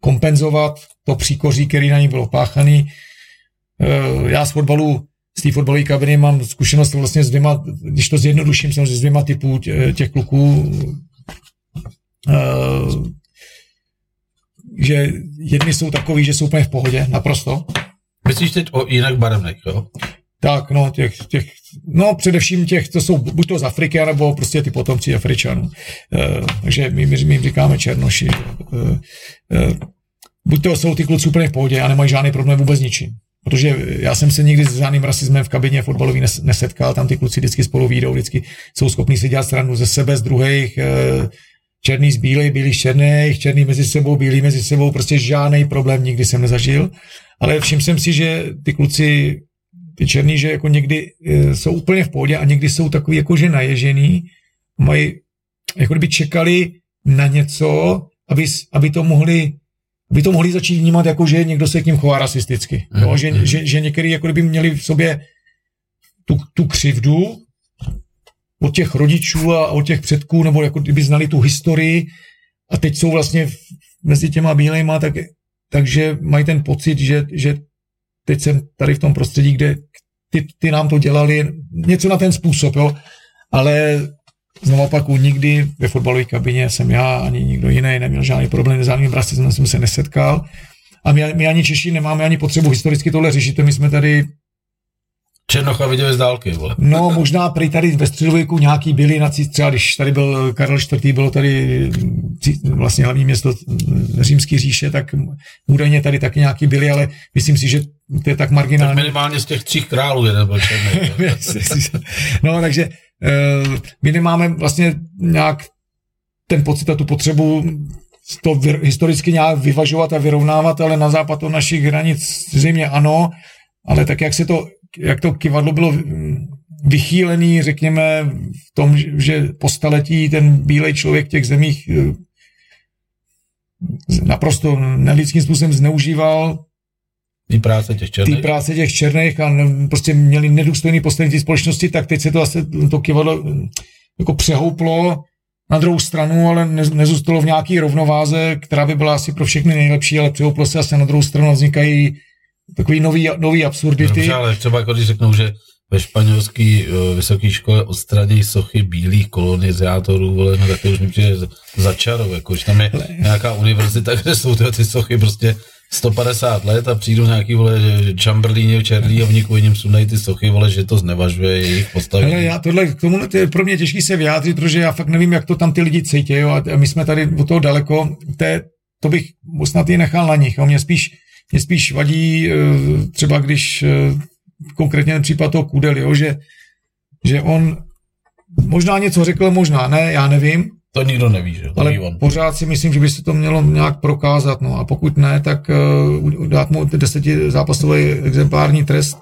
[SPEAKER 3] kompenzovat, to příkoří, který na ní bylo páchaný. Eh, já z fotbalu z té fotbalové kabiny mám zkušenost vlastně s dvěma, když to zjednoduším, samozřejmě s dvěma typů těch kluků, uh, že jedni jsou takový, že jsou úplně v pohodě, naprosto.
[SPEAKER 2] Myslíš teď o jinak barevných, jo?
[SPEAKER 3] Tak, no, těch, těch, no, především těch, to jsou buď to z Afriky, nebo prostě ty potomci Afričanů. Uh, takže my, my, my jim říkáme černoši. Uh, uh, buď to jsou ty kluci úplně v pohodě a nemají žádný problém vůbec ničím. Protože já jsem se nikdy s žádným rasismem v kabině fotbalový nesetkal, tam ty kluci vždycky spolu výjdou, vždycky jsou schopní si dělat stranu ze sebe, z druhých, eh, černý z bílej, bílý z černých, černý mezi sebou, bílý mezi sebou, prostě žádný problém nikdy jsem nezažil. Ale všiml jsem si, že ty kluci, ty černý, že jako někdy eh, jsou úplně v pohodě a někdy jsou takový jakože naježený, mají, jako kdyby čekali na něco, aby, aby to mohli by to mohli začít vnímat jako, že někdo se k ním chová rasisticky. Mm. Jo? Že, mm. že, že některý jako kdyby měli v sobě tu, tu křivdu od těch rodičů a od těch předků, nebo jako kdyby znali tu historii a teď jsou vlastně mezi těma bílejma, tak, takže mají ten pocit, že, že teď jsem tady v tom prostředí, kde ty, ty nám to dělali, něco na ten způsob, jo. Ale Znovu opakuju, nikdy ve fotbalové kabině jsem já ani nikdo jiný neměl žádný problém, s žádným rasismem jsem se nesetkal. A my, my ani Češi nemáme ani potřebu historicky tohle řešit, my jsme tady
[SPEAKER 2] Černocha viděli z dálky, vole.
[SPEAKER 3] No, možná prý tady ve středověku nějaký byli na třeba když tady byl Karel IV., bylo tady vlastně hlavní město římský říše, tak údajně tady taky nějaký byli, ale myslím si, že to je tak marginální.
[SPEAKER 2] Tak minimálně z těch tří králů jeden byl černý.
[SPEAKER 3] no, takže my nemáme vlastně nějak ten pocit a tu potřebu to historicky nějak vyvažovat a vyrovnávat, ale na západ od našich hranic zřejmě ano, ale tak jak se to, jak to kivadlo bylo vychýlený, řekněme, v tom, že po staletí ten bílej člověk v těch zemích eh, naprosto nelidským způsobem zneužíval
[SPEAKER 2] Tý práce těch černých.
[SPEAKER 3] Tý práce těch černých a prostě měli nedůstojný postavení společnosti, tak teď se to asi to kivadlo jako přehouplo na druhou stranu, ale ne, nezůstalo v nějaký rovnováze, která by byla asi pro všechny nejlepší, ale přehouplo se asi na druhou stranu vznikají takový nový, nový absurdity.
[SPEAKER 2] Dobře, ale třeba jako když řeknou, že ve španělské uh, vysoké škole odstraní sochy bílých kolonizátorů, vole, no tak to už mi přijde za čarou, jako, že tam je nějaká univerzita, kde jsou ty, ty sochy prostě 150 let a přijdou nějaký, vole, Chamberlaini černý a oni kvůli něm sundají ty sochy, vole, že to znevažuje jejich postavení.
[SPEAKER 3] Ale já tohle, k tomu je pro mě těžký se vyjádřit, protože já fakt nevím, jak to tam ty lidi cítí, jo, a my jsme tady od toho daleko, to, to bych snad i nechal na nich, a mě spíš, mě spíš vadí eh, třeba, když eh, konkrétně ten případ toho Kudely, jo, že, že on možná něco řekl, možná ne, já nevím,
[SPEAKER 2] to nikdo neví, že? To
[SPEAKER 3] ale on. pořád si myslím, že by se to mělo nějak prokázat, no a pokud ne, tak uh, dát mu desetizápasový exemplární trest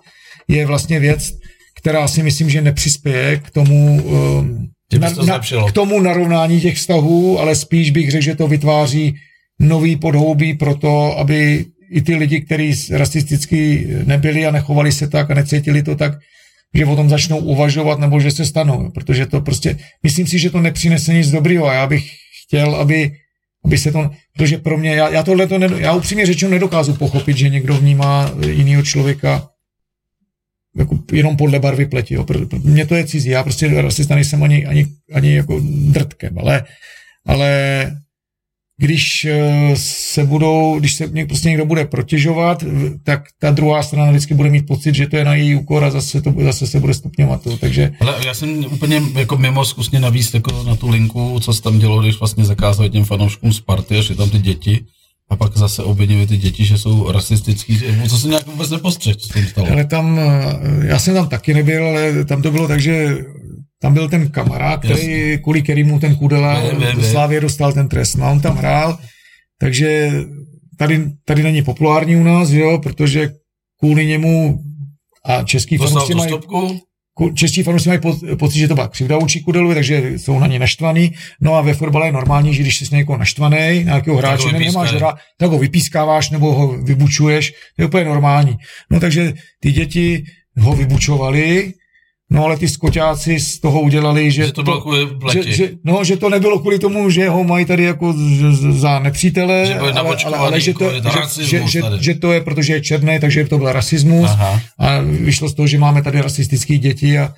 [SPEAKER 3] je vlastně věc, která si myslím, že nepřispěje k tomu, uh,
[SPEAKER 2] na, to na,
[SPEAKER 3] k tomu narovnání těch vztahů, ale spíš bych řekl, že to vytváří nový podhoubí pro to, aby i ty lidi, kteří rasisticky nebyli a nechovali se tak a necítili to tak, že o tom začnou uvažovat nebo že se stanou, protože to prostě, myslím si, že to nepřinese nic dobrýho a já bych chtěl, aby, aby se to, protože pro mě, já, já tohle to, já upřímně řečeno nedokážu pochopit, že někdo vnímá jiného člověka jako jenom podle barvy pleti. Jo. Pro, pro mě to je cizí, já prostě rasista nejsem ani, ani, ani jako drtkem, ale, ale když eh, se budou, když se prostě někdo bude protěžovat, tak ta druhá strana vždycky bude mít pocit, že to je na její úkor a zase, to, zase se bude stupňovat. To, takže...
[SPEAKER 2] Ale já jsem úplně jako mimo zkusně navíc jako na tu linku, co se tam dělo, když vlastně zakázali těm fanouškům Sparty a že tam ty děti a pak zase obvinili ty děti, že jsou rasistický, co se nějak vůbec nepostřeh, co tím stalo.
[SPEAKER 3] Ale tam, eh, já jsem tam taky nebyl, ale tam to bylo tak, že tam byl ten kamarád, který, kvůli kterému ten Kudela do Slávě dostal ten trest. No, on tam hrál, takže tady, tady není populární u nás, jo, protože kvůli němu a český fanoušci mají, čeští fanoušci mají pocit, že to byla křivda vůči Kudelovi, takže jsou na ně naštvaný. No a ve fotbale je normální, že když jsi někoho naštvaný, nějakého hráče nemáš hra, tak ho vypískáváš nebo ho vybučuješ, to je úplně normální. No takže ty děti ho vybučovali, No ale ty skoťáci z toho udělali, že,
[SPEAKER 2] že to bylo kvůli
[SPEAKER 3] že, že, no, že to nebylo kvůli tomu, že ho mají tady jako za nepřítele,
[SPEAKER 2] že ale, ale, ale že, to,
[SPEAKER 3] že, že, že, že, to je, protože je černý, takže to byl rasismus Aha. a vyšlo z toho, že máme tady rasistické děti a,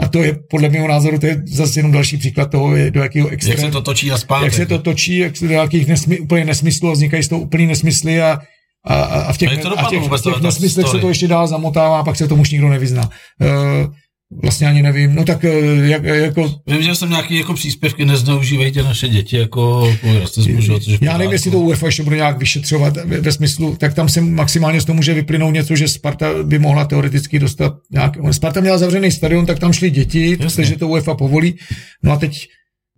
[SPEAKER 3] a to je podle mého názoru, to je zase jenom další příklad toho, do jakého extrému.
[SPEAKER 2] Jak se to točí a zpátek.
[SPEAKER 3] Jak se to točí, jak se do jakých nesmy, úplně nesmyslů a vznikají z toho úplný nesmysly a, a, a v těch, a v těch, v těch nesmyslech se to ještě dál zamotává a pak se tomu už nikdo nevyzná. Uh, Vlastně ani nevím, no tak eh, jak, jako...
[SPEAKER 2] Vím, že jsem nějaký jako příspěvky, nezneužívejte naše děti jako rasismu, že?
[SPEAKER 3] Já nevím, jestli to UEFA ještě bude nějak vyšetřovat ve, ve smyslu, tak tam se maximálně z toho může vyplynout něco, že Sparta by mohla teoreticky dostat nějak... Sparta měla zavřený stadion, tak tam šli děti, protože to UEFA povolí, no a teď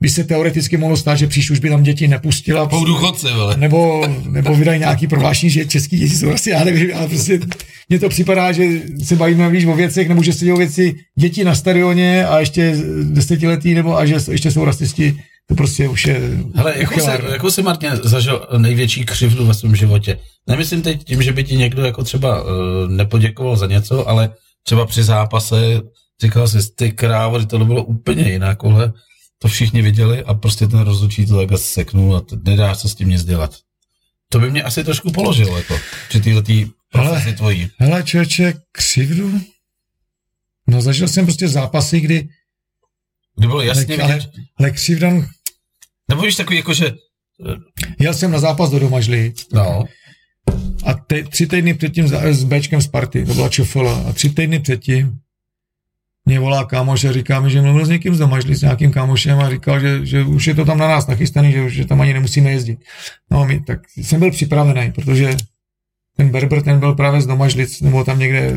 [SPEAKER 3] by se teoreticky mohlo stát, že příště už by tam děti nepustila.
[SPEAKER 2] Po důchodce, vole.
[SPEAKER 3] Nebo, nebo vydají nějaký prohlášení, že český děti jsou asi, já nevím, ale prostě mně to připadá, že se bavíme víš o věcech, nebo že se dějí věci děti na stadioně a ještě desetiletí, nebo a že ještě jsou rasisti, to prostě už je
[SPEAKER 2] Hele, jako se, jako si Martin zažil největší křivdu ve svém životě? Nemyslím teď tím, že by ti někdo jako třeba uh, nepoděkoval za něco, ale třeba při zápase říkal si, ty krávo, to bylo úplně jinak, ale to všichni viděli a prostě ten rozhodčí to takhle seknul a nedá se s tím nic dělat. To by mě asi trošku položilo, jako, při této tý profesi tvojí.
[SPEAKER 3] Hele, člověče, křivdu? No zažil jsem prostě zápasy, kdy...
[SPEAKER 2] Kdy bylo jasně
[SPEAKER 3] ale, vidět... Ale, ale křivda...
[SPEAKER 2] Nebo víš takový, jako že...
[SPEAKER 3] Jel jsem na zápas do Domažlí.
[SPEAKER 2] No.
[SPEAKER 3] A te, tři týdny předtím s Bčkem z party, to byla Čofela. A tři týdny předtím mě volá kámoš a říká mi, že mluvil s někým z Domažlí, s nějakým kámošem a říkal, že, že už je to tam na nás nachystaný, že, že tam ani nemusíme jezdit. No my, tak jsem byl připravený, protože ten Berber, ten byl právě z Domažlic, nebo tam někde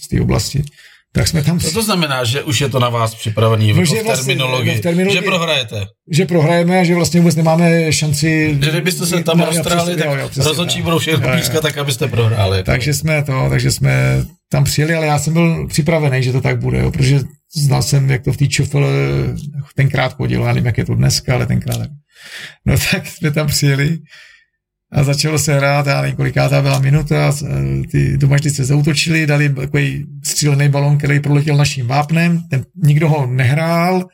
[SPEAKER 3] z té oblasti. Tak jsme tam...
[SPEAKER 2] Co to znamená, že už je to na vás připravený no, jako v, vlastně, terminologii, v terminologii, že prohrajete?
[SPEAKER 3] Že prohrajeme a že vlastně vůbec nemáme šanci...
[SPEAKER 2] Že kdybyste se tam roztrhali, tak rozhodčí budou všechno pískat tak, abyste prohráli.
[SPEAKER 3] Jako. Takže jsme to, takže jsme tam přijeli, ale já jsem byl připravený, že to tak bude, jo, protože znal jsem, jak to v té čufel tenkrát chodilo, já nevím, jak je to dneska, ale tenkrát. No tak jsme tam přijeli a začalo se hrát, já nevím, kolikátá byla minuta, ty domaždy se zautočili, dali takový střílený balon, který proletěl naším vápnem, ten, nikdo ho nehrál,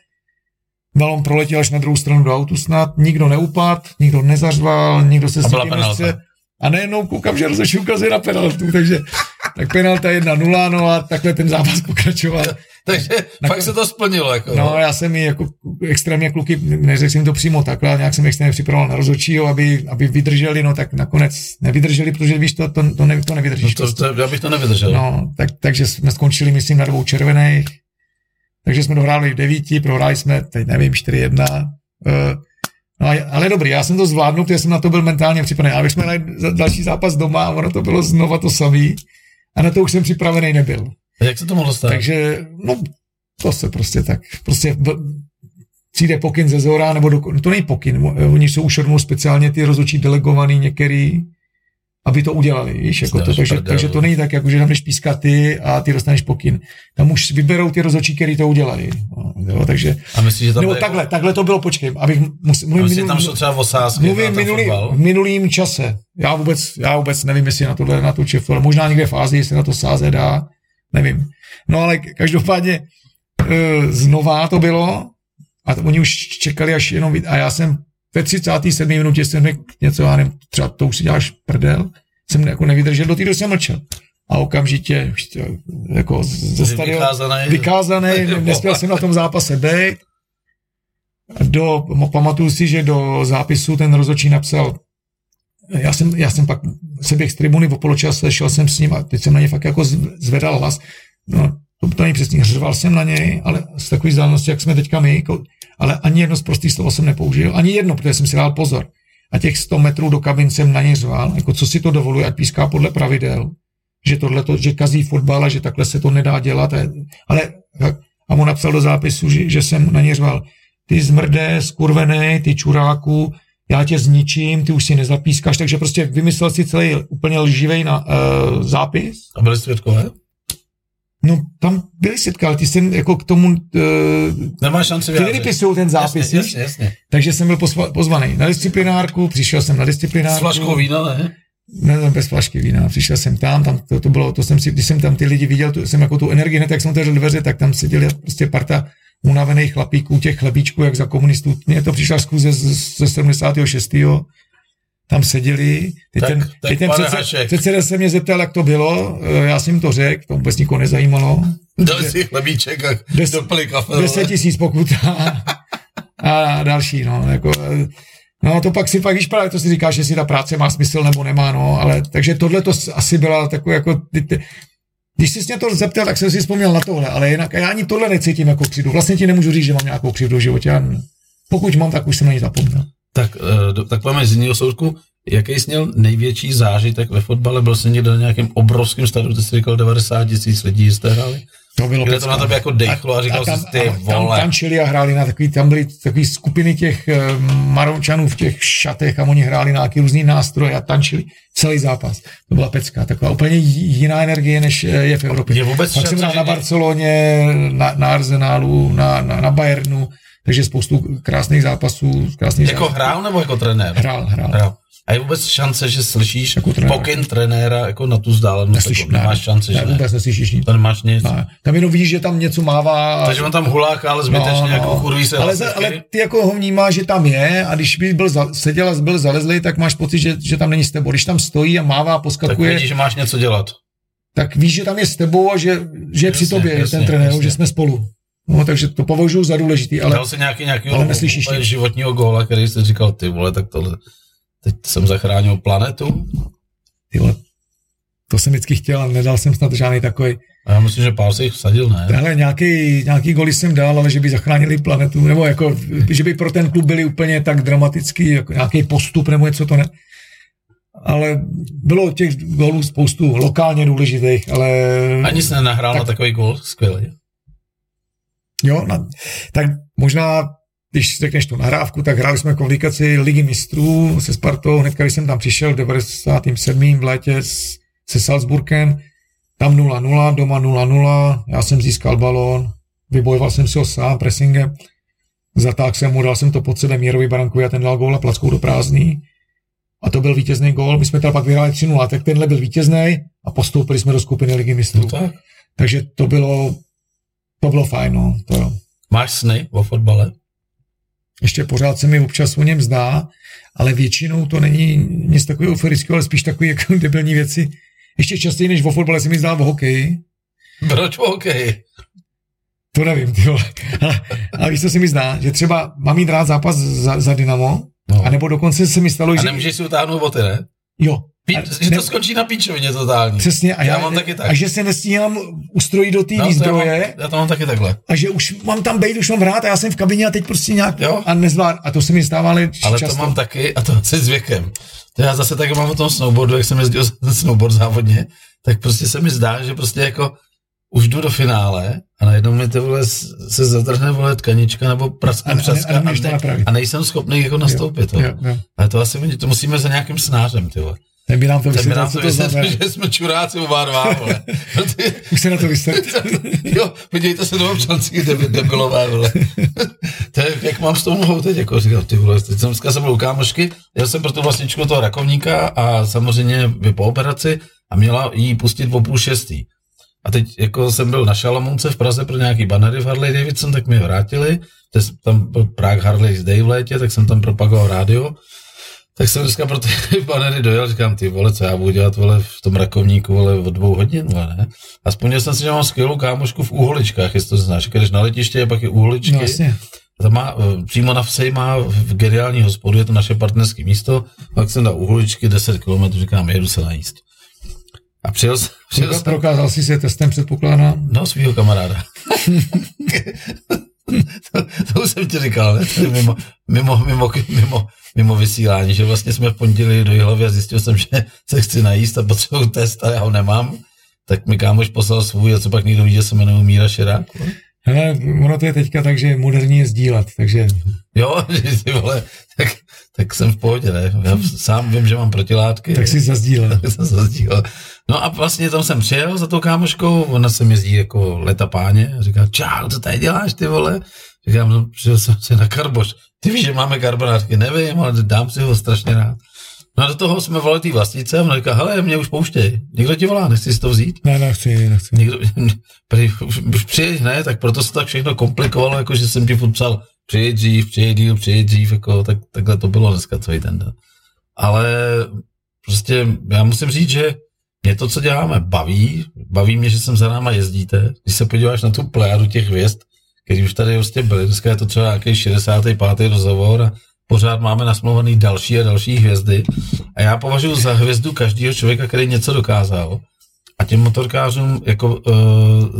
[SPEAKER 3] balon proletěl až na druhou stranu do autu snad, nikdo neupad, nikdo nezařval, nikdo se s tím a nejenom koukám, že rozhodčí ukazuje na penaltu, takže tak penalta 1-0, no a takhle ten zápas pokračoval.
[SPEAKER 2] Takže na, fakt se to splnilo. Jako,
[SPEAKER 3] no, já jsem mi jako extrémně kluky, neřekl jsem to přímo takhle, ale nějak jsem extrémně připravoval na rozhodčího, aby, aby vydrželi, no tak nakonec nevydrželi, protože víš, to, to, to, ne, to nevydržíš.
[SPEAKER 2] No to, to, já bych to nevydržel.
[SPEAKER 3] No, tak, takže jsme skončili, myslím, na dvou červených, takže jsme dohráli v devíti, prohráli jsme, teď nevím, 4-1. Uh, No, ale dobrý, já jsem to zvládnul, protože jsem na to byl mentálně připravený. Ale jsme měli další zápas doma a ono to bylo znova to samý. A na to už jsem připravený nebyl.
[SPEAKER 2] A jak se to mohlo stát?
[SPEAKER 3] Takže, no, to se prostě tak, prostě přijde pokyn ze Zora, nebo do, to není pokyn, oni jsou už speciálně ty rozhodčí delegovaný některý, aby to udělali, víš, jako to, takže, takže to není tak, jako, že tam jdeš pískat ty a ty dostaneš pokyn. Tam už vyberou ty rozhodčí, který to udělali. No, jo, takže,
[SPEAKER 2] a myslíš, že tam
[SPEAKER 3] nebo takhle, jako... takhle to bylo, počkej, abych
[SPEAKER 2] musel, mluvím, minulý, tam šlo třeba o sásky
[SPEAKER 3] mluvím minulý, v minulým čase. Já vůbec, já vůbec nevím, jestli na tohle, na tu čefu, možná někde v Ázii, jestli na to sáze dá, nevím. No ale každopádně e, znova to bylo a oni už čekali až jenom, a já jsem ve 37. minutě jsem řekl něco, já nevím, třeba to už si děláš prdel, jsem jako nevydržel, do té jsem mlčel. A okamžitě jako ze stadionu vykázaný, vykázaný nespěl jsem na tom zápase být. Do, pamatuju si, že do zápisu ten rozhodčí napsal, já jsem, já jsem pak se běh z tribuny v poločase, šel jsem s ním a teď jsem na ně fakt jako zvedal hlas. No, to, to není přesně, řval jsem na něj, ale z takové vzdálenosti, jak jsme teďka my, jako, ale ani jedno z prostých slovo jsem nepoužil, ani jedno, protože jsem si dal pozor. A těch 100 metrů do kabin jsem na ně řval, jako co si to dovoluje, ať píská podle pravidel, že tohle to, že kazí fotbal a že takhle se to nedá dělat. Ale a mu napsal do zápisu, že, že jsem na ně řval, ty zmrde, skurvený, ty čuráku, já tě zničím, ty už si nezapískáš, takže prostě vymyslel si celý úplně lživý na, uh, zápis.
[SPEAKER 2] A byli svědkové?
[SPEAKER 3] No, tam byli svědky, ale ty jsem jako k tomu... Uh,
[SPEAKER 2] Nemáš šanci
[SPEAKER 3] Ty nevypisují ten zápis,
[SPEAKER 2] jasně, jasně, jasně.
[SPEAKER 3] Takže jsem byl pozvaný na disciplinárku, přišel jsem na disciplinárku. S
[SPEAKER 2] flaškou vína, ne?
[SPEAKER 3] Ne, bez flašky vína. Přišel jsem tam, tam to, to bylo, to jsem si, když jsem tam ty lidi viděl, to, jsem jako tu energii, hned jak jsem otevřel dveře, tak tam seděli prostě parta unavených chlapíků, těch chlebíčků, jak za komunistů. Mně to přišla zkuze ze 76 tam seděli. Teď
[SPEAKER 2] tak,
[SPEAKER 3] ten,
[SPEAKER 2] tak
[SPEAKER 3] teď ten přece, předseda se mě zeptal, jak to bylo, eh, já jsem jim to řekl, to vůbec nikoho nezajímalo.
[SPEAKER 2] Dali si chlebíček a des, dopili kafe.
[SPEAKER 3] 10 tisíc pokuta a další, no, jako, eh, No to pak si pak, víš, právě to si říkáš, jestli ta práce má smysl nebo nemá, no, ale takže tohle to asi byla takové jako, ty, ty, když jsi mě to zeptal, tak jsem si vzpomněl na tohle, ale jinak já ani tohle necítím jako křivdu. Vlastně ti nemůžu říct, že mám nějakou křivdu v životě. Já, pokud mám, tak už jsem na ní zapomněl.
[SPEAKER 2] Tak, uh, tak máme z jiného soudku. Jaký jsi měl největší zážitek ve fotbale? Byl jsi někde na nějakém obrovském stadionu, ty jsi říkal 90 tisíc lidí jste hráli?
[SPEAKER 3] To bylo
[SPEAKER 2] Kde to na tebe jako dechlo a, a říkal jsi, ty a, vole.
[SPEAKER 3] Tam tančili a hráli na takový, tam byly takové skupiny těch uh, Maročanů v těch šatech a oni hráli na nějaký různý nástroje a tančili celý zápas. To byla pecka, taková úplně jiná energie, než je v Evropě.
[SPEAKER 2] Je vůbec
[SPEAKER 3] Pak jsem hrál na Barceloně, na, na Arsenálu, na, na, na Bayernu, takže spoustu krásných zápasů. Krásných
[SPEAKER 2] jako zápasů. hrál nebo jako trenér?
[SPEAKER 3] Hrál, hrál. hrál.
[SPEAKER 2] A je vůbec šance, že slyšíš jako trenéra. pokyn trenéra jako na tu vzdálenost?
[SPEAKER 3] Neslyš,
[SPEAKER 2] jako, nemáš šance,
[SPEAKER 3] ne, že ne? vůbec neslyšíš nic.
[SPEAKER 2] To nemáš nic.
[SPEAKER 3] Ne. Tam jenom vidíš, že tam něco mává.
[SPEAKER 2] Takže on tam huláka, ale zbytečně no, no. jako kurví se
[SPEAKER 3] ale, za, ale ty jako ho vnímáš, že tam je a když by byl za, seděl a byl zalezlý, tak máš pocit, že, že tam není s tebou. Když tam stojí a mává, poskakuje.
[SPEAKER 2] Tak vidíš, že máš něco dělat.
[SPEAKER 3] Tak víš, že tam je s tebou a že, že je jasně, při tobě jasně, ten trenér, jasně. že jsme spolu. No, takže to považuji za důležitý. Ale,
[SPEAKER 2] Dal jsi nějaký, nějaký ale neslyšíš životního góla, který jsi říkal, ty vole, tak tohle, teď jsem zachránil planetu.
[SPEAKER 3] Ty vole, to jsem vždycky chtěl, ale nedal jsem snad žádný takový.
[SPEAKER 2] A já myslím, že pár se jich vsadil, ne?
[SPEAKER 3] Ale nějaký, nějaký goly jsem dal, ale že by zachránili planetu, nebo jako, že by pro ten klub byli úplně tak dramatický, jako nějaký postup nebo něco to ne. Ale bylo těch gólů spoustu lokálně důležitých, ale...
[SPEAKER 2] Ani se nenahrál tak, na takový gól, skvělý.
[SPEAKER 3] Jo, na, tak možná, když řekneš tu nahrávku, tak hráli jsme kvalifikaci ligy mistrů se Spartou, hnedka, když jsem tam přišel v 97. v létě s, se Salzburgem, tam 0-0, doma 0-0, já jsem získal balón, vybojoval jsem si ho sám pressingem, zatáhl jsem mu, dal jsem to pod sebe Mírovi Barankovi a ten dal gól a plackou do prázdný. a to byl vítězný gól. My jsme tam pak vyhráli 3 a tak tenhle byl vítězný a postoupili jsme do skupiny ligy mistrů.
[SPEAKER 2] No tak.
[SPEAKER 3] Takže to bylo, to bylo fajn, no, to jo.
[SPEAKER 2] Máš sny o fotbale?
[SPEAKER 3] Ještě pořád se mi občas o něm zdá, ale většinou to není nic takového euforického, ale spíš takové jako debilní věci. Ještě častěji než o fotbale se mi zdá o hokeji.
[SPEAKER 2] Proč o hokeji?
[SPEAKER 3] To nevím, ty vole. Ale, ale víš, co se mi zdá, že třeba mám mít rád zápas za, za Dynamo,
[SPEAKER 2] No.
[SPEAKER 3] a nebo dokonce se mi stalo,
[SPEAKER 2] A
[SPEAKER 3] že...
[SPEAKER 2] nemůžeš si utáhnout boty, ne?
[SPEAKER 3] Jo.
[SPEAKER 2] Pí, že to skončí na píčovině totální.
[SPEAKER 3] Přesně, a
[SPEAKER 2] já,
[SPEAKER 3] já,
[SPEAKER 2] mám taky tak.
[SPEAKER 3] a že se nestíhám ustrojit do té
[SPEAKER 2] No,
[SPEAKER 3] no,
[SPEAKER 2] to já, mám, já to mám taky takhle.
[SPEAKER 3] a že už mám tam bejt, už mám hrát a já jsem v kabině a teď prostě nějak
[SPEAKER 2] Jo.
[SPEAKER 3] a nezvlád. A to se mi stává ale,
[SPEAKER 2] Ale
[SPEAKER 3] často.
[SPEAKER 2] to mám taky, a to asi s věkem. To já zase taky mám o tom snowboardu, jak jsem jezdil snowboard závodně, tak prostě se mi zdá, že prostě jako už jdu do finále a najednou mi to vole se zatrhne vole tkanička nebo
[SPEAKER 3] A-
[SPEAKER 2] praskne
[SPEAKER 3] a- a
[SPEAKER 2] a, ne, a nejsem schopný jako nastoupit.
[SPEAKER 3] jo,
[SPEAKER 2] Jo,
[SPEAKER 3] jo.
[SPEAKER 2] Ale to asi to musíme za nějakým snářem, ty vole.
[SPEAKER 3] Ten by nám to vysvětlil, co
[SPEAKER 2] to
[SPEAKER 3] znamená.
[SPEAKER 2] že jsme čuráci oba dva, vole.
[SPEAKER 3] Už se na to vysvětlil.
[SPEAKER 2] jo, podívejte se do občanských debi- debilové, vole. to je, jak mám s tou nohou teď, jako říkal, ty vole, teď jsem dneska jsem byl u kámošky, jel jsem pro tu vlastničku toho rakovníka a samozřejmě by po operaci a měla jí pustit po půl šestý. A teď jako jsem byl na Šalamunce v Praze pro nějaký banery v Harley Davidson, tak mi je vrátili. Tam byl Prague Harley Day v létě, tak jsem tam propagoval rádio. Tak jsem dneska pro ty banery dojel, říkám, ty vole, co já budu dělat, vole, v tom rakovníku, vole, od dvou hodin, vole, ne? A vzpomněl jsem si, že mám skvělou kámošku v Úholičkách, jestli to znáš, když na letiště je pak je Úholičky.
[SPEAKER 3] No jasně.
[SPEAKER 2] To má, eh, přímo na vsej má v geniální hospodu, je to naše partnerské místo, pak jsem na Úholičky 10 km, říkám, jedu se najíst. A přijel, jsem- přijel jsem,
[SPEAKER 3] Prokázal jsi se testem, předpokládám.
[SPEAKER 2] no, svýho kamaráda. to, to, už jsem ti říkal, ne? Mimo, mimo, mimo, mimo, mimo vysílání, že vlastně jsme v pondělí do Jihlavy a zjistil jsem, že se chci najíst a potřebuji test a já ho nemám. Tak mi kámoš poslal svůj a co pak někdo ví, že se jmenuje Míra Širák.
[SPEAKER 3] Hele, ono to je teďka tak, že je moderní sdílet, takže
[SPEAKER 2] Jo, že vole, tak, tak jsem v pohodě, ne? Já sám vím, že mám protilátky.
[SPEAKER 3] tak si zazdílel.
[SPEAKER 2] Tak jsem se zazdílel. No a vlastně tam jsem přijel za tou kámoškou, ona se jezdí jako leta páně, a říká, čau, co tady děláš, ty vole? Říkám, no, přijel jsem si na karboš. Ty víš, že máme karbonátky, nevím, ale dám si ho strašně rád. No a do toho jsme volali té vlastnice a ona říká, hele, mě už pouštěj, někdo ti volá, nechci si to vzít?
[SPEAKER 3] Ne, nechci, nechci.
[SPEAKER 2] Někdo, prý, už, už přijeď, ne, tak proto se tak všechno komplikovalo, jako že jsem ti furt psal, přijeď dřív, přijeď díl, přijeď dřív, jako, tak, takhle to bylo dneska celý ten den. Ale prostě já musím říct, že mě to, co děláme, baví. Baví mě, že sem za náma jezdíte. Když se podíváš na tu plejádu těch hvězd, který už tady prostě byly, dneska je to třeba nějaký 65. rozhovor a pořád máme nasmluvaný další a další hvězdy. A já považuji za hvězdu každého člověka, který něco dokázal. A těm motorkářům jako uh,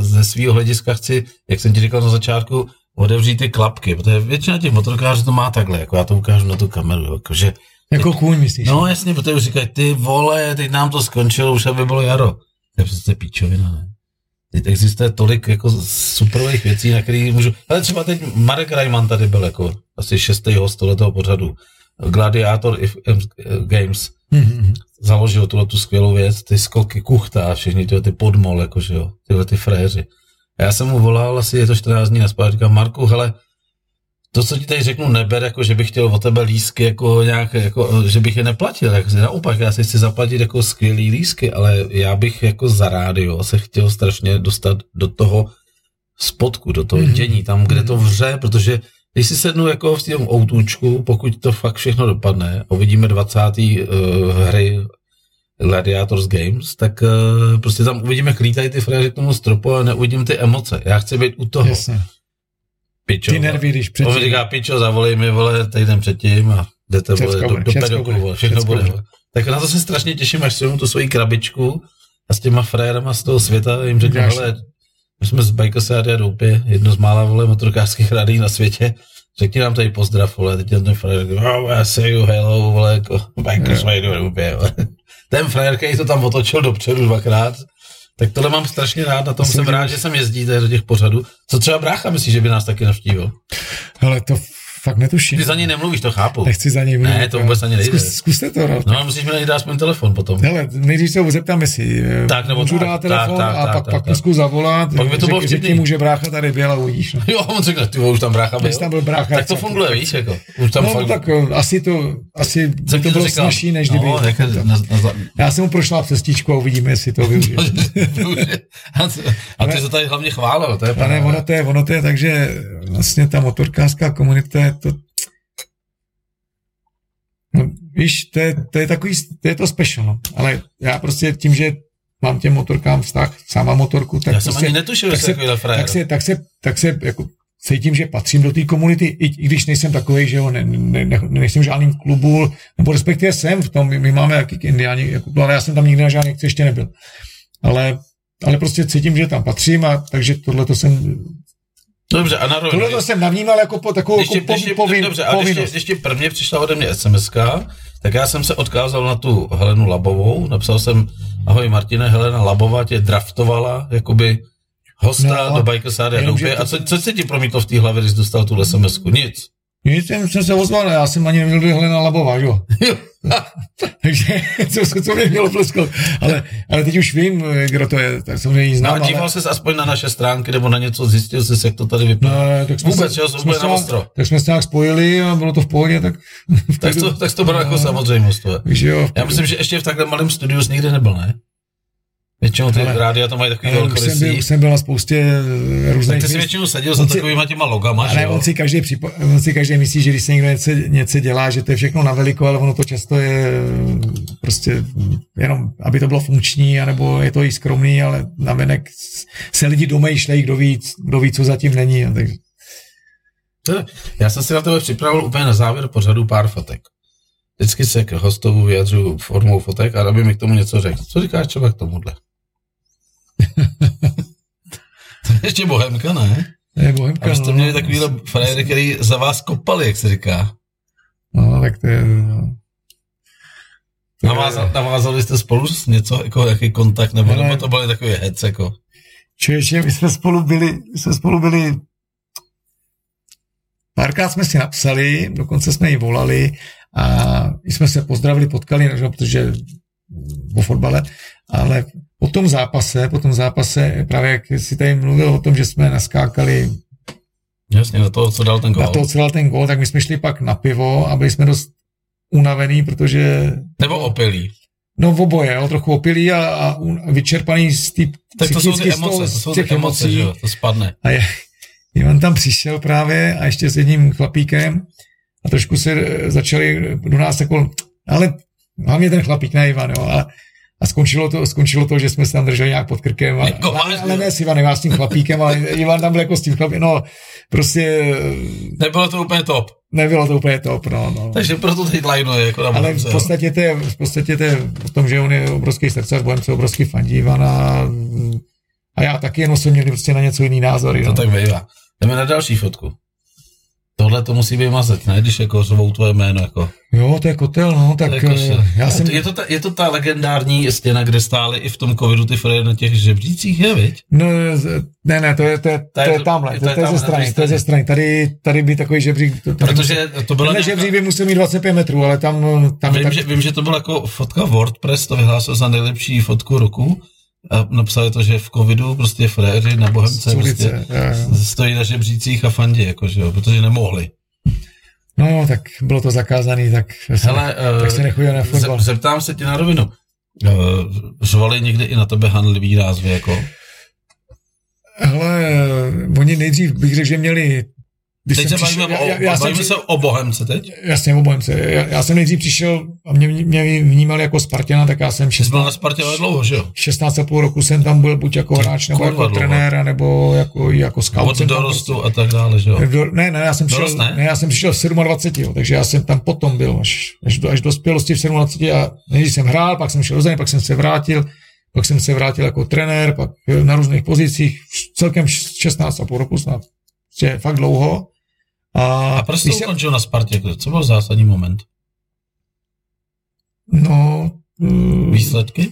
[SPEAKER 2] ze svého hlediska chci, jak jsem ti říkal na začátku, otevřít ty klapky, protože většina těch motorkářů to má takhle, jako já to ukážu na tu kameru, jakože
[SPEAKER 3] Jako kůň, myslíš?
[SPEAKER 2] No jasně, protože už říkají, ty vole, teď nám to skončilo, už aby bylo jaro. To je přece píčovina, ne? Teď existuje tolik jako superových věcí, na které můžu... Ale třeba teď Marek Rajman tady byl jako asi šestý host tohoto pořadu. Gladiator if, Games
[SPEAKER 3] Mhm.
[SPEAKER 2] založil tuhle tu skvělou věc, ty skoky kuchta a všechny tyhle ty podmol, jakože jo, tyhle ty fréři. A já jsem mu volal, asi je to 14 dní naspát, říkám, Marku, hele, to, co ti tady řeknu, neber, jako že bych chtěl od tebe lísky, jako nějak, jako, že bych je neplatil, jako, naopak, já si chci zaplatit jako skvělý lísky, ale já bych jako za rádio se chtěl strašně dostat do toho spotku, do toho
[SPEAKER 3] Mhm.
[SPEAKER 2] dění, tam, kde to vře, protože když si sednu jako v tom outůčku, pokud to fakt všechno dopadne, uvidíme 20. Uh, hry Gladiators Games, tak uh, prostě tam uvidíme, klítají ty fréři k tomu stropu a neuvidím ty emoce. Já chci být u toho.
[SPEAKER 3] Jasně.
[SPEAKER 2] Pičo,
[SPEAKER 3] Ty nervy, když
[SPEAKER 2] On mi
[SPEAKER 3] předtím.
[SPEAKER 2] říká, pičo, zavolej mi, vole, týden předtím a jdete, vole, do, do pedoku, vole, všechno
[SPEAKER 3] všecko
[SPEAKER 2] bude.
[SPEAKER 3] bude.
[SPEAKER 2] Tak na to se strašně těším, až si tu svoji krabičku a s těma frérama z toho světa jim řeknu, hele, my jsme z Bajka a Doupě, jedno z mála, vole, motorkářských rádií na světě, řekni nám tady pozdrav, vole, teď ten řekne, oh, I say you hello, vole, jako Radio Doupě, vole. Ten frér, který to tam otočil dopředu dvakrát, tak tohle mám strašně rád, na tom
[SPEAKER 3] Myslím,
[SPEAKER 2] jsem rád,
[SPEAKER 3] že-
[SPEAKER 2] sem jezdíte do těch pořadů. Co třeba brácha myslí, že by nás taky navštívil?
[SPEAKER 3] Hele, to fakt netuším.
[SPEAKER 2] Ty za něj nemluvíš, to chápu.
[SPEAKER 3] Nechci za něj mluvit.
[SPEAKER 2] Ne, to vůbec ani nejde.
[SPEAKER 3] Zkus, zkuste to, no.
[SPEAKER 2] No a musíš mi najít aspoň telefon potom.
[SPEAKER 3] Hele, nejdřív se ho zeptám, jestli eh,
[SPEAKER 2] Tak, nebo
[SPEAKER 3] můžu
[SPEAKER 2] tak,
[SPEAKER 3] dát telefon
[SPEAKER 2] tak, tak,
[SPEAKER 3] a
[SPEAKER 2] tak,
[SPEAKER 3] pak,
[SPEAKER 2] tak,
[SPEAKER 3] pak
[SPEAKER 2] tak.
[SPEAKER 3] zavolat.
[SPEAKER 2] Pak by to bylo
[SPEAKER 3] Řek- řekni mu, že brácha tady byl a uvidíš. No.
[SPEAKER 2] Jo, on řekne, ty už tam brácha byl.
[SPEAKER 3] Tam byl brácha,
[SPEAKER 2] tak to funguje, víš, jako. Už tam
[SPEAKER 3] No,
[SPEAKER 2] fakt...
[SPEAKER 3] tak eh, asi to, asi by to bylo snažší, než kdyby.
[SPEAKER 2] No, na,
[SPEAKER 3] Já jsem mu prošla cestičku a uvidíme, jestli to využije.
[SPEAKER 2] a, ty, se tady hlavně chválil, to je
[SPEAKER 3] ono to je, ono to je tak, že vlastně ta motorkářská komunita je to, no, víš, to je, to je takový, to je to special, no. ale já prostě tím, že mám těm motorkám vztah, sám mám motorku, tak
[SPEAKER 2] Já jsem
[SPEAKER 3] prostě,
[SPEAKER 2] ani netušil,
[SPEAKER 3] tak se, tak se, tak se, tak se jako cítím, že patřím do té komunity, i, i když nejsem takový, že jo, ne, ne, ne, nejsem v žádným klubu, nebo respektive jsem v tom, my, my máme jaký indiáni, jako, ale já jsem tam nikdy na žádný ještě nebyl. Ale, ale prostě cítím, že tam patřím a takže tohle to jsem,
[SPEAKER 2] Dobře, a na rovinu.
[SPEAKER 3] tohle to jsem navnímal jako po takovou
[SPEAKER 2] ti,
[SPEAKER 3] jako
[SPEAKER 2] když ti,
[SPEAKER 3] povin,
[SPEAKER 2] dobře, a když ti prvně přišla ode mě sms tak já jsem se odkázal na tu Helenu Labovou, napsal jsem, ahoj Martine, Helena Labová tě draftovala, jakoby hosta
[SPEAKER 3] No,
[SPEAKER 2] do Doupě.
[SPEAKER 3] to-
[SPEAKER 2] A co, co se ti promítlo v té hlavě, když dostal tu sms Nic.
[SPEAKER 3] Nic jsem, jsem se ozval, já jsem ani neměl do Helena Labová, jo. Takže co, co mě mělo plesknout. Ale, ale teď už vím, kdo to je, tak samozřejmě ji
[SPEAKER 2] No
[SPEAKER 3] znám.
[SPEAKER 2] a díval
[SPEAKER 3] ale,
[SPEAKER 2] ses aspoň na naše stránky, nebo na něco, zjistil jsi, jak to tady vypadá.
[SPEAKER 3] no, tak jsme
[SPEAKER 2] Vůbec,
[SPEAKER 3] se,
[SPEAKER 2] jo,
[SPEAKER 3] jsme se
[SPEAKER 2] ostro.
[SPEAKER 3] Tak jsme se nějak spojili a bylo to v pohodě, tak...
[SPEAKER 2] Tak to, tak to bylo jako samozřejmost. tvoje.
[SPEAKER 3] Víš, jo,
[SPEAKER 2] Já myslím, že ještě v takhle malém studiu jsi nikdy nebyl, ne? Většinou ty
[SPEAKER 3] Ale-
[SPEAKER 2] rádia to mají takový
[SPEAKER 3] už jsem, byl,
[SPEAKER 2] velkorysý.
[SPEAKER 3] jsem byl na spoustě eh,
[SPEAKER 2] Tak
[SPEAKER 3] různých
[SPEAKER 2] ty jsi
[SPEAKER 3] míst.
[SPEAKER 2] většinou seděl za
[SPEAKER 3] si-
[SPEAKER 2] takovýma těma logama, že
[SPEAKER 3] Ale
[SPEAKER 2] jo?
[SPEAKER 3] on si, každý připo, on si každý myslí, že když se někdo něco, něco dělá, že to je všechno na veliko, ale ono to často je eh, prostě jenom, aby to bylo funkční, anebo je to i skromný, ale navenek se lidi domýšlejí, kdo ví, kdo ví, co zatím není. a Takže,
[SPEAKER 2] Já jsem si na tebe připravil úplně na závěr pořadu pár fotek. Vždycky se k hostovu vyjadřuju formou fotek a aby mi k tomu něco řekl. Co říkáš třeba k tomuhle? To je ještě bohemka, ne?
[SPEAKER 3] to je bohemka.
[SPEAKER 2] A jste
[SPEAKER 3] no.
[SPEAKER 2] měli takovýhle frajery, který za vás kopali, jak se říká.
[SPEAKER 3] No, tak to je... No. To je-
[SPEAKER 2] Navázal, navázali jste spolu s něco, jako jaký kontakt, nebo,
[SPEAKER 3] Hele.
[SPEAKER 2] nebo to byly takový hec, jako.
[SPEAKER 3] Člověče, my jsme spolu byli, my jsme spolu byli, párkrát jsme si napsali, dokonce jsme ji volali a my jsme se pozdravili, potkali, jo, protože o fotbale, ale po tom zápase, po tom zápase, právě jak si tady mluvil o tom, že jsme naskákali
[SPEAKER 2] Jasně, na toho, co dal ten gol.
[SPEAKER 3] to, co dal ten gól, tak my jsme šli pak na pivo a byli jsme dost unavený, protože
[SPEAKER 2] Nebo opilý.
[SPEAKER 3] No v oboje, jo, trochu opilý a, a vyčerpaný z té
[SPEAKER 2] Tak to jsou ty
[SPEAKER 3] toho-
[SPEAKER 2] emoce, to jsou
[SPEAKER 3] těch
[SPEAKER 2] ty emoce, že jo, to spadne.
[SPEAKER 3] A je, Ivan tam přišel právě a ještě s jedním chlapíkem a trošku se eh, začali do nás jako, ale hlavně ten chlapík, ne Ivan, jo, a, a skončilo to, skončilo to, že jsme se tam drželi nějak pod krkem. A,
[SPEAKER 2] Jako
[SPEAKER 3] ale, ale ne s Ivanem, já s tím chlapíkem, ale Ivan tam byl jako s tím chlapíkem, no prostě
[SPEAKER 2] Nebylo to úplně top.
[SPEAKER 3] nebylo to úplně top, no, no.
[SPEAKER 2] Takže proto teď lajnuje, jako na
[SPEAKER 3] Ale v podstatě, to je, v podstatě to je o tom, že on je obrovský srdcař, budem se obrovský fandí Ivana a já taky, jenom jsme měli prostě na něco jiný názory.
[SPEAKER 2] To
[SPEAKER 3] No.
[SPEAKER 2] tak bývá. Jdeme na další fotku. Tohle to musí vymazat, ne? Když jako řvou tvoje jméno, jako.
[SPEAKER 3] Jo, to je kotel, no, tak
[SPEAKER 2] jako
[SPEAKER 3] eh, já jsem...
[SPEAKER 2] je, to ta, je to ta legendární stěna, kde stály i v tom covidu ty frajery na těch žebřících, je, viď?
[SPEAKER 3] No, ne, ne, to je, to je, to
[SPEAKER 2] je
[SPEAKER 3] je
[SPEAKER 2] to-
[SPEAKER 3] tamhle,
[SPEAKER 2] to
[SPEAKER 3] to,
[SPEAKER 2] je
[SPEAKER 3] to je ze strany, to je ze strany. Tady, tady by takový žebřík, to, tady
[SPEAKER 2] Protože to byla
[SPEAKER 3] Tenhle
[SPEAKER 2] nějaká,
[SPEAKER 3] žebřík by musel mít 25 metrů, ale tam, tam
[SPEAKER 2] vím,
[SPEAKER 3] tak,
[SPEAKER 2] že, vím, že to byla jako fotka WordPress, to vyhlásil za nejlepší fotku roku a napsali to, že v covidu prostě frajeři na Bohemce
[SPEAKER 3] z
[SPEAKER 2] prostě
[SPEAKER 3] jo, jo.
[SPEAKER 2] stojí na žebřících a fandí, jako, že jo, protože nemohli.
[SPEAKER 3] No, tak bylo to zakázaný, tak, se,
[SPEAKER 2] Hele,
[SPEAKER 3] tak
[SPEAKER 2] eh,
[SPEAKER 3] se nechodil na fotbal.
[SPEAKER 2] Ze- Zeptám se tě na rovinu. Uh, Řvali někdy i na tebe hanlivý názvy, jako?
[SPEAKER 3] Hele, oni nejdřív bych řekl, že měli... Když
[SPEAKER 2] Teď
[SPEAKER 3] jsem
[SPEAKER 2] se bavíme,
[SPEAKER 3] přišel-
[SPEAKER 2] o,
[SPEAKER 3] já, já, jsem,
[SPEAKER 2] bavíme se o Bohemce teď?
[SPEAKER 3] Jasně, obojím se. Já, já jsem nejdřív přišel a mě, mě vnímali jako Spartana, tak já jsem
[SPEAKER 2] Jsi byl na
[SPEAKER 3] 16,
[SPEAKER 2] Spartě dlouho, že jo?
[SPEAKER 3] 16,5 roku jsem tam byl buď jako hráč, nebo jako
[SPEAKER 2] dlouho.
[SPEAKER 3] trenér, nebo jako, jako scout.
[SPEAKER 2] Od
[SPEAKER 3] jsem
[SPEAKER 2] dorostu a tak dále, že jo?
[SPEAKER 3] Do, ne, ne, já jsem
[SPEAKER 2] Dorost
[SPEAKER 3] přišel,
[SPEAKER 2] ne?
[SPEAKER 3] ne? já jsem přišel v 27, jo, takže já jsem tam potom byl, až, až, do, až do dospělosti v 27 a nejdřív jsem hrál, pak jsem šel do země, pak jsem se vrátil, pak jsem se vrátil jako trenér, pak eh, na různých pozicích, celkem 16,5 roku snad, prostě fakt dlouho. A,
[SPEAKER 2] A proč jsi ukončil na Spartě? Co byl zásadní moment?
[SPEAKER 3] No, mm,
[SPEAKER 2] Výsledky?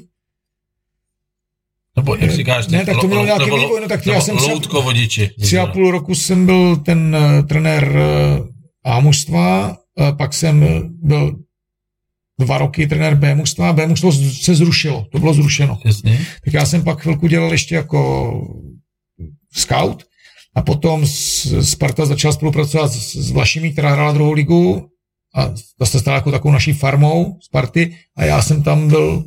[SPEAKER 2] Nebo jak říkáš?
[SPEAKER 3] Ne, tak to mělo nějaký vývoj, no tak já jsem se-
[SPEAKER 2] Loutko vodiči.
[SPEAKER 3] tři a půl roku jsem byl ten uh, trenér uh, A mužstva, pak jsem byl dva roky trenér B mužstva, B mužstvo se zrušilo, to bylo zrušeno.
[SPEAKER 2] Jasně.
[SPEAKER 3] Tak já jsem pak chvilku dělal ještě jako scout a potom Sparta začala spolupracovat s, s Vlašimi, která hrála druhou ligu a ta se stala jako takovou naší farmou Sparty a já jsem tam byl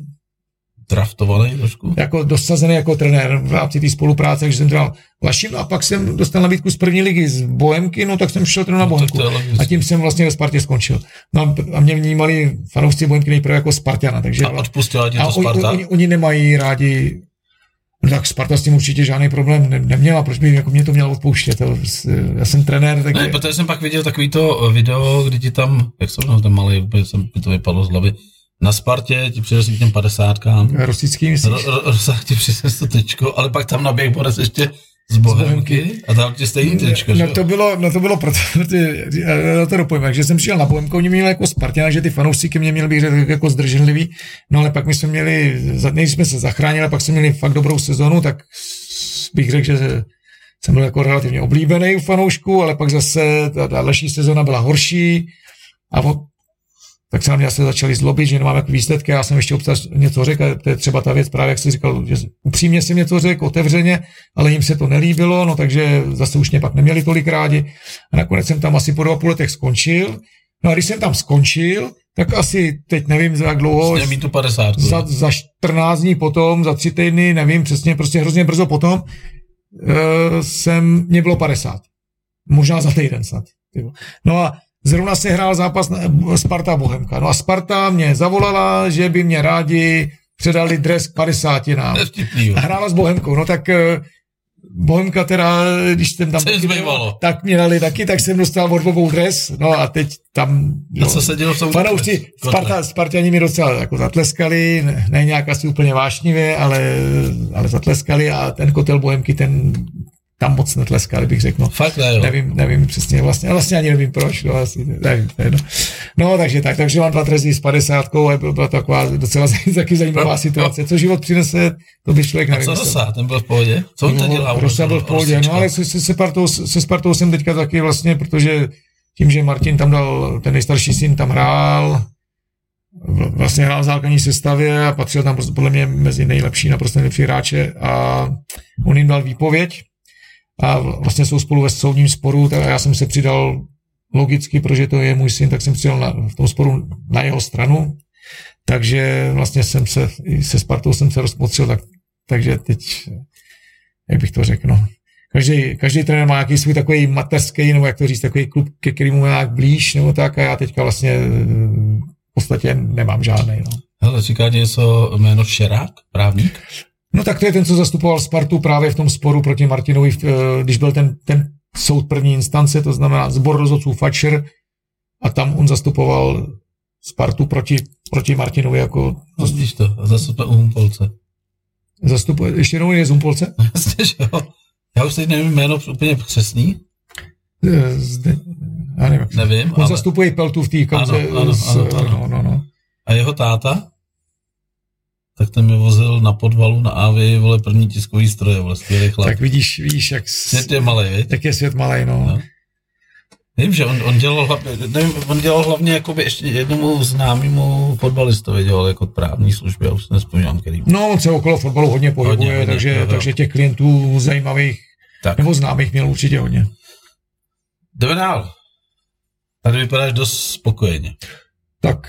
[SPEAKER 2] draftovaný trošku?
[SPEAKER 3] Jako dosazený jako trenér v rámci té spolupráce, takže jsem hrál Vlašim no a pak jsem dostal nabídku z první ligy z Bohemky, no tak jsem šel na no, Bohemku. A tím jsem vlastně ve Spartě skončil. No a mě vnímali fanoušci Bohemky nejprve jako Spartana. Takže,
[SPEAKER 2] a odpustila
[SPEAKER 3] ti to Sparta? Oni, oni, oni, nemají rádi No tak Sparta s tím určitě žádný problém ne, neměla, proč by jako mě to měl odpouštět, já jsem trenér, tak...
[SPEAKER 2] Ne, protože jsem pak viděl takový to video, kdy ti tam, jak jsem tam ten malý, úplně jsem, to vypadlo z hlavy, na Spartě ti přines k těm padesátkám.
[SPEAKER 3] Rosický myslíš?
[SPEAKER 2] Rosák ti přines to tečko, ale pak tam naběh Boris ještě z Bohemky a dal ti stejný tečko,
[SPEAKER 3] no, to bylo, no to bylo proto, protože, já to dopojím, že jsem přišel na Bohemku, oni měli jako Spartina, že ty fanoušci mě měli být jako zdrženlivý, no ale pak my jsme měli, než jsme se zachránili, pak jsme měli fakt dobrou sezonu, tak bych řekl, že jsem byl jako relativně oblíbený u fanoušků, ale pak zase ta další sezona byla horší. A tak se na mě se začali zlobit, že nemám jako výsledky, já jsem ještě občas něco řekl, to je třeba ta věc, právě jak jsi říkal, že upřímně jsem něco řekl, otevřeně, ale jim se to nelíbilo, no takže zase už mě pak neměli tolik rádi a nakonec jsem tam asi po dvou půl letech skončil. No a když jsem tam skončil, tak asi teď nevím za jak dlouho.
[SPEAKER 2] Mít tu 50.
[SPEAKER 3] Za, za 14 dní potom, za tři týdny, nevím přesně, prostě hrozně brzo potom, uh, jsem, mě bylo 50. Možná za týden snad. No a Zrovna se hrál zápas Sparta Bohemka. No a Sparta mě zavolala, že by mě rádi předali dres k 50 nám. Hrála s Bohemkou. No tak eh, Bohemka teda, když jsem tam taky
[SPEAKER 2] byl,
[SPEAKER 3] tak mě dali taky, tak jsem dostal odbovou dres, no a teď tam...
[SPEAKER 2] No, a co se dělo v tom
[SPEAKER 3] Fanoušci, Sparta, Spartani mi docela jako zatleskali, ne, ne nějak asi úplně vášnivě, ale, ale zatleskali a ten kotel Bohemky, ten tam moc netleskali, bych řekl. No.
[SPEAKER 2] Fakt ne, jo.
[SPEAKER 3] Nevím, nevím přesně, vlastně, vlastně ani nevím proč, no, asi, nevím, no. no, takže tak, takže mám dva trezy s 50 a byla to taková docela taky zajímavá no, situace. No. Co život přinese, to by člověk
[SPEAKER 2] nevím. A co Rosa, ten byl v pohodě? Co on to dělal?
[SPEAKER 3] Rosa byl v pohodě, no ale se, se, se, Spartou, se Spartou jsem teďka taky vlastně, protože tím, že Martin tam dal, ten nejstarší syn tam hrál, vlastně hrál v základní sestavě a patřil tam podle mě mezi nejlepší, naprosto nejlepší hráče a on jim dal výpověď, a vlastně jsou spolu ve soudním sporu, tak já jsem se přidal logicky, protože to je můj syn, tak jsem přidal na, v tom sporu na jeho stranu, takže vlastně jsem se, se Spartou jsem se rozpotřil, tak, takže teď, jak bych to řekl, no. Každý, každý trenér má nějaký svůj takový mateřský, nebo jak to říct, takový klub, ke kterému má nějak blíž, nebo tak, a já teďka vlastně v podstatě nemám žádný. No.
[SPEAKER 2] Hele, říká něco jméno Šerák, právník?
[SPEAKER 3] No tak to je ten, co zastupoval Spartu právě v tom sporu proti Martinovi, eh, když byl ten, ten soud první instance, to znamená zbor rozhodců Fatcher, a tam on zastupoval Spartu proti, proti Martinovi jako...
[SPEAKER 2] No, vidíš to, a zastupuje Humpolce.
[SPEAKER 3] Zastupuje, ještě jednou je z Humpolce?
[SPEAKER 2] Jasně, že jo. Já už teď nevím jméno úplně přesný.
[SPEAKER 3] Eh, zde, já nevím.
[SPEAKER 2] Nevím,
[SPEAKER 3] On ale... zastupuje Peltu v té kauze.
[SPEAKER 2] Ano, ano,
[SPEAKER 3] z,
[SPEAKER 2] ano, ano. No, no, no. A jeho táta? Tak ten mi vozil na podvalu na AVI, vole, první tiskový stroje, vole, skvělý chlap.
[SPEAKER 3] Tak vidíš, vidíš, jak...
[SPEAKER 2] Svět je malý, viď?
[SPEAKER 3] Tak je svět malý, no. no.
[SPEAKER 2] Vím, že on, on dělal hlavně, nevím, on dělal hlavně jakoby ještě jednomu známému fotbalistovi dělal jako právní služby, já už nespomínám, který.
[SPEAKER 3] No, on se okolo fotbalu hodně pohybuje, hodně, hodně, takže, jo, takže těch klientů zajímavých tak. nebo známých měl určitě hodně.
[SPEAKER 2] Jdeme dál. Tady vypadáš dost spokojeně.
[SPEAKER 3] Tak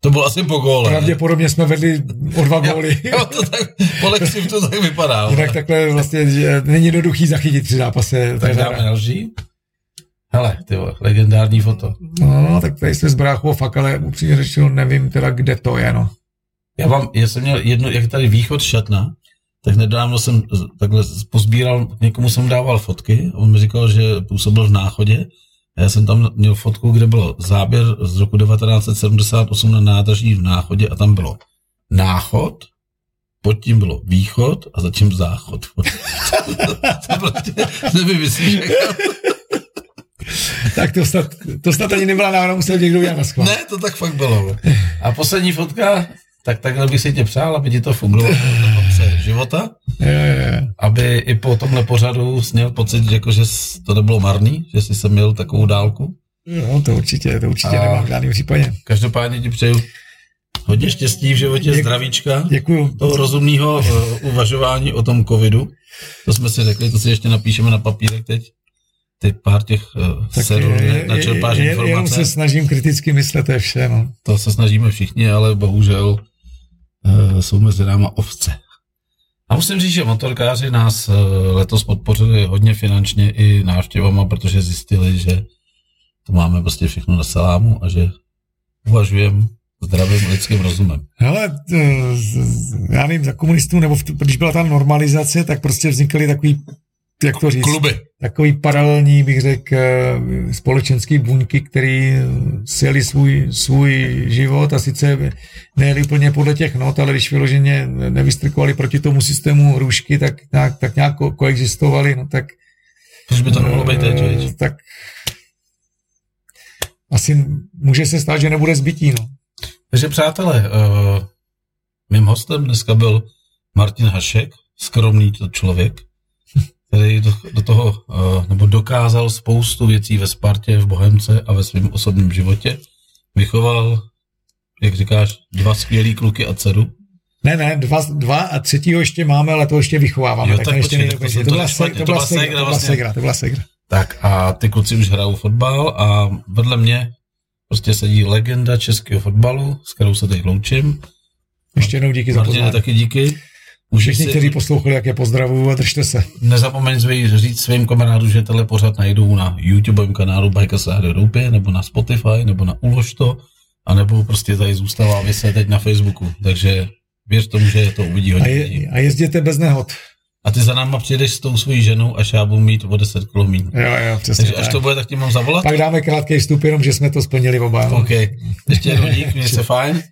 [SPEAKER 2] to bylo asi po góle.
[SPEAKER 3] Pravděpodobně jsme vedli o dva góly.
[SPEAKER 2] Jo, to tak, po Lexim to tak vypadá.
[SPEAKER 3] Jinak takhle vlastně že není jednoduchý zachytit při zápase.
[SPEAKER 2] Tak dáme další. Hele, ty legendární foto.
[SPEAKER 3] No, tak tady jsme s bráchou fakt, ale upřímně řečeno nevím teda, kde to je, no.
[SPEAKER 2] Já vám, já jsem měl jedno, jak tady východ šatna, tak nedávno jsem takhle pozbíral, někomu jsem dával fotky, on mi říkal, že působil v náchodě já jsem tam měl fotku, kde bylo záběr z roku 1978 na nádraží v Náchodě a tam bylo náchod, pod tím bylo východ a zatím záchod. to prostě nevymyslíš.
[SPEAKER 3] tak to snad, to snad ani nebyla náhoda, musel někdo udělat na
[SPEAKER 2] Ne, to tak fakt bylo. A poslední fotka, tak takhle bych si tě přál, aby ti to fungovalo do konce života.
[SPEAKER 3] Je, je.
[SPEAKER 2] Aby i po tomhle pořadu sněl pocit, jako, že to nebylo marný, že jsi se měl takovou dálku.
[SPEAKER 3] No, to určitě, to určitě a nemám v žádným případě.
[SPEAKER 2] Každopádně ti přeju hodně štěstí v životě, Děk, zdravíčka.
[SPEAKER 3] Děkuju.
[SPEAKER 2] Toho rozumného uh, uvažování o tom covidu. To jsme si řekli, to si ještě napíšeme na papírek teď. Ty pár těch uh, serů načerpáš je, informace. Jenom
[SPEAKER 3] se snažím kriticky myslet, to je vše. No.
[SPEAKER 2] To se snažíme všichni, ale bohužel jsou mezi náma ovce. A musím říct, že motorkáři nás uh, letos podpořili hodně finančně i návštěvama, protože zjistili, že to máme prostě všechno na salámu a že uvažujeme zdravým lidským rozumem.
[SPEAKER 3] Hele, já nevím, za komunistů, nebo v, když byla ta normalizace, tak prostě vznikaly takový, jak to říct,
[SPEAKER 2] Kluby.
[SPEAKER 3] takový paralelní, bych řekl, společenský buňky, který sjeli svůj, svůj život a sice nejeli úplně podle těch not, ale když vyloženě nevystrkovali proti tomu systému růžky, tak nějak, tak nějak ko- koexistovali, no tak
[SPEAKER 2] Proč by to nemohlo být teď,
[SPEAKER 3] eh, Tak asi může se stát, že nebude zbytí, no.
[SPEAKER 2] Takže přátelé, uh, mým hostem dneska byl Martin Hašek, skromný to člověk, který do, do toho, uh, nebo dokázal spoustu věcí ve Spartě, v Bohemce a ve svém osobním životě. Vychoval, jak říkáš, dva skvělý kluky a dceru.
[SPEAKER 3] Ne, ne, dva, dva a třetího ještě máme, ale to ještě vychováváme.
[SPEAKER 2] Jo, tak, tak ještě
[SPEAKER 3] počkej,
[SPEAKER 2] to,
[SPEAKER 3] byla segra,
[SPEAKER 2] to
[SPEAKER 3] byla
[SPEAKER 2] vlastně.
[SPEAKER 3] segra, to byla segra, to byla segra.
[SPEAKER 2] Tak a ty kluci už hrajou fotbal a vedle mě prostě sedí legenda českého fotbalu, s kterou se teď loučím.
[SPEAKER 3] Ještě jednou díky za
[SPEAKER 2] Martine,
[SPEAKER 3] pozvání.
[SPEAKER 2] taky díky.
[SPEAKER 3] Všichni, kteří poslouchali, jak je pozdravuju a držte se.
[SPEAKER 2] Nezapomeň svý, říct svým kamarádům, že tenhle pořad najdou na YouTubeovém kanálu Bajka se Doupě, nebo na Spotify, nebo na Ulož to, a nebo prostě tady zůstává vyset teď na Facebooku. Takže věř tomu, že to uvidí
[SPEAKER 3] A,
[SPEAKER 2] hodně lidí.
[SPEAKER 3] je, a jezděte bez nehod.
[SPEAKER 2] A ty za náma přijdeš s tou svojí ženou, až já budu mít o 10 kilo míň.
[SPEAKER 3] Jo, jo, přesně
[SPEAKER 2] Takže až
[SPEAKER 3] tak.
[SPEAKER 2] to bude, tak ti mám zavolat?
[SPEAKER 3] Pak dáme krátký vstup, jenom že jsme to splnili oba. no.
[SPEAKER 2] OK. Ještě jednou dík, se fajn.